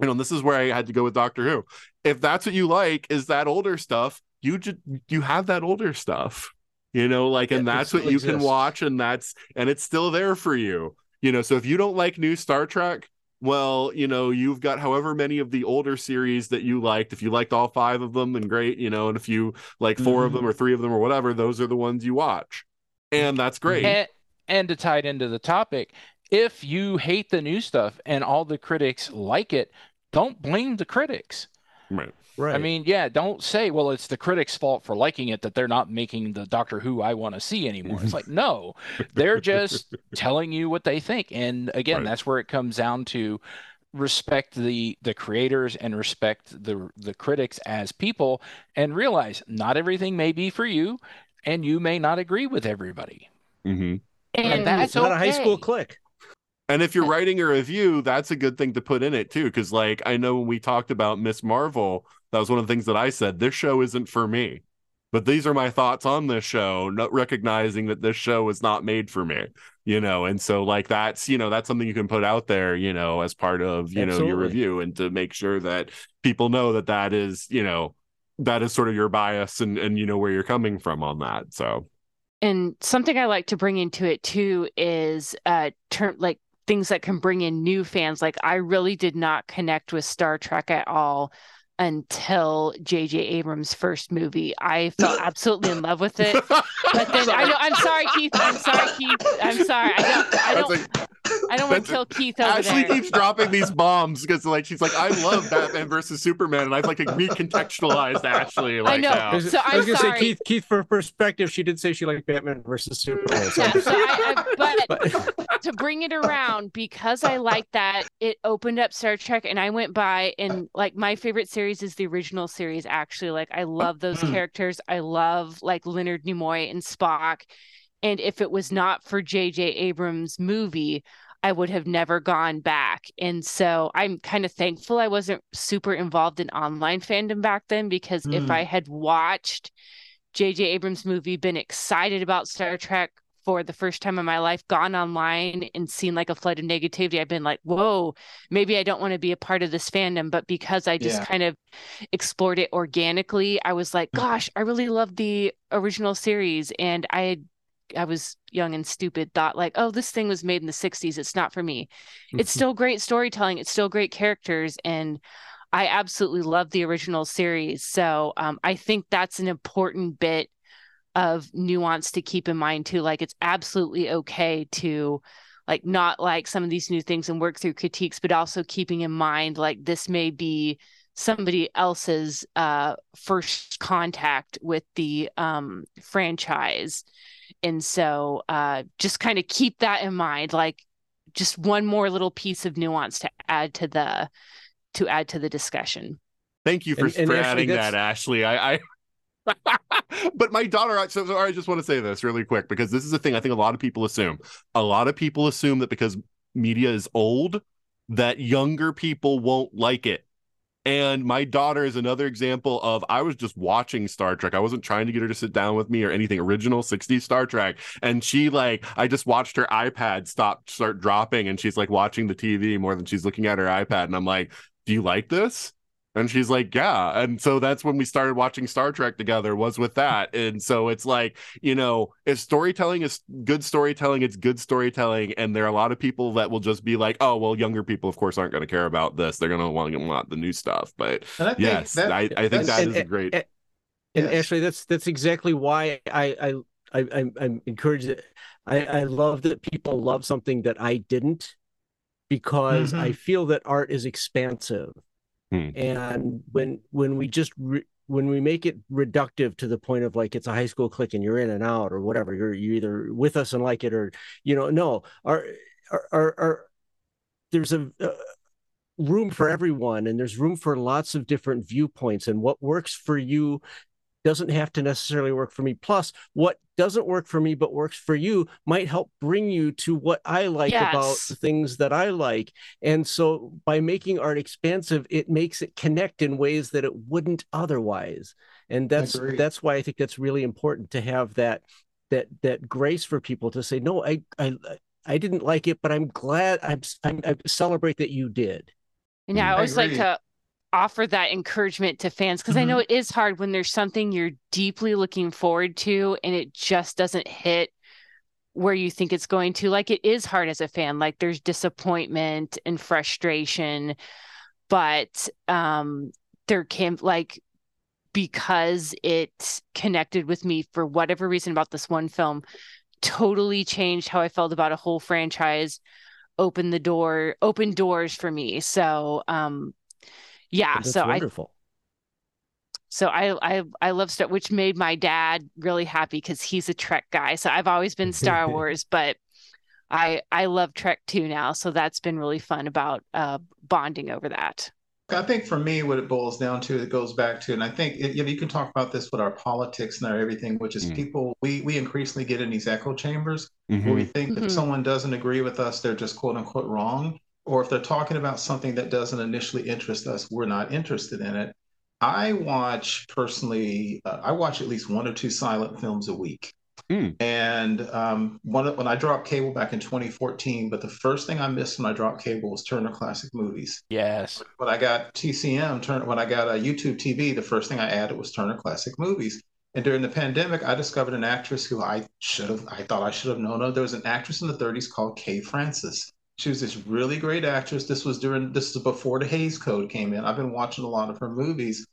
Speaker 1: you know, and this is where I had to go with Doctor Who. If that's what you like, is that older stuff, you just you have that older stuff. You know, like, and
Speaker 5: it
Speaker 1: that's what
Speaker 5: still
Speaker 1: you can watch, and that's and it's still there for you. You know, so if you don't like new Star Trek, well, you know, you've got however many of the older series that you liked. If you liked all five of them, then great, you know, and if you like 4 of mm-hmm. them or three of them or whatever, those are the ones you watch. And that's great.
Speaker 3: And, and to tie it into the topic, if you hate the new stuff and all the critics like it, don't blame the critics.
Speaker 1: Right.
Speaker 5: right
Speaker 3: I mean, yeah, don't say, well, it's the critics' fault for liking it that they're not making the Doctor Who I want to see anymore. It's like, no, they're just telling you what they think. And again,
Speaker 1: Right.
Speaker 3: that's where it comes down to respect the the creators and respect the the critics as people and realize not everything may be for you and you may not agree with everybody.
Speaker 1: hmm
Speaker 3: And that's
Speaker 5: it's not a high school
Speaker 3: okay.
Speaker 1: And if you're writing a review, that's a good thing to put in it too. Because, like, I know when we talked about Miss Marvel, that was one of the things that I said. This show isn't for me, but these are my thoughts on this show. Not recognizing that this show is not made for me, you know. And so, like, that's you know, that's something you can put out there, you know, as part of you know your review, and to make sure that people know that that is you know that is sort of your bias and and you know where you're coming from on that. So
Speaker 4: And something I like to bring into it too is uh term like things that can bring in new fans. Like I really did not connect with Star Trek at all until J.J. Abrams' first movie. I fell absolutely in love with it. But then I know I'm sorry, Keith. I'm sorry, Keith. I'm sorry. I don't I don't I don't want to kill Keith over
Speaker 1: Ashley
Speaker 4: there.
Speaker 1: keeps dropping these bombs because like she's like, I love Batman versus Superman, and I've like recontextualized Ashley. Like,
Speaker 4: know.
Speaker 1: now.
Speaker 5: I was,
Speaker 4: So
Speaker 5: I was
Speaker 4: I'm
Speaker 5: gonna
Speaker 4: sorry.
Speaker 5: say Keith Keith for perspective she did say she liked Batman versus Superman so
Speaker 4: Yeah, so I, I, but
Speaker 5: but
Speaker 4: to bring it around because I like that it opened up Star Trek and I went by and like my favorite series is the original series actually like I love those mm. characters I love like Leonard Nimoy and Spock and if it was not for JJ Abrams movie I would have never gone back and so I'm kind of thankful I wasn't super involved in online fandom back then because if
Speaker 2: Mm.
Speaker 4: I had watched JJ Abrams movie been excited about Star Trek for the first time in my life, gone online and seen like a flood of negativity, I've been like, whoa, maybe I don't want to be a part of this fandom. But because I just
Speaker 2: Yeah.
Speaker 4: kind of explored it organically, I was like, gosh, I really love the original series. And I had I was young and stupid, thought like, oh, this thing was made in the 60s. It's not for me. It's still great storytelling, it's still great characters. And I absolutely love the original series. So um, I think that's an important bit of nuance to keep in mind too. Like it's absolutely okay to like not like some of these new things and work through critiques, but also keeping in mind like this may be somebody else's uh first contact with the um franchise. And so uh just kind of keep that in mind. Like just one more little piece of nuance to add to the to add to the discussion.
Speaker 1: Thank you for,
Speaker 5: And- and
Speaker 1: for
Speaker 5: Ashley,
Speaker 1: adding
Speaker 5: that's-
Speaker 1: that, Ashley. I, I... but my daughter. So, so I just want to say this really quick because this is a thing I think a lot of people assume. A lot of people assume that because media is old, that younger people won't like it. And my daughter is another example of I was just watching Star Trek. I wasn't trying to get her to sit down with me or anything original 60s Star Trek. And she like I just watched her iPad stop start dropping and she's like watching the TV more than she's looking at her iPad. And I'm like, do you like this? And she's like, yeah. And so that's when we started watching Star Trek together, was with that. And so it's like, you know, if storytelling is good storytelling, it's good storytelling. And there are a lot of people that will just be like, oh, well, younger people, of course, aren't going to care about this. They're going to want to want the new stuff. But
Speaker 2: I think
Speaker 1: yes,
Speaker 2: that-
Speaker 1: I, I think
Speaker 2: that's-
Speaker 1: that
Speaker 5: and-
Speaker 1: is a great.
Speaker 5: and, and
Speaker 2: Yes.
Speaker 5: actually that's that's exactly why I I I I'm, I'm encouraged that I I love that people love something that I didn't because
Speaker 2: Mhm.
Speaker 5: I feel that art is expansive
Speaker 1: Hmm.
Speaker 5: and when when we just re, when we make it reductive to the point of like it's a high school clique and you're in and out or whatever you're you either with us and like it or you know no our our our, our there's a uh, room for everyone and there's room for lots of different viewpoints and what works for you doesn't have to necessarily work for me. Plus what doesn't work for me but works for you might help bring you to what i like about the things that i like. And so by making art expansive it makes it connect in ways that it wouldn't otherwise. And that's that's why i think that's really important to have that that that grace for people to say no i i i didn't like it but i'm glad i'm, I'm i celebrate that you did.
Speaker 4: And yeah, I
Speaker 2: I
Speaker 4: always like to offer that encouragement to fans because I know it is hard when there's something you're deeply looking forward to and it just doesn't hit where you think it's going to. Like it is hard as a fan. Like there's disappointment and frustration, but um there can like because it connected with me for whatever reason about this one film totally changed how I felt about a whole franchise opened the door opened doors for me so um yeah
Speaker 5: that's
Speaker 4: so i so i i i love star which made my dad really happy because he's a trek guy so i've always been star wars but i i love trek too now so that's been really fun about uh bonding over that
Speaker 2: I think for me, what it boils down to, it goes back to, and I think it, you know, you can talk about this with our politics and our everything, which is
Speaker 1: Mm.
Speaker 2: people, we we increasingly get in these echo chambers where
Speaker 1: Mhm.
Speaker 2: we think that
Speaker 4: Mhm.
Speaker 2: someone doesn't agree with us, they're just quote unquote wrong. Or if they're talking about something that doesn't initially interest us, we're not interested in it. I watch personally, uh, I watch at least one or two silent films a week.
Speaker 1: Hmm.
Speaker 2: And um, one of- when I dropped cable back in 2014, but the first thing I missed when I dropped cable was Turner Classic Movies
Speaker 3: Yes.
Speaker 2: when I got TCM, turn when I got a YouTube TV, the first thing I added was Turner Classic Movies. And during the pandemic, I discovered an actress who I should have, I thought I should have known of. There was an actress in the 30s called Kay Francis. She was this really great actress. This was during, this is before the Hays Code came in. I've been watching a lot of her movies.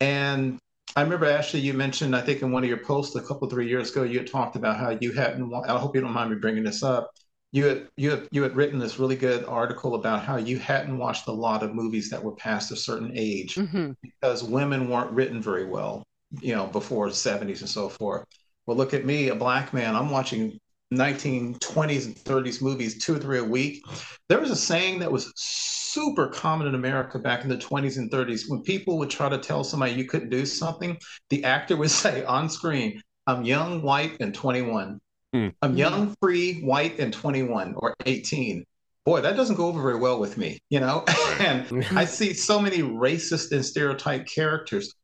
Speaker 2: And I remember, Ashley, you mentioned, I think in one of your posts a couple, three years ago, you had talked about how you hadn't, I hope you don't mind me bringing this up. You had, you had, you had written this really good article about how you hadn't watched a lot of movies that were past a certain age
Speaker 4: hmm
Speaker 2: because women weren't written very well, you know, before the 70s and so forth. Well, look at me, a black man. I'm watching 1920s and 30s movies two or three a week. There was a saying that was super common in America back in the 20s and 30s. When people would try to tell somebody you couldn't do something, the actor would say on screen, I'm young, white, and 21.
Speaker 1: Hmm.
Speaker 2: I'm young, free, white, and 21 or 18. Boy, that doesn't go over very well with me, you know? and I see so many racist and stereotype characters,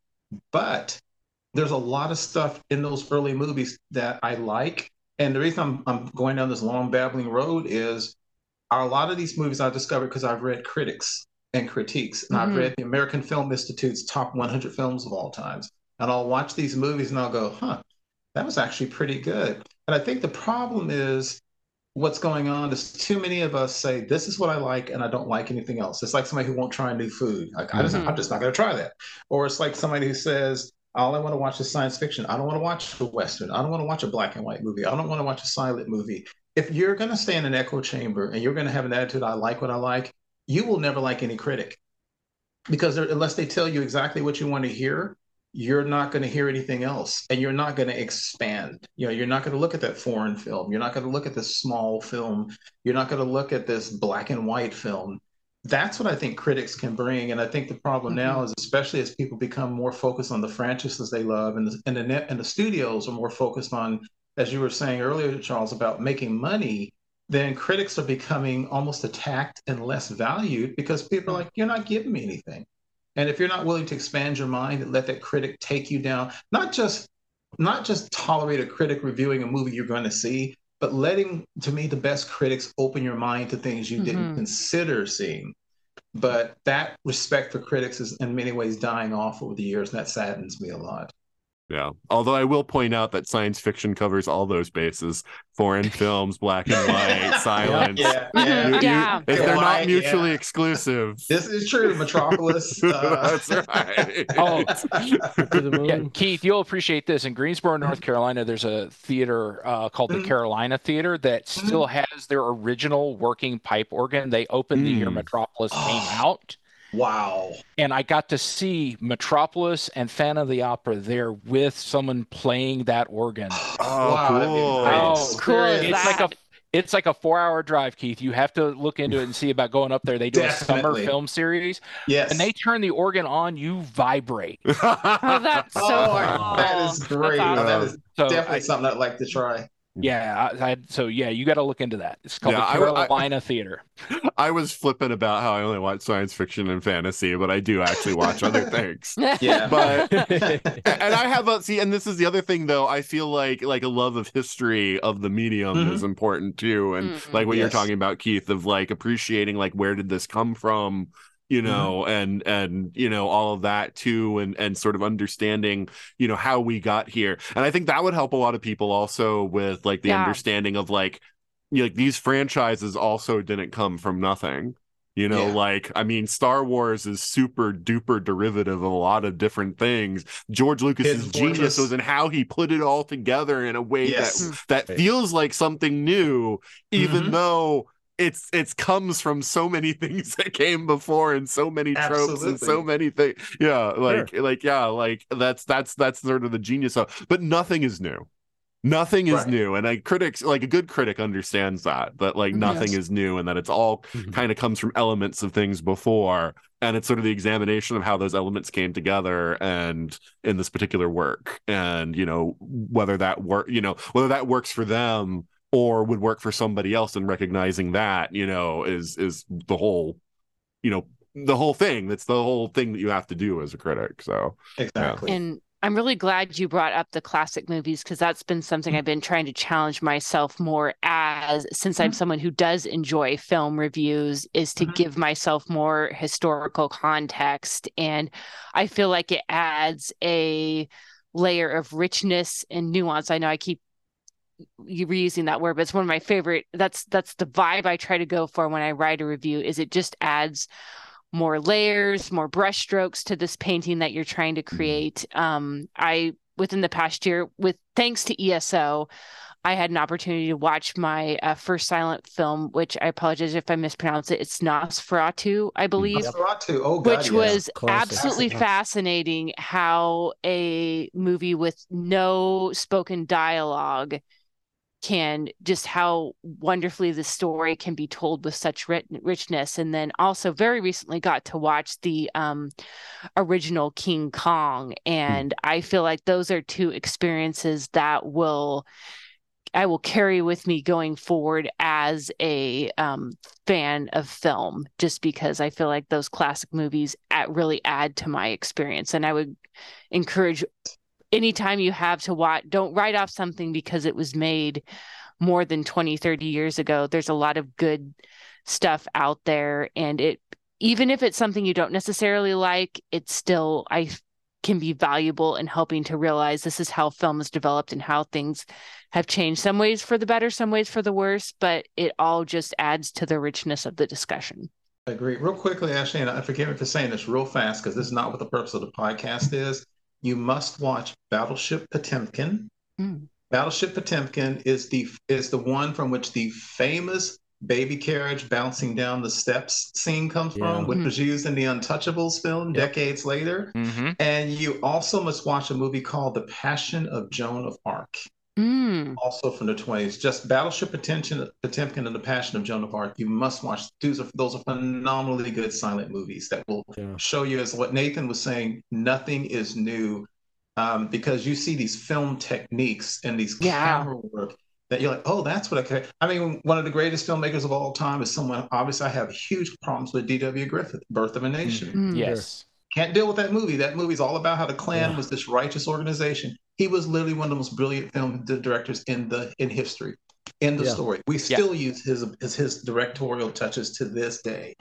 Speaker 2: but there's a lot of stuff in those early movies that I like. And the reason I'm, I'm going down this long babbling road is a lot of these movies I discovered because I've read critics and critiques, and I've
Speaker 4: Mhm.
Speaker 2: read the American Film Institute's top 100 films of all times. And I'll watch these movies and I'll go, huh, that was actually pretty good. And I think the problem is what's going on is too many of us say this is what I like and I don't like anything else. It's like somebody who won't try new food. Like I just. I'm just not going to try that. Or it's like somebody who says all I want to watch is science fiction. I don't want to watch a western. I don't want to watch a black and white movie. I don't want to watch a silent movie. If you're going to stay in an echo chamber and you're going to have an attitude, I like what I like, you will never like any critic because unless they tell you exactly what you want to hear, you're not going to hear anything else and you're not going to expand you know you're not going to look at that foreign film you're not going to look at this small film you're not going to look at this black and white film that's what i think critics can bring and i think the problem now mm-hmm. is especially as people become more focused on the franchises they love and the, and the net and the studios are more focused on as you were saying earlier charles about making money then critics are becoming almost attacked and less valued because people are mm-hmm. like you're not giving me anything. And if you're not willing to expand your mind and let that critic take you down, not just not just tolerate a critic reviewing a movie you're going to see, but letting to me the best critics open your mind to things you didn't
Speaker 4: Mhm.
Speaker 2: consider seeing. But that respect for critics is in many ways dying off over the years, and that saddens me a lot.
Speaker 1: Yeah. Although I will point out that science fiction covers all those bases: foreign films, black and white, silence.
Speaker 2: Yeah,
Speaker 1: You-
Speaker 2: yeah.
Speaker 1: you-
Speaker 4: Yeah.
Speaker 1: If they're not mutually
Speaker 2: yeah.
Speaker 1: exclusive.
Speaker 2: This is true. Metropolis. uh,
Speaker 1: That's right.
Speaker 3: Oh,
Speaker 5: To the moon.
Speaker 3: Yeah, Keith, you'll appreciate this. In Greensboro, North Carolina, there's a theater uh, called the
Speaker 2: Mhm.
Speaker 3: Carolina Theater that still has their original working pipe organ. They opened the year
Speaker 1: Mm.
Speaker 3: Metropolis came
Speaker 2: Oh.
Speaker 3: out,
Speaker 2: wow.
Speaker 3: and I got to see Metropolis and Phantom of the Opera there with someone playing that organ.
Speaker 1: Oh,
Speaker 2: wow, that'd be a
Speaker 1: cool.
Speaker 3: Oh,
Speaker 4: cool is oh,
Speaker 2: experience.
Speaker 3: It's like a it's like a four hour drive, Keith. You have to look into it and see about going up there. They do a summer film series,
Speaker 2: Yes.
Speaker 3: and they turn the organ on, you vibrate.
Speaker 4: Oh, that's so
Speaker 2: Oh, that is great.
Speaker 4: That's awesome.
Speaker 2: That is
Speaker 3: So
Speaker 2: definitely
Speaker 3: I-
Speaker 2: something I'd like to try.
Speaker 3: Yeah, I, I, so yeah, you got to look into that. It's called
Speaker 1: Yeah,
Speaker 3: the
Speaker 1: I I-
Speaker 3: Carolina Theater.
Speaker 1: I was flipping about how I only watch science fiction and fantasy, but I do actually watch other things.
Speaker 2: Yeah.
Speaker 1: But and I have a see, and this is the other thing though. I feel like like a love of history of the medium
Speaker 2: Mhm.
Speaker 1: is important too, and
Speaker 4: Mhm.
Speaker 1: like what you're talking about, Keith, of like appreciating like where did this come from, you know, and and you know all of that too, and and sort of understanding you know how we got here, and I think that would help a lot of people also with like the
Speaker 4: Yeah.
Speaker 1: understanding of like you know, like these franchises also didn't come from nothing. You know,
Speaker 2: Yeah.
Speaker 1: like I mean, Star Wars is super duper derivative of a lot of different things. George Lucas's genius was in how he put it all together in a way
Speaker 2: Yes.
Speaker 1: that that feels like something new, even
Speaker 2: Mhm.
Speaker 1: though it's it's comes from so many things that came before and so many tropes and so many things. Yeah, like like yeah, like that's that's that's sort of the genius of. But nothing is new. Nothing is
Speaker 2: Right.
Speaker 1: new, and I critics like a good critic understands that that like nothing
Speaker 2: Yes.
Speaker 1: is new, and that it's all
Speaker 5: Mhm.
Speaker 1: kind of comes from elements of things before, and it's sort of the examination of how those elements came together, and in this particular work, and you know whether that work, you know whether that works for them or would work for somebody else, and recognizing that you know is is the whole, you know the whole thing. That's the whole thing that you have to do as a critic. So
Speaker 2: Exactly.
Speaker 4: And I'm really glad you brought up the classic movies because that's been something I've been trying to challenge myself more as since I'm
Speaker 2: Mhm.
Speaker 4: someone who does enjoy film reviews is to
Speaker 2: Mhm.
Speaker 4: give myself more historical context and I feel like it adds a layer of richness and nuance. I know I keep you reusing that word, but it's one of my favorite that's that's the vibe I try to go for when I write a review is it just adds more layers, more brushstrokes to this painting that you're trying to create. Um, I within the past year, with thanks to ESO, I had an opportunity to watch my uh, first silent film, which I apologize if I mispronounce it. It's Nosferatu, I believe
Speaker 2: Nosferatu. Oh, God,
Speaker 4: which
Speaker 2: yes.
Speaker 4: was
Speaker 5: Classic.
Speaker 4: absolutely
Speaker 2: Classic.
Speaker 4: fascinating how a movie with no spoken dialogue can just how wonderfully the story can be told with such ri- richness. And then also very recently got to watch the um original King Kong. And I feel like those are two experiences that will I will carry with me going forward as a um, fan of film, just because I feel like those classic movies at, really add to my experience. And I would encourage anytime you have to watch, don't write off something because it was made more than 20, 30 years ago. There's a lot of good stuff out there. And it, even if it's something you don't necessarily like, it's still, I can be valuable in helping to realize this is how film is developed and how things have changed some ways for the better some ways for the worse but it all just adds to the richness of the discussion
Speaker 2: I agree. Real quickly, Ashley, and I forgive me for saying this real fast because this is not what the purpose of the podcast is. You must watch Battleship Potemkin.
Speaker 4: Mm.
Speaker 2: Battleship Potemkin is the is the one from which the famous baby carriage bouncing down the steps scene comes
Speaker 5: Yeah.
Speaker 2: from, which
Speaker 4: Mhm.
Speaker 2: was used in the Untouchables film
Speaker 5: Yep.
Speaker 2: decades later.
Speaker 3: Mm-hmm.
Speaker 2: And you also must watch a movie called The Passion of Joan of Arc,
Speaker 4: Mm.
Speaker 2: also from the 20s. Just Battleship Potemkin, Potemkin and The Passion of Joan of Arc. You must watch. Those are those are phenomenally good silent movies that will
Speaker 5: Yeah.
Speaker 2: show you, as what Nathan was saying, nothing is new. Um, because you see these film techniques and these
Speaker 4: Yeah.
Speaker 2: camera work that you're like, oh, that's what I could. I mean, one of the greatest filmmakers of all time is someone. Obviously, I have huge problems with D.W. Griffith, Birth of a Nation.
Speaker 4: Mm.
Speaker 3: Yes.
Speaker 2: can't deal with that movie. That movie's all about how the Klan
Speaker 5: Yeah.
Speaker 2: was this righteous organization. He was literally one of the most brilliant film directors in the in history. End of
Speaker 5: Yeah.
Speaker 2: story. We still use his his his directorial touches to this day.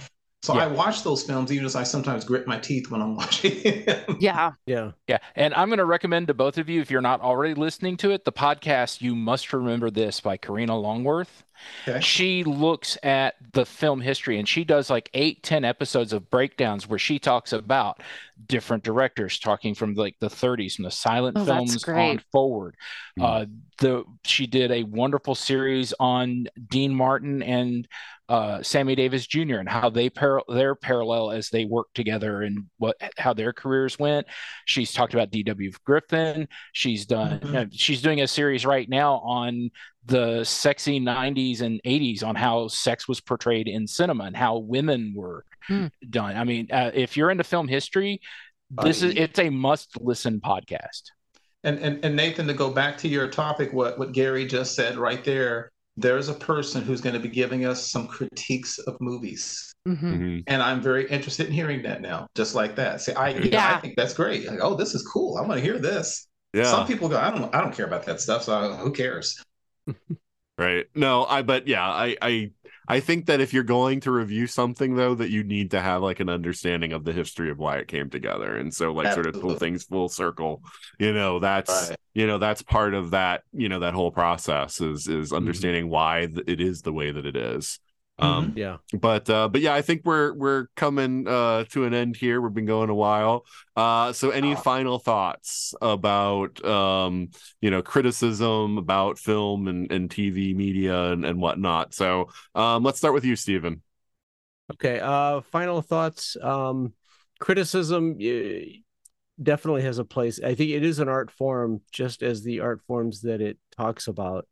Speaker 2: So
Speaker 3: Yeah.
Speaker 2: I watch those films even as I sometimes grit my teeth when I'm watching them.
Speaker 4: Yeah.
Speaker 5: Yeah.
Speaker 3: Yeah. And I'm going to recommend to both of you, if you're not already listening to it, the podcast You Must Remember This by Karina Longworth.
Speaker 2: Okay.
Speaker 3: She looks at the film history and she does like eight, ten episodes of breakdowns where she talks about different directors, talking from like the 30s, from the silent
Speaker 4: Oh,
Speaker 3: films on forward.
Speaker 1: Mm.
Speaker 3: Uh, the she did a wonderful series on Dean Martin and uh, Sammy Davis Jr. and how they par- their parallel as they work together and what how their careers went. She's talked about D.W. Griffin. She's done.
Speaker 2: Mhm.
Speaker 3: you know, she's doing a series right now on the sexy 90s and 80s on how sex was portrayed in cinema and how women were
Speaker 4: Hmm.
Speaker 3: done. I mean, uh, if you're into film history, this is it's a must listen podcast.
Speaker 2: And, and and Nathan, to go back to your topic, what what Gary just said right there, there's a person who's going to be giving us some critiques of movies,
Speaker 4: hmm
Speaker 1: Mhm.
Speaker 2: and I'm very interested in hearing that now, just like that. See, I yeah. know, I think that's great. Like, oh, this is cool. I want to hear this.
Speaker 1: Yeah.
Speaker 2: Some people go, I don't I don't care about that stuff, so who cares?
Speaker 1: Right. No, I but yeah, I I I think that if you're going to review something though, that you need to have like an understanding of the history of why it came together. And so like sort of pull things full circle, you know, that's
Speaker 2: Right.
Speaker 1: you know, that's part of that, you know, that whole process is is mm-hmm. understanding why it is the way that it is. Um
Speaker 5: Yeah.
Speaker 1: but uh but yeah i think we're we're coming uh to an end here we've been going a while uh so any
Speaker 2: Ah.
Speaker 1: final thoughts about um you know criticism about film and, and tv media and, and whatnot so um let's start with you Stephen.
Speaker 5: Okay. Uh, final thoughts. Um, criticism definitely has a place. I think it is an art form, just as the art forms that it talks about.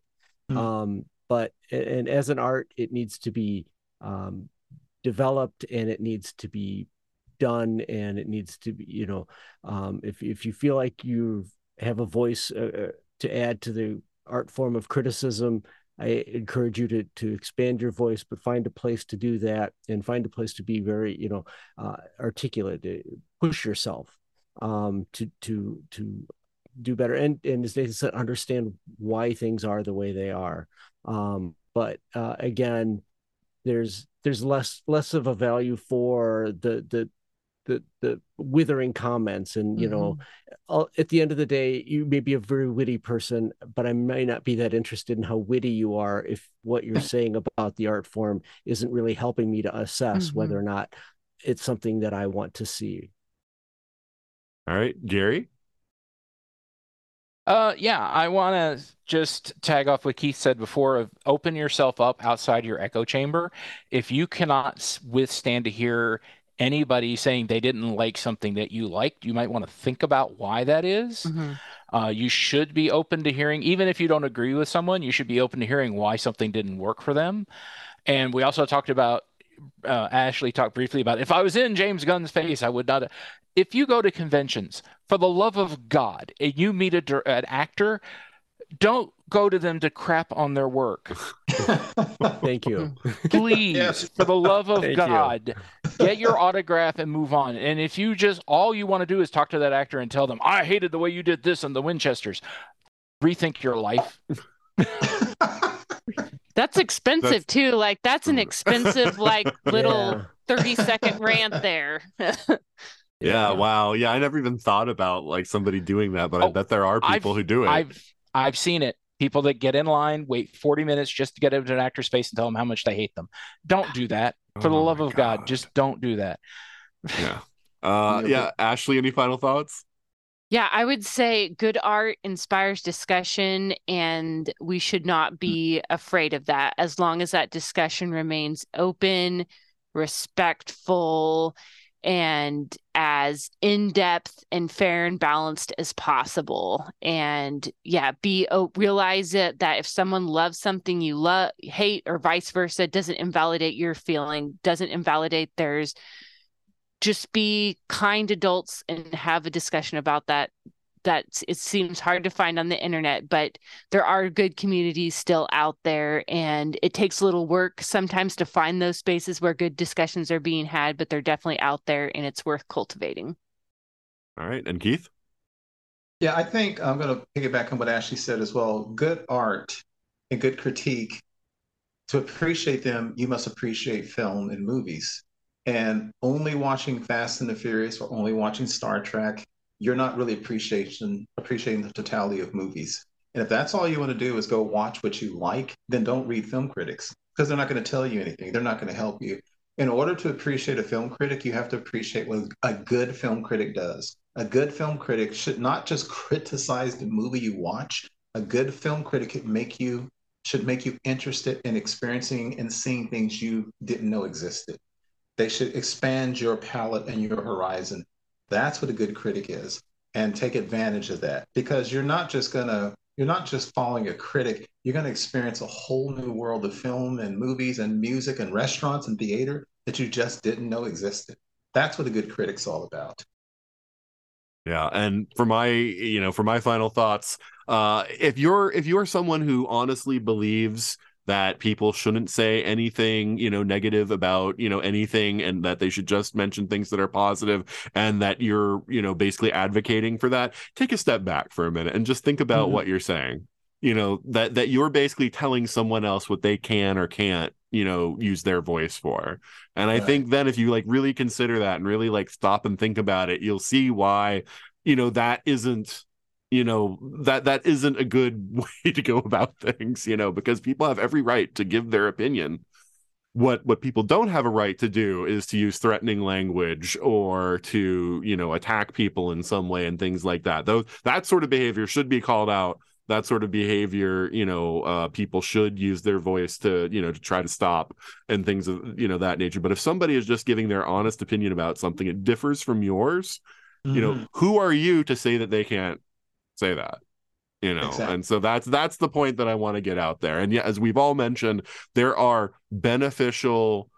Speaker 2: Hmm.
Speaker 5: Um, but and as an art, it needs to be um, developed and it needs to be done and it needs to be, you know, um, if if you feel like you have a voice uh, uh, to add to the art form of criticism, I encourage you to to expand your voice, but find a place to do that and find a place to be very, you know, uh, articulate. uh, Push yourself um, to to to do better, and and as Nathan said, understand why things are the way they are. Um, but uh, again, there's there's less less of a value for the the the the withering comments and you know I'll- at the end of the day you may be a very witty person but i may not be that interested in how witty you are if what you're saying about the art form isn't really helping me to assess
Speaker 4: Mhm.
Speaker 5: whether or not it's something that i want to see.
Speaker 1: All right gary
Speaker 3: Uh, yeah, I want to just tag off what Keith said before of open yourself up outside your echo chamber. If you cannot withstand to hear anybody saying they didn't like something that you liked, you might want to think about why that is.
Speaker 4: hmm
Speaker 3: Uh, you should be open to hearing, even if you don't agree with someone, you should be open to hearing why something didn't work for them. And we also talked about, uh, Ashley talked briefly about if I was in James Gunn's face, I would not. If you go to conventions, for the love of God, and you meet a, dir- an actor, don't go to them to crap on their work.
Speaker 5: thank you
Speaker 3: Please,
Speaker 2: Yes.
Speaker 3: for the love of
Speaker 5: Thank you.
Speaker 3: God, get your autograph and move on. And if you just all you want to do is talk to that actor and tell them, I hated the way you did this on the Winchesters, rethink your life.
Speaker 4: That's expensive
Speaker 1: That's-
Speaker 4: too. Like that's an expensive like little
Speaker 5: Yeah.
Speaker 4: 30 second rant there.
Speaker 1: yeah, wow yeah i never even thought about like somebody doing that but i
Speaker 3: Oh,
Speaker 1: bet there are
Speaker 3: I've-
Speaker 1: people who do it
Speaker 3: I've I've seen it. People that get in line, wait 40 minutes just to get into an actor's face and tell them how much they hate them. Don't do that. For the
Speaker 1: Oh
Speaker 3: love of God,
Speaker 1: God.
Speaker 3: just don't do that.
Speaker 1: yeah uh
Speaker 3: Yeah,
Speaker 1: yeah ashley any final thoughts
Speaker 4: Yeah, I would say good art inspires discussion, and we should not mm. be afraid of that as long as that discussion remains open, respectful, and as in depth and fair and balanced as possible. And yeah, be oh, realize it that if someone loves something you love, hate, or vice versa, doesn't invalidate your feeling, doesn't invalidate theirs just be kind adults and have a discussion about that that it seems hard to find on the internet but there are good communities still out there and it takes a little work sometimes to find those spaces where good discussions are being had but they're definitely out there and it's worth cultivating
Speaker 1: All right, and Keith.
Speaker 2: Yeah, I think I'm going to piggyback on what Ashley said as well. Good art and good critique. To appreciate them, you must appreciate film and movies. And only watching Fast and the Furious or only watching Star Trek, you're not really appreciation appreciating the totality of movies. And if that's all you want to do is go watch what you like, then don't read film critics because they're not going to tell you anything. They're not going to help you. In order to appreciate a film critic, you have to appreciate what a good film critic does. A good film critic should not just criticize the movie you watch. A good film critic make you should make you interested in experiencing and seeing things you didn't know existed. They should expand your palette and your horizon. That's what a good critic is. And take advantage of that because you're not just gonna you're not just following a critic, you're going to experience a whole new world of film and movies and music and restaurants and theater that you just didn't know existed. That's what a good critic's all about.
Speaker 1: Yeah, and for my, you know, for my final thoughts, uh if you're if you're someone who honestly believes that people shouldn't say anything, you know, negative about, you know, anything and that they should just mention things that are positive and that you're, you know, basically advocating for that, take a step back for a minute and just think about
Speaker 2: Mhm.
Speaker 1: what you're saying. You know, that that you're basically telling someone else what they can or can't, you know, use their voice for. And I think then if you like really consider that and really like stop and think about it, you'll see why, you know, that isn't you know that that isn't a good way to go about things you know because people have every right to give their opinion. What what people don't have a right to do is to use threatening language or to you know attack people in some way and things like that. Though that sort of behavior should be called out. That sort of behavior you know uh, people should use their voice to you know to try to stop and things of you know that nature. But if somebody is just giving their honest opinion about something it differs from yours. You know
Speaker 2: Mhm.
Speaker 1: who are you to say that they can't say that you know
Speaker 2: Exactly.
Speaker 1: and so that's that's the point that i want to get out there and yeah as we've all mentioned there are beneficial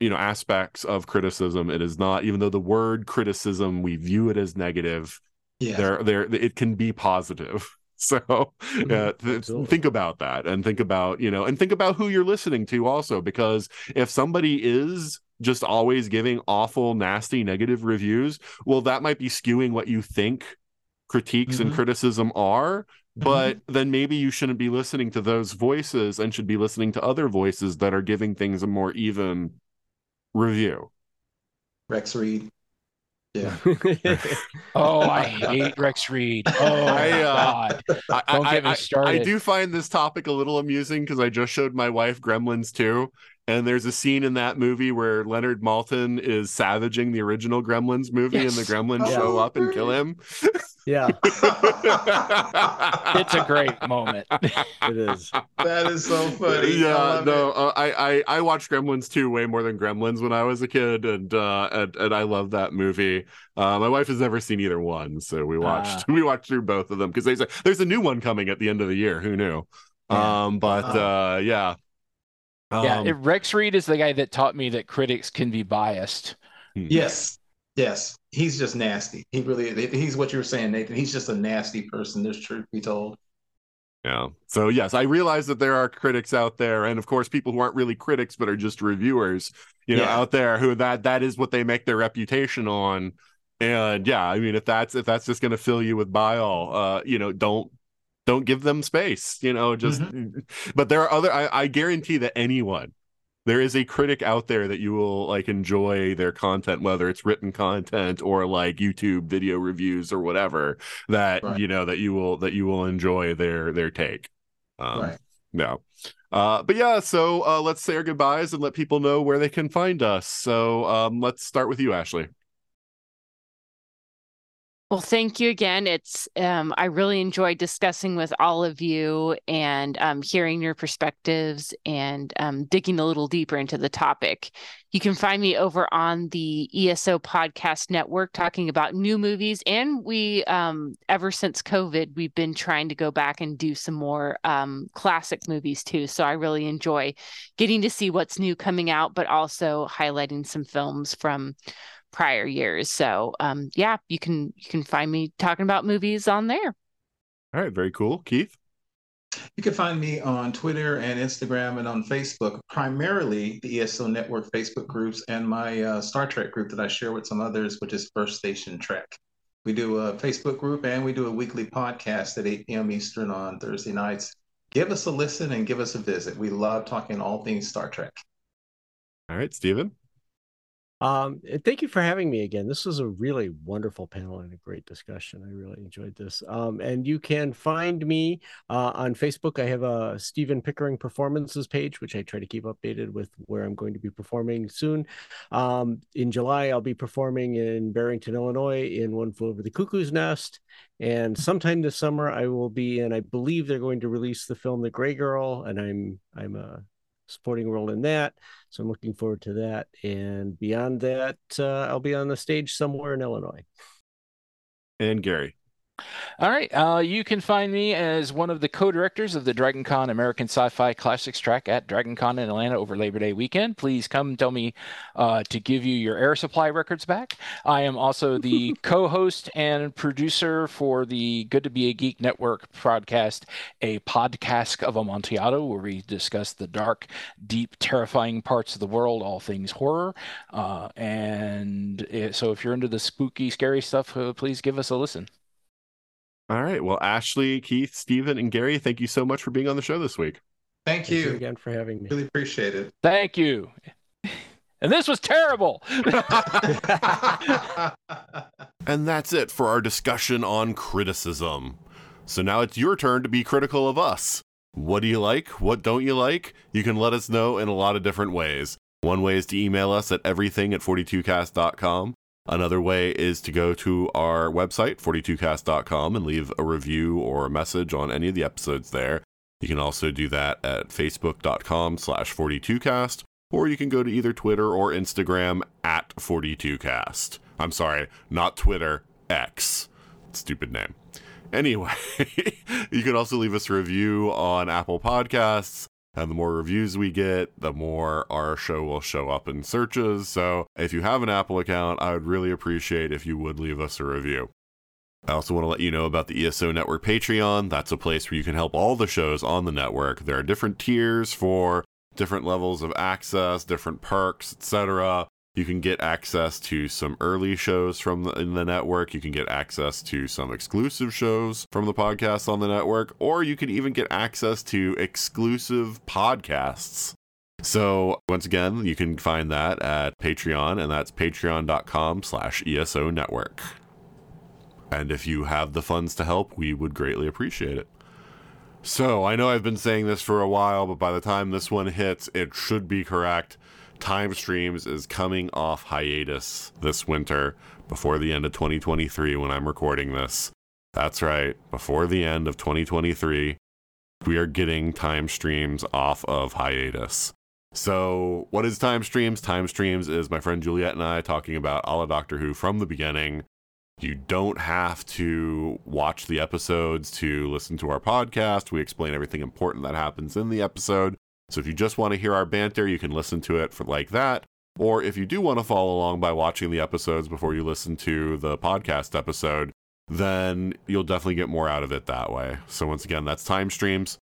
Speaker 1: you know aspects of criticism it is not even though the word criticism we view it as negative
Speaker 2: yeah.
Speaker 1: there there it can be positive so uh, th- think about that and think about you know and think about who you're listening to also because if somebody is just always giving awful nasty negative reviews well that might be skewing what you think critiques and
Speaker 2: Mhm.
Speaker 1: criticism are but then maybe you shouldn't be listening to those voices and should be listening to other voices that are giving things a more even review
Speaker 2: Rex Reed. Yeah.
Speaker 3: Oh, I hate Rex Reed. Oh
Speaker 1: I, uh,
Speaker 3: god.
Speaker 1: I,
Speaker 3: Don't
Speaker 1: I,
Speaker 3: get me started.
Speaker 1: I do find this topic a little amusing because I just showed my wife Gremlins 2, and there's a scene in that movie where Leonard Maltin is savaging the original Gremlins movie, and the Gremlins
Speaker 2: Oh,
Speaker 1: show up and kill him.
Speaker 5: yeah,
Speaker 3: It's a great moment.
Speaker 5: it is.
Speaker 2: that is so funny.
Speaker 1: Yeah,
Speaker 2: love
Speaker 1: no, uh, I, I I watched Gremlins 2 way more than Gremlins when I was a kid, and uh, and, and I love that movie. Uh, my wife has never seen either one, so we watched we watched through both of them because there's a there's a new one coming at the end of the year. Who knew?
Speaker 2: Yeah.
Speaker 1: Um, but
Speaker 2: Wow.
Speaker 1: uh, yeah.
Speaker 3: Yeah,
Speaker 1: Um,
Speaker 3: it- Rex Reed is the guy that taught me that critics can be biased.
Speaker 2: Yes. Yes. He's just nasty. He really he's what you were saying, Nathan. He's just a nasty person. There's truth be told.
Speaker 1: Yeah. So yes, I realize that there are critics out there, and of course, people who aren't really critics but are just reviewers, you know,
Speaker 2: Yeah.
Speaker 1: out there who that that is what they make their reputation on. And yeah, I mean, if that's if that's just going to fill you with bile, uh, you know, don't don't give them space. You know, just. But there are other. I, I guarantee that anyone. There is a critic out there that you will like enjoy their content, whether it's written content or like YouTube video reviews or whatever. That
Speaker 2: Right.
Speaker 1: you know that you will that you will enjoy their their take. Um,
Speaker 2: Right.
Speaker 1: No. Uh, but yeah, so uh, let's say our goodbyes and let people know where they can find us. So um, let's start with you, Ashley.
Speaker 4: Well, thank you again. It's um, I really enjoyed discussing with all of you and um, hearing your perspectives and um, digging a little deeper into the topic. You can find me over on the ESO Podcast Network talking about new movies, and we um, ever since COVID, we've been trying to go back and do some more um, classic movies too. So I really enjoy getting to see what's new coming out, but also highlighting some films from prior years. So um yeah, you can you can find me talking about movies on there.
Speaker 1: All right, very cool. Keith.
Speaker 2: You can find me on Twitter and Instagram and on Facebook, primarily the ESO Network Facebook groups and my uh, Star Trek group that I share with some others, which is First Station Trek. We do a Facebook group and we do a weekly podcast at 8 p.m. Eastern on Thursday nights. Give us a listen and give us a visit. We love talking all things Star Trek.
Speaker 1: All right, Stephen.
Speaker 5: Um, and thank you for having me again. This was a really wonderful panel and a great discussion. I really enjoyed this. Um, and you can find me uh, on Facebook. I have a Stephen Pickering performances page, which I try to keep updated with where I'm going to be performing soon. Um, in July, I'll be performing in Barrington, Illinois, in One Flew Over the Cuckoo's Nest. And sometime this summer, I will be in. I believe they're going to release the film The Gray Girl, and I'm I'm a supporting role in that. So I'm looking forward to that. And beyond that, uh, I'll be on the stage somewhere in Illinois.
Speaker 1: And Gary.
Speaker 3: All right. Uh, you can find me as one of the co-directors of the DragonCon American Sci-Fi Classics track at DragonCon in Atlanta over Labor Day weekend. Please come tell me uh, to give you your air supply records back. I am also the co-host and producer for the Good to Be a Geek Network podcast, a podcast of Amontillado, where we discuss the dark, deep, terrifying parts of the world, all things horror. Uh, and uh, so, if you're into the spooky, scary stuff, uh, please give us a listen.
Speaker 1: All right. Well, Ashley, Keith, Stephen, and Gary, thank you so much for being on the show this week.
Speaker 2: Thank
Speaker 5: Thank you
Speaker 2: you.
Speaker 5: again for having me.
Speaker 2: Really appreciate it.
Speaker 3: Thank you. And this was terrible.
Speaker 1: And that's it for our discussion on criticism. So now it's your turn to be critical of us. What do you like? What don't you like? You can let us know in a lot of different ways. One way is to email us at everything at 42cast.com. Another way is to go to our website, 42cast.com, and leave a review or a message on any of the episodes there. You can also do that at facebook.com slash 42cast, or you can go to either Twitter or Instagram at 42cast. I'm sorry, not Twitter, X. Stupid name. Anyway, you can also leave us a review on Apple Podcasts. And the more reviews we get, the more our show will show up in searches. So if you have an Apple account, I would really appreciate if you would leave us a review. I also want to let you know about the ESO Network Patreon. That's a place where you can help all the shows on the network. There are different tiers for different levels of access, different perks, etc. You can get access to some early shows from the, in the network. You can get access to some exclusive shows from the podcast on the network, or you can even get access to exclusive podcasts. So once again, you can find that at Patreon, and that's patreon.com slash ESO network. And if you have the funds to help, we would greatly appreciate it. So I know I've been saying this for a while, but by the time this one hits, it should be correct. Time Streams is coming off hiatus this winter before the end of 2023 when I'm recording this. That's right, before the end of 2023, we are getting Time Streams off of hiatus. So, what is Time Streams? Time Streams is my friend Juliet and I talking about all la Doctor Who from the beginning. You don't have to watch the episodes to listen to our podcast. We explain everything important that happens in the episode. So if you just want to hear our banter, you can listen to it for like that. Or if you do want to follow along by watching the episodes before you listen to the podcast episode, then you'll definitely get more out of it that way. So once again, that's Time Streams.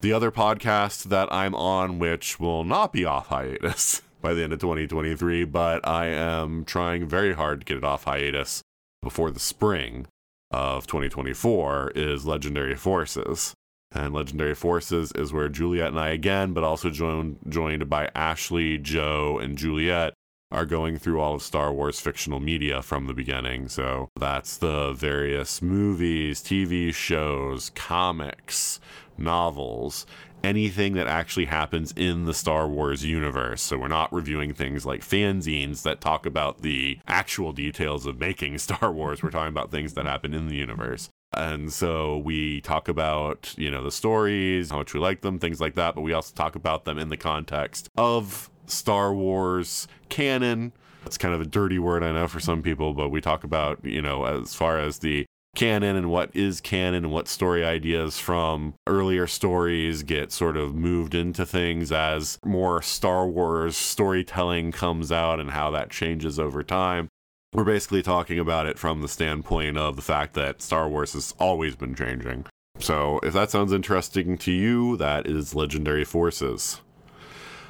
Speaker 1: The other podcast that I'm on, which will not be off hiatus by the end of 2023, but I am trying very hard to get it off hiatus before the spring of 2024, is Legendary Forces. And Legendary Forces is where Juliet and I again, but also joined joined by Ashley, Joe, and Juliet are going through all of Star Wars fictional media from the beginning. So that's the various movies, TV shows, comics, novels, anything that actually happens in the Star Wars universe. So we're not reviewing things like fanzines that talk about the actual details of making Star Wars. We're talking about things that happen in the universe. And so we talk about, you know, the stories, how much we like them, things like that, but we also talk about them in the context of Star Wars canon. It's kind of a dirty word, I know, for some people, but we talk about, you know, as far as the canon and what is canon and what story ideas from earlier stories get sort of moved into things as more Star Wars storytelling comes out and how that changes over time. We're basically talking about it from the standpoint of the fact that Star Wars has always been changing. So, if that sounds interesting to you, that is Legendary Forces.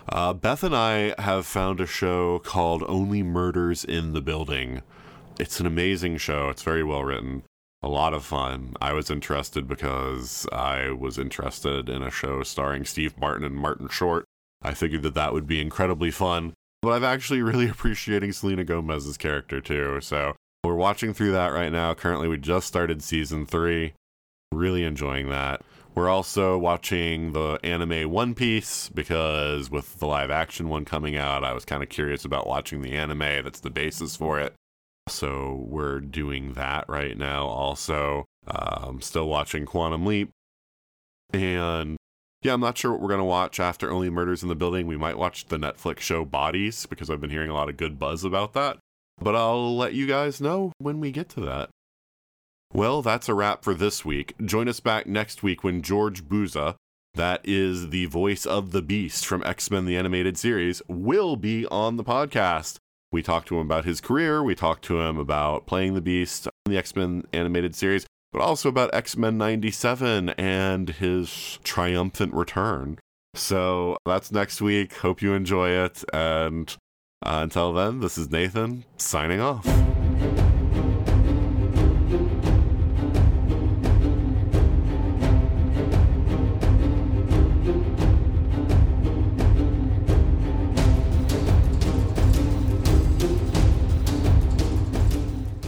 Speaker 1: Uh, Beth and I have found a show called Only Murders in the Building it's an amazing show. It's very well written, a lot of fun. I was interested because I was interested in a show starring Steve Martin and Martin Short. I figured that that would be incredibly fun. But I'm actually really appreciating Selena Gomez's character too. So we're watching through that right now. Currently, we just started season three. Really enjoying that. We're also watching the anime One Piece because with the live action one coming out, I was kind of curious about watching the anime that's the basis for it. So we're doing that right now. Also, um, still watching Quantum Leap. And yeah, I'm not sure what we're going to watch after Only Murders in the Building. We might watch the Netflix show Bodies because I've been hearing a lot of good buzz about that. But I'll let you guys know when we get to that. Well, that's a wrap for this week. Join us back next week when George Buza, that is the voice of the Beast from X Men the Animated Series, will be on the podcast. We talked to him about his career, we talked to him about playing the Beast in the X Men Animated Series, but also about X Men 97 and his triumphant return. So that's next week. Hope you enjoy it. And uh, until then, this is Nathan signing off.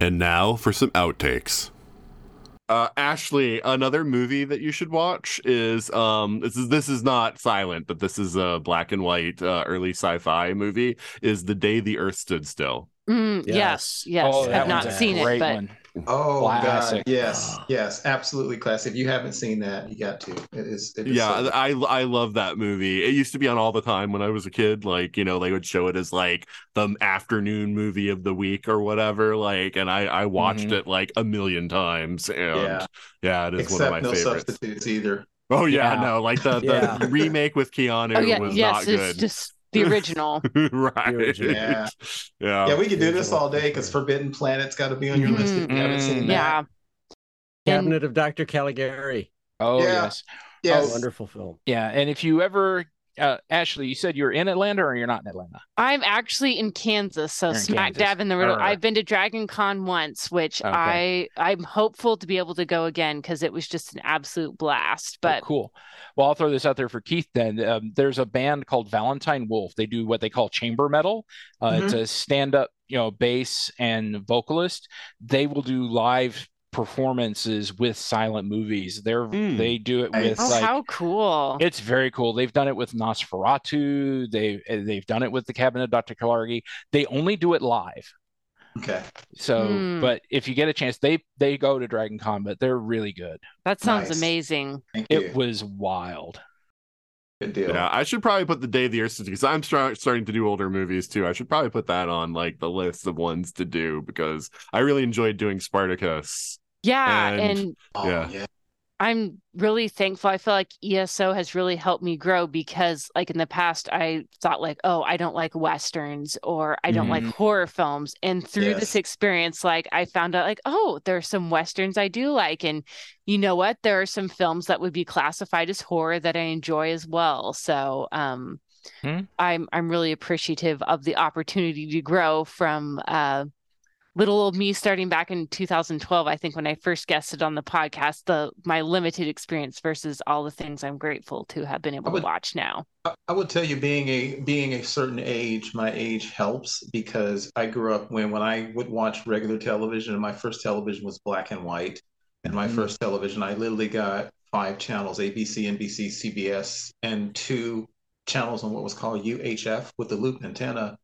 Speaker 1: And now for some outtakes. Uh, Ashley, another movie that you should watch is um this is this is not silent, but this is a black and white uh, early sci-fi movie. Is The Day the Earth Stood Still.
Speaker 4: Mm, yes, yes.
Speaker 3: Oh,
Speaker 4: I've not seen it, but
Speaker 3: one.
Speaker 2: Oh
Speaker 3: Classic.
Speaker 2: God, yes, yes, absolutely classic. If you haven't seen that, you got to. It is. It is
Speaker 1: Yeah,
Speaker 2: so-
Speaker 1: I I love that movie. It used to be on all the time when I was a kid. Like you know, they would show it as like the afternoon movie of the week or whatever. Like, and I I watched
Speaker 3: Mhm.
Speaker 1: it like a million times. And
Speaker 2: Yeah.
Speaker 1: yeah, it is
Speaker 2: except
Speaker 1: one of my
Speaker 2: no
Speaker 1: favorites.
Speaker 2: substitutes either.
Speaker 1: Oh yeah,
Speaker 3: Yeah.
Speaker 1: no, like the, the
Speaker 5: Yeah.
Speaker 1: remake with Keanu
Speaker 4: oh yeah,
Speaker 1: was
Speaker 4: yes,
Speaker 1: not
Speaker 4: it's
Speaker 1: good.
Speaker 4: just the original.
Speaker 1: right.
Speaker 5: original.
Speaker 2: Yeah.
Speaker 1: yeah.
Speaker 2: Yeah, we could do this all day because Forbidden Planet's got to be on your list if you haven't seen
Speaker 3: Mm,
Speaker 2: that.
Speaker 4: yeah.
Speaker 5: Cabinet of Dr. Caligari.
Speaker 3: Oh
Speaker 2: Yeah.
Speaker 3: yes,
Speaker 2: Yes.
Speaker 5: Wonderful film.
Speaker 3: yeah. And if you ever, uh, Ashley, you said you're in Atlanta or you're not in Atlanta?
Speaker 4: I'm actually in Kansas, so
Speaker 3: in
Speaker 4: smack
Speaker 3: Kansas.
Speaker 4: dab in the middle.
Speaker 3: Alright.
Speaker 4: I've been to Dragon Con once, which
Speaker 3: Okay.
Speaker 4: I I'm hopeful to be able to go again because it was just an absolute blast. But
Speaker 3: Oh, cool. Well, I'll throw this out there for Keith. Then um, there's a band called Valentine Wolf. They do what they call chamber metal. Uh, It's a stand-up, you know, bass and vocalist. They will do live performances with silent movies. They're
Speaker 1: Mm.
Speaker 3: they do it with
Speaker 4: oh,
Speaker 3: like
Speaker 4: how cool!
Speaker 3: it's very cool. They've done it with Nosferatu. They they've done it with the Cabinet of Dr. Caligari. They only do it live.
Speaker 2: Okay.
Speaker 3: So,
Speaker 4: Hmm.
Speaker 3: but if you get a chance, they they go to Dragon Con, but they're really good.
Speaker 4: that sounds
Speaker 2: Nice.
Speaker 4: amazing.
Speaker 2: Thank you.
Speaker 3: It was wild.
Speaker 2: Good deal.
Speaker 1: Yeah, I should probably put the Day of the Earth Stood because I'm start, starting to do older movies too. I should probably put that on like the list of ones to do because I really enjoyed doing Spartacus.
Speaker 4: Yeah,
Speaker 1: And-
Speaker 4: and
Speaker 2: Oh,
Speaker 1: Yeah.
Speaker 2: yeah.
Speaker 4: I'm really thankful. I feel like ESO has really helped me grow because, like in the past, I thought like, oh, I don't like westerns or I don't like
Speaker 3: Mhm.
Speaker 4: horror films. And through
Speaker 2: Yes.
Speaker 4: this experience, like I found out like, oh, there are some westerns I do like, and you know what? There are some films that would be classified as horror that I enjoy as well. So, um,
Speaker 3: Hmm.
Speaker 4: I'm I'm really appreciative of the opportunity to grow from uh little old me starting back in 2012 i think when i first guested on the podcast the my limited experience versus all the things i'm grateful to have been able
Speaker 2: would-
Speaker 4: to watch now
Speaker 2: I- I would tell you, being a being a certain age, my age helps because I grew up when when I would watch regular television, and my first television was black and white, and my
Speaker 3: Mhm.
Speaker 2: first television, I literally got five channels: ABC, NBC, CBS, and two channels on what was called UHF with the loop antenna.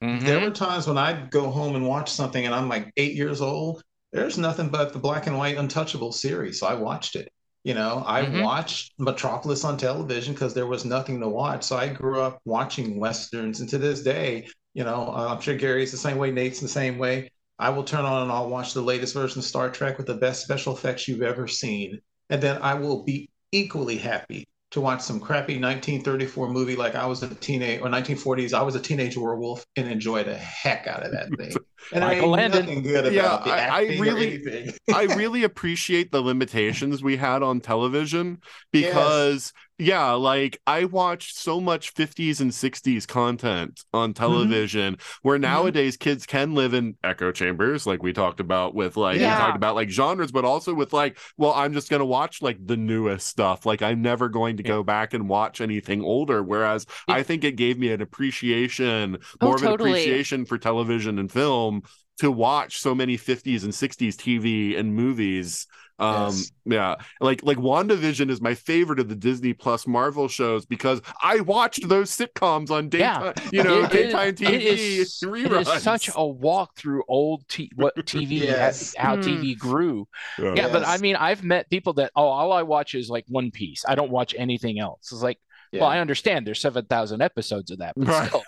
Speaker 2: There were times when I'd go home and watch something, and I'm like eight years old. There's nothing but the black and white Untouchable series, so I watched it. You know, I
Speaker 3: Mhm.
Speaker 2: watched Metropolis on television because there was nothing to watch. So I grew up watching westerns, and to this day, You know, uh, I'm sure Gary's the same way. Nate's the same way. I will turn on and I'll watch the latest version of Star Trek with the best special effects you've ever seen, and then I will be equally happy to watch some crappy 1934 movie like I was a teenage or 1940s. I was a teenage werewolf and enjoyed the heck out of that thing. And
Speaker 3: Michael
Speaker 2: ain't
Speaker 3: Landon.
Speaker 2: nothing good
Speaker 1: Yeah,
Speaker 2: about the
Speaker 1: I- I
Speaker 2: acting or
Speaker 1: really-
Speaker 2: anything.
Speaker 1: I really appreciate the limitations we had on television because yeah, like I watched so much 50s and 60s content on mm-hmm. television where mm-hmm. nowadays kids can live in echo chambers like we talked about with like we talked about like genres but also with like well I'm just going to watch like the newest stuff. Like I'm never going to go back and watch anything older whereas I think it gave me an appreciation
Speaker 4: Oh,
Speaker 1: more of an appreciation for television and film to watch so many 50s and 60s TV and movies. Um
Speaker 2: Yes.
Speaker 1: yeah, like like WandaVision is my favorite of the Disney Plus Marvel shows because I watched those sitcoms on daytime, you know,
Speaker 3: It is-
Speaker 1: daytime TV
Speaker 3: it is, it
Speaker 1: reruns.
Speaker 3: is such a walk through old t- what TV
Speaker 2: Yes.
Speaker 3: how
Speaker 4: Mm.
Speaker 3: TV grew.
Speaker 1: Yeah.
Speaker 3: Yeah, but I mean, I've met people that oh, all I watch is like One Piece. I don't watch anything else. It's like,
Speaker 2: Yeah.
Speaker 3: well, I understand there's seven thousand episodes of that, but
Speaker 1: Right.
Speaker 3: still,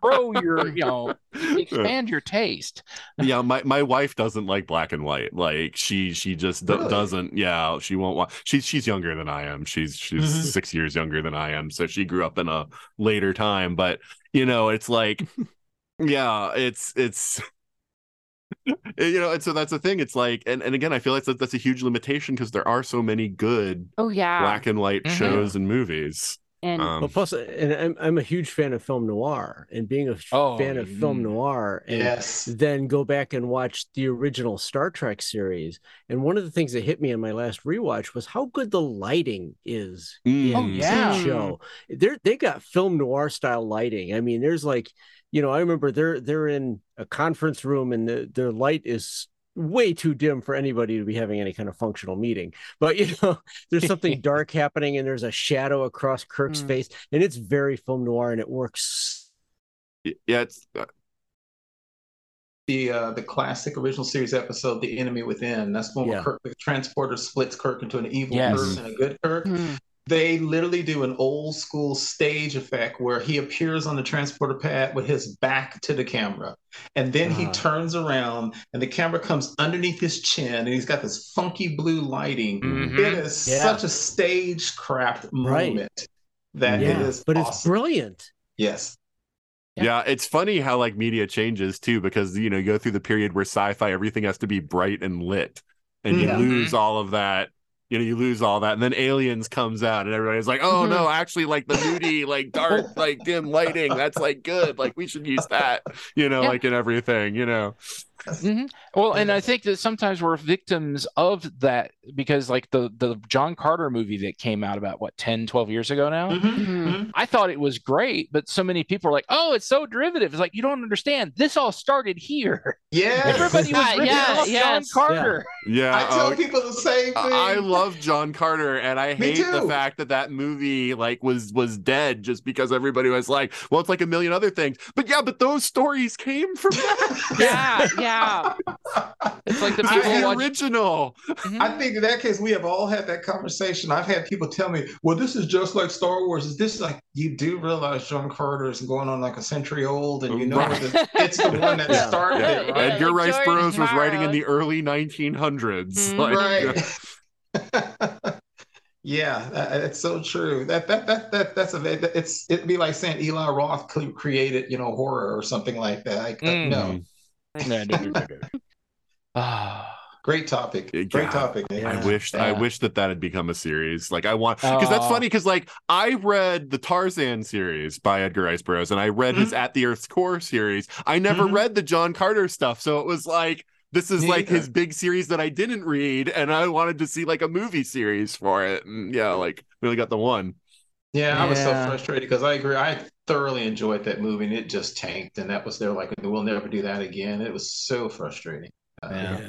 Speaker 3: grow your, you know, expand your taste.
Speaker 1: yeah my, my wife doesn't like black and white like she she just do-
Speaker 2: Really?
Speaker 1: doesn't yeah she won't watch she's she's younger than i am she's she's
Speaker 2: Mhm.
Speaker 1: six years younger than i am so she grew up in a later time but you know it's like yeah it's it's you know and so that's the thing it's like and, and again i feel like that's, that's a huge limitation because there are so many good
Speaker 4: Oh yeah.
Speaker 1: black and white
Speaker 3: Mhm.
Speaker 1: shows and movies
Speaker 4: and
Speaker 1: um,
Speaker 5: Well, plus, and I'm I'm a huge fan of film noir, and being a
Speaker 3: Oh,
Speaker 5: fan of film
Speaker 3: mm.
Speaker 5: noir, and
Speaker 2: yes.
Speaker 5: then go back and watch the original Star Trek series. And one of the things that hit me in my last rewatch was how good the lighting is
Speaker 1: Mm.
Speaker 5: in
Speaker 3: Oh, yeah.
Speaker 5: the show. They're they got film noir style lighting. I mean, there's like, you know, I remember they're they're in a conference room and the, their light is way too dim for anybody to be having any kind of functional meeting. But you know, there's something dark happening and there's a shadow across Kirk's
Speaker 4: Mm.
Speaker 5: face, and it's very film noir and it works.
Speaker 1: yeah it's uh,
Speaker 2: the uh, the classic original series episode, "The Enemy Within." That's when
Speaker 5: Yeah.
Speaker 2: Kirk, the transporter splits Kirk into an evil
Speaker 3: Yes.
Speaker 2: Kirk and a good Kirk.
Speaker 4: Mm.
Speaker 2: They literally do an old school stage effect where he appears on the transporter pad with his back to the camera, and then he
Speaker 5: Ah.
Speaker 2: turns around and the camera comes underneath his chin, and he's got this funky blue lighting.
Speaker 3: Mhm.
Speaker 2: It is
Speaker 5: Yeah.
Speaker 2: such a stagecraft
Speaker 5: Right.
Speaker 2: moment that
Speaker 5: yeah,
Speaker 2: it is
Speaker 5: but it's brilliant.
Speaker 2: yes.
Speaker 3: Yeah.
Speaker 1: Yeah. it's funny how like media changes too, because you know, you go through the period where sci-fi everything has to be bright and lit, and you
Speaker 2: Yeah.
Speaker 1: lose all of that. You know, you lose all that, and then Aliens comes out, and everybody's like, "Oh no, mm-hmm. actually, like the moody, like dark, like dim lighting, that's like good. Like we should use that." You know,
Speaker 3: Yeah.
Speaker 1: like in everything. You know,
Speaker 3: Mhm. Well, and I think that sometimes we're victims of that because, like the the John Carter movie that came out about what 10, 12 years ago now.
Speaker 2: Mhm,
Speaker 4: Mhm.
Speaker 2: mhm.
Speaker 3: I thought it was great, but so many people are like, "Oh, it's so derivative." It's like you don't understand. This all started here.
Speaker 2: Yeah.
Speaker 3: Everybody was
Speaker 4: Yeah,
Speaker 3: ripping
Speaker 4: yeah,
Speaker 3: off John. Carter.
Speaker 1: yeah.
Speaker 2: I tell
Speaker 1: oh,
Speaker 2: people the same thing.
Speaker 1: I love John Carter, and I
Speaker 2: Me
Speaker 1: hate the fact that that movie like was was dead just because everybody was like, "Well, it's like a million other things." But yeah, but those stories came from that.
Speaker 4: Yeah, yeah.
Speaker 3: It's like the
Speaker 1: It's
Speaker 2: I
Speaker 3: people
Speaker 2: had
Speaker 1: the
Speaker 3: watch.
Speaker 1: original.
Speaker 2: I think in that case, we have all had that conversation. I've had people tell me, well, this is just like Star Wars. Is this like, you do realize John Carter is going on like a century old, and you know
Speaker 1: Right.
Speaker 2: that it's the one that
Speaker 5: Yeah.
Speaker 2: started
Speaker 1: Yeah.
Speaker 2: it, right?
Speaker 1: Edgar
Speaker 4: like
Speaker 1: Rice
Speaker 4: George
Speaker 1: Burroughs was writing in the early 1900s.
Speaker 4: Mhm.
Speaker 1: Like,
Speaker 2: right. yeah, that- it's so true. That that that that that's a it's it'd be like saying Eli Roth created you know horror or something like that. Like, uh,
Speaker 3: Mm.
Speaker 2: No,
Speaker 3: No, no, no, no, no. Ah.
Speaker 2: great topic.
Speaker 1: Yeah.
Speaker 2: Great topic. Nick.
Speaker 1: I wish I wish that that had become a series. Like I want because that's funny because like I read the Tarzan series by Edgar Rice Burroughs and I read his At the Earth's Core series. I never
Speaker 2: Mhm.
Speaker 1: read the John Carter stuff, so it was like this is
Speaker 2: Me
Speaker 1: like his big series that I didn't read, and I wanted to see like a movie series for it. And yeah, like really got the one.
Speaker 2: Yeah, I was so frustrated because I agree. I thoroughly enjoyed that movie and it just tanked. And that was their like, we'll never do that again. It was so frustrating. Uh,
Speaker 3: Yeah.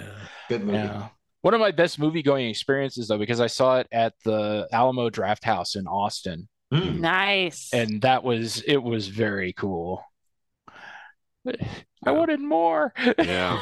Speaker 2: Good movie.
Speaker 3: Yeah. One of my best movie going experiences though, because I saw it at the Alamo Drafthouse in Austin.
Speaker 2: Mm.
Speaker 4: Nice.
Speaker 3: And that was it was very cool. I wanted more.
Speaker 1: Yeah.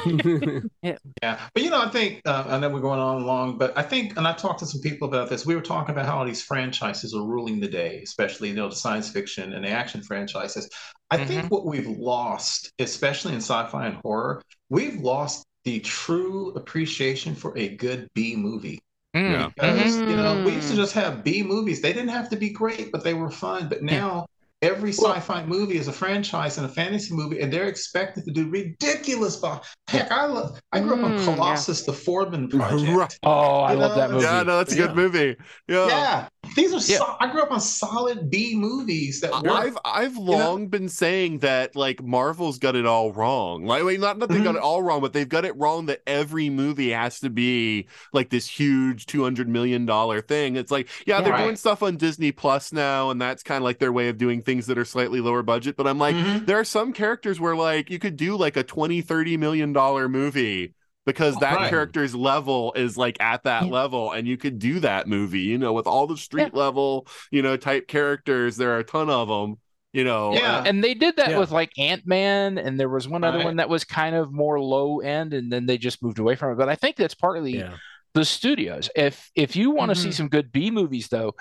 Speaker 2: Yeah, but you know, I think uh, I know we're going on long, but I think, and I talked to some people about this. We were talking about how all these franchises are ruling the day, especially you know the science fiction and the action franchises. I
Speaker 3: Mhm.
Speaker 2: think what we've lost, especially in sci-fi and horror, we've lost the true appreciation for a good B movie.
Speaker 3: Mm.
Speaker 1: Yeah.
Speaker 2: Because you know, we used to
Speaker 4: Mm.
Speaker 2: just have B movies. They didn't have to be great, but they were fun. But now every
Speaker 5: Well-
Speaker 2: sci-fi movie is a franchise and a fantasy movie, and they're expected to do ridiculous. bo- Heck, I love. I grew up
Speaker 4: Mm,
Speaker 2: on
Speaker 4: yeah.
Speaker 2: Colossus, the Forbin Project.
Speaker 1: Right.
Speaker 3: Oh, I
Speaker 2: You
Speaker 3: love
Speaker 2: know,
Speaker 3: that movie.
Speaker 1: Yeah, no, that's a good
Speaker 2: Yeah.
Speaker 1: movie. Yeah.
Speaker 2: Yeah, these are.
Speaker 3: Yeah.
Speaker 2: So, I grew up on solid B movies that.
Speaker 1: I've I've long been saying that like Marvel's got it all wrong. Like, wait, not that they got
Speaker 2: Mhm.
Speaker 1: it all wrong, but they've got it wrong that every movie has to be like this huge two hundred million dollar thing. It's like, yeah, they're
Speaker 2: Right.
Speaker 1: doing stuff on Disney Plus now, and that's kind of like their way of doing things that are slightly lower budget. But I'm like,
Speaker 2: Mhm.
Speaker 1: there are some characters where like you could do like a 20 30 million dollar movie because that
Speaker 2: Right.
Speaker 1: character's level is like at that
Speaker 3: Yeah.
Speaker 1: level and you could do that movie you know with all the street level you know type characters there are a ton of them you know
Speaker 2: Yeah.
Speaker 1: uh,
Speaker 3: And they did that
Speaker 5: Yeah.
Speaker 3: with like Ant Man, and there was one other
Speaker 2: Right.
Speaker 3: one that was kind of more low end, and then they just moved away from it. But I think that's partly
Speaker 5: yeah.
Speaker 3: the studios. If if you want to see
Speaker 2: Mhm.
Speaker 3: some good B movies, though,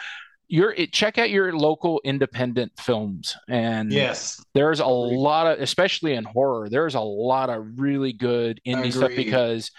Speaker 3: you're it, check out your local independent films, and
Speaker 2: yes,
Speaker 3: there's a lot of, especially in horror, there's a lot of really good indie stuff because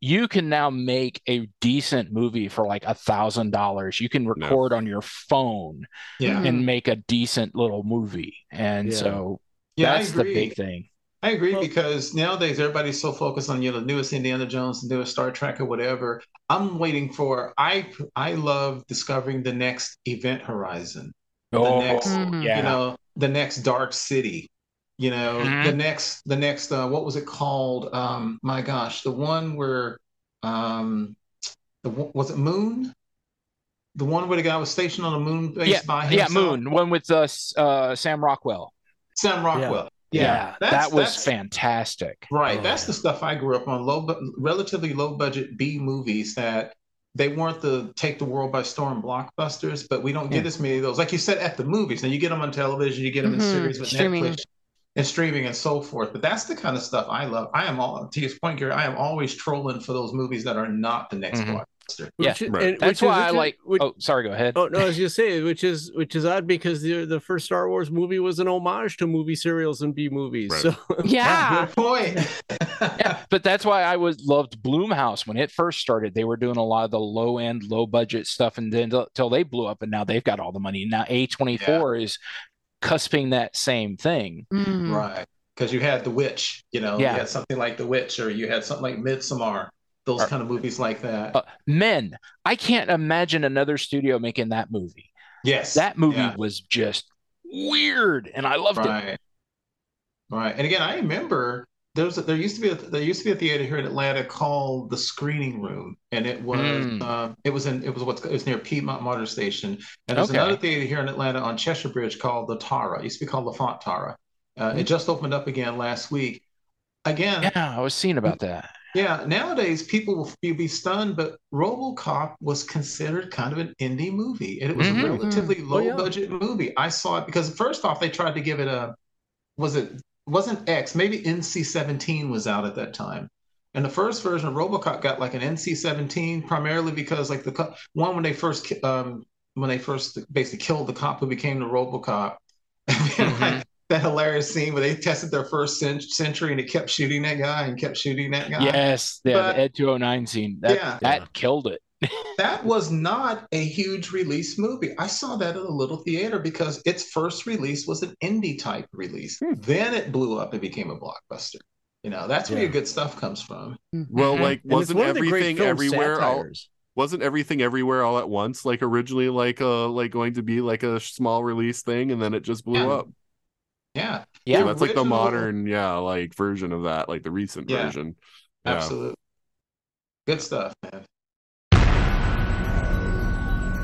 Speaker 3: you can now make a decent movie for like a thousand dollars. You can record on your phone
Speaker 2: yeah,
Speaker 3: and make a decent little movie, and
Speaker 5: Yeah.
Speaker 3: so
Speaker 2: yeah.
Speaker 3: that's the big thing.
Speaker 2: I agree
Speaker 5: Well-
Speaker 2: because nowadays everybody's so focused on you know the newest Indiana Jones, the newest Star Trek or whatever. I'm waiting for I I love discovering the next Event Horizon,
Speaker 3: Oh,
Speaker 2: next-
Speaker 4: Mhm.
Speaker 3: yeah.
Speaker 2: you know, the next Dark City, you know,
Speaker 3: Mhm.
Speaker 2: the next the next uh, what was it called? Um, my gosh, the one where um, the was it Moon? The one where the guy was stationed on a moon base
Speaker 3: yeah,
Speaker 2: by
Speaker 3: yeah. Moon, one with uh, uh, Sam Rockwell.
Speaker 2: Sam Rockwell. Yeah,
Speaker 3: that was
Speaker 2: that's-
Speaker 3: fantastic.
Speaker 2: Right.
Speaker 5: Oh,
Speaker 2: That's the stuff I grew up on. Low, relatively low budget B movies that they weren't the take the world by storm blockbusters, but we don't get
Speaker 3: Yeah.
Speaker 2: as many of those. Like you said, at the movies. Now you get them on television, you get them in
Speaker 4: Mhm.
Speaker 2: series with
Speaker 4: Streaming.
Speaker 2: Netflix and streaming and so forth. But that's the kind of stuff I love. I am all to your point, Gary. I am always trolling for those movies that are not the next
Speaker 3: Mhm.
Speaker 2: blockbuster.
Speaker 3: Yeah,
Speaker 5: Which
Speaker 1: right.
Speaker 5: and-
Speaker 3: That's
Speaker 5: which is-
Speaker 3: why I like.
Speaker 5: which-
Speaker 3: oh, sorry. Go ahead.
Speaker 5: Oh no, I was just saying, which is which is odd because the the first Star Wars movie was an homage to movie serials and B movies.
Speaker 1: Right.
Speaker 5: So
Speaker 4: Yeah.
Speaker 2: Good point.
Speaker 3: yeah, but that's why I was loved Blumhouse when it first started. They were doing a lot of the low end, low budget stuff, and then until they blew up, and now they've got all the money. Now A twenty four is cusping that same thing.
Speaker 4: Mm.
Speaker 2: Right. Because you had The Witch, you know,
Speaker 3: Yeah.
Speaker 2: you had something like The Witch, or you had something like Midsommar, those kind of movies like that.
Speaker 3: Uh, Men, I can't imagine another studio making that movie.
Speaker 2: yes.
Speaker 3: That movie
Speaker 2: Yeah.
Speaker 3: was just weird, and I loved it.
Speaker 2: Right. Right. And again, I remember there was a, there used to be a, there used to be a theater here in Atlanta called the Screening Room, and it was
Speaker 3: Mm.
Speaker 2: uh, it was in it was what's it was near Piedmont Motor Station, and there's
Speaker 3: Okay.
Speaker 2: another theater here in Atlanta on Cheshire Bridge called the Tara. It used to be called the Font Tara. Uh,
Speaker 3: Mm.
Speaker 2: It just opened up again last week. Again,
Speaker 3: Yeah, I was seeing about that.
Speaker 2: Yeah, nowadays people will be, be stunned, but RoboCop was considered kind of an indie movie, and it was
Speaker 3: Mhm.
Speaker 2: a relatively
Speaker 5: Oh, yeah.
Speaker 2: low budget movie. I saw it because first off, they tried to give it a was it wasn't X, maybe NC-17 was out at that time. And the first version of RoboCop got like an NC-17 primarily because like the one when they first um when they first basically killed the cop who became the RoboCop.
Speaker 3: Mhm.
Speaker 2: That hilarious scene where they tested their first cent- century and it kept shooting that guy and kept shooting that guy.
Speaker 3: Yes, yeah,
Speaker 2: But-
Speaker 3: the Ed 209 scene. That
Speaker 2: Yeah.
Speaker 3: that killed it.
Speaker 2: That was not a huge release movie. I saw that at a little theater because its first release was an indie type release.
Speaker 1: Hmm.
Speaker 2: Then it blew up and became a blockbuster. You know, that's where
Speaker 5: Yeah.
Speaker 2: your good stuff comes from.
Speaker 1: well
Speaker 3: Mhm.
Speaker 1: like wasn't
Speaker 5: one of the great
Speaker 1: everything
Speaker 5: film
Speaker 1: everywhere all, wasn't everything everywhere all at once like originally like uh like going to be like a small release thing and then it just blew
Speaker 2: Yeah.
Speaker 1: up
Speaker 2: Yeah,
Speaker 3: Yeah.
Speaker 1: so that's like the modern yeah like version of that like the recent
Speaker 2: Yeah.
Speaker 1: version yeah.
Speaker 2: absolutely. Good stuff, man.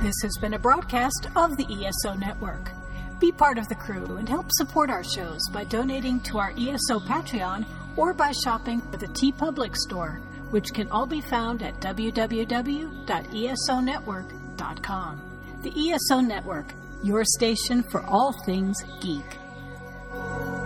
Speaker 10: This has been a broadcast of the ESO Network. Be part of the crew and help support our shows by donating to our ESO Patreon or by shopping at the TeePublic store, which can all be found at www.esonetwork.com. The ESO Network, your station for all things geek. Thank you.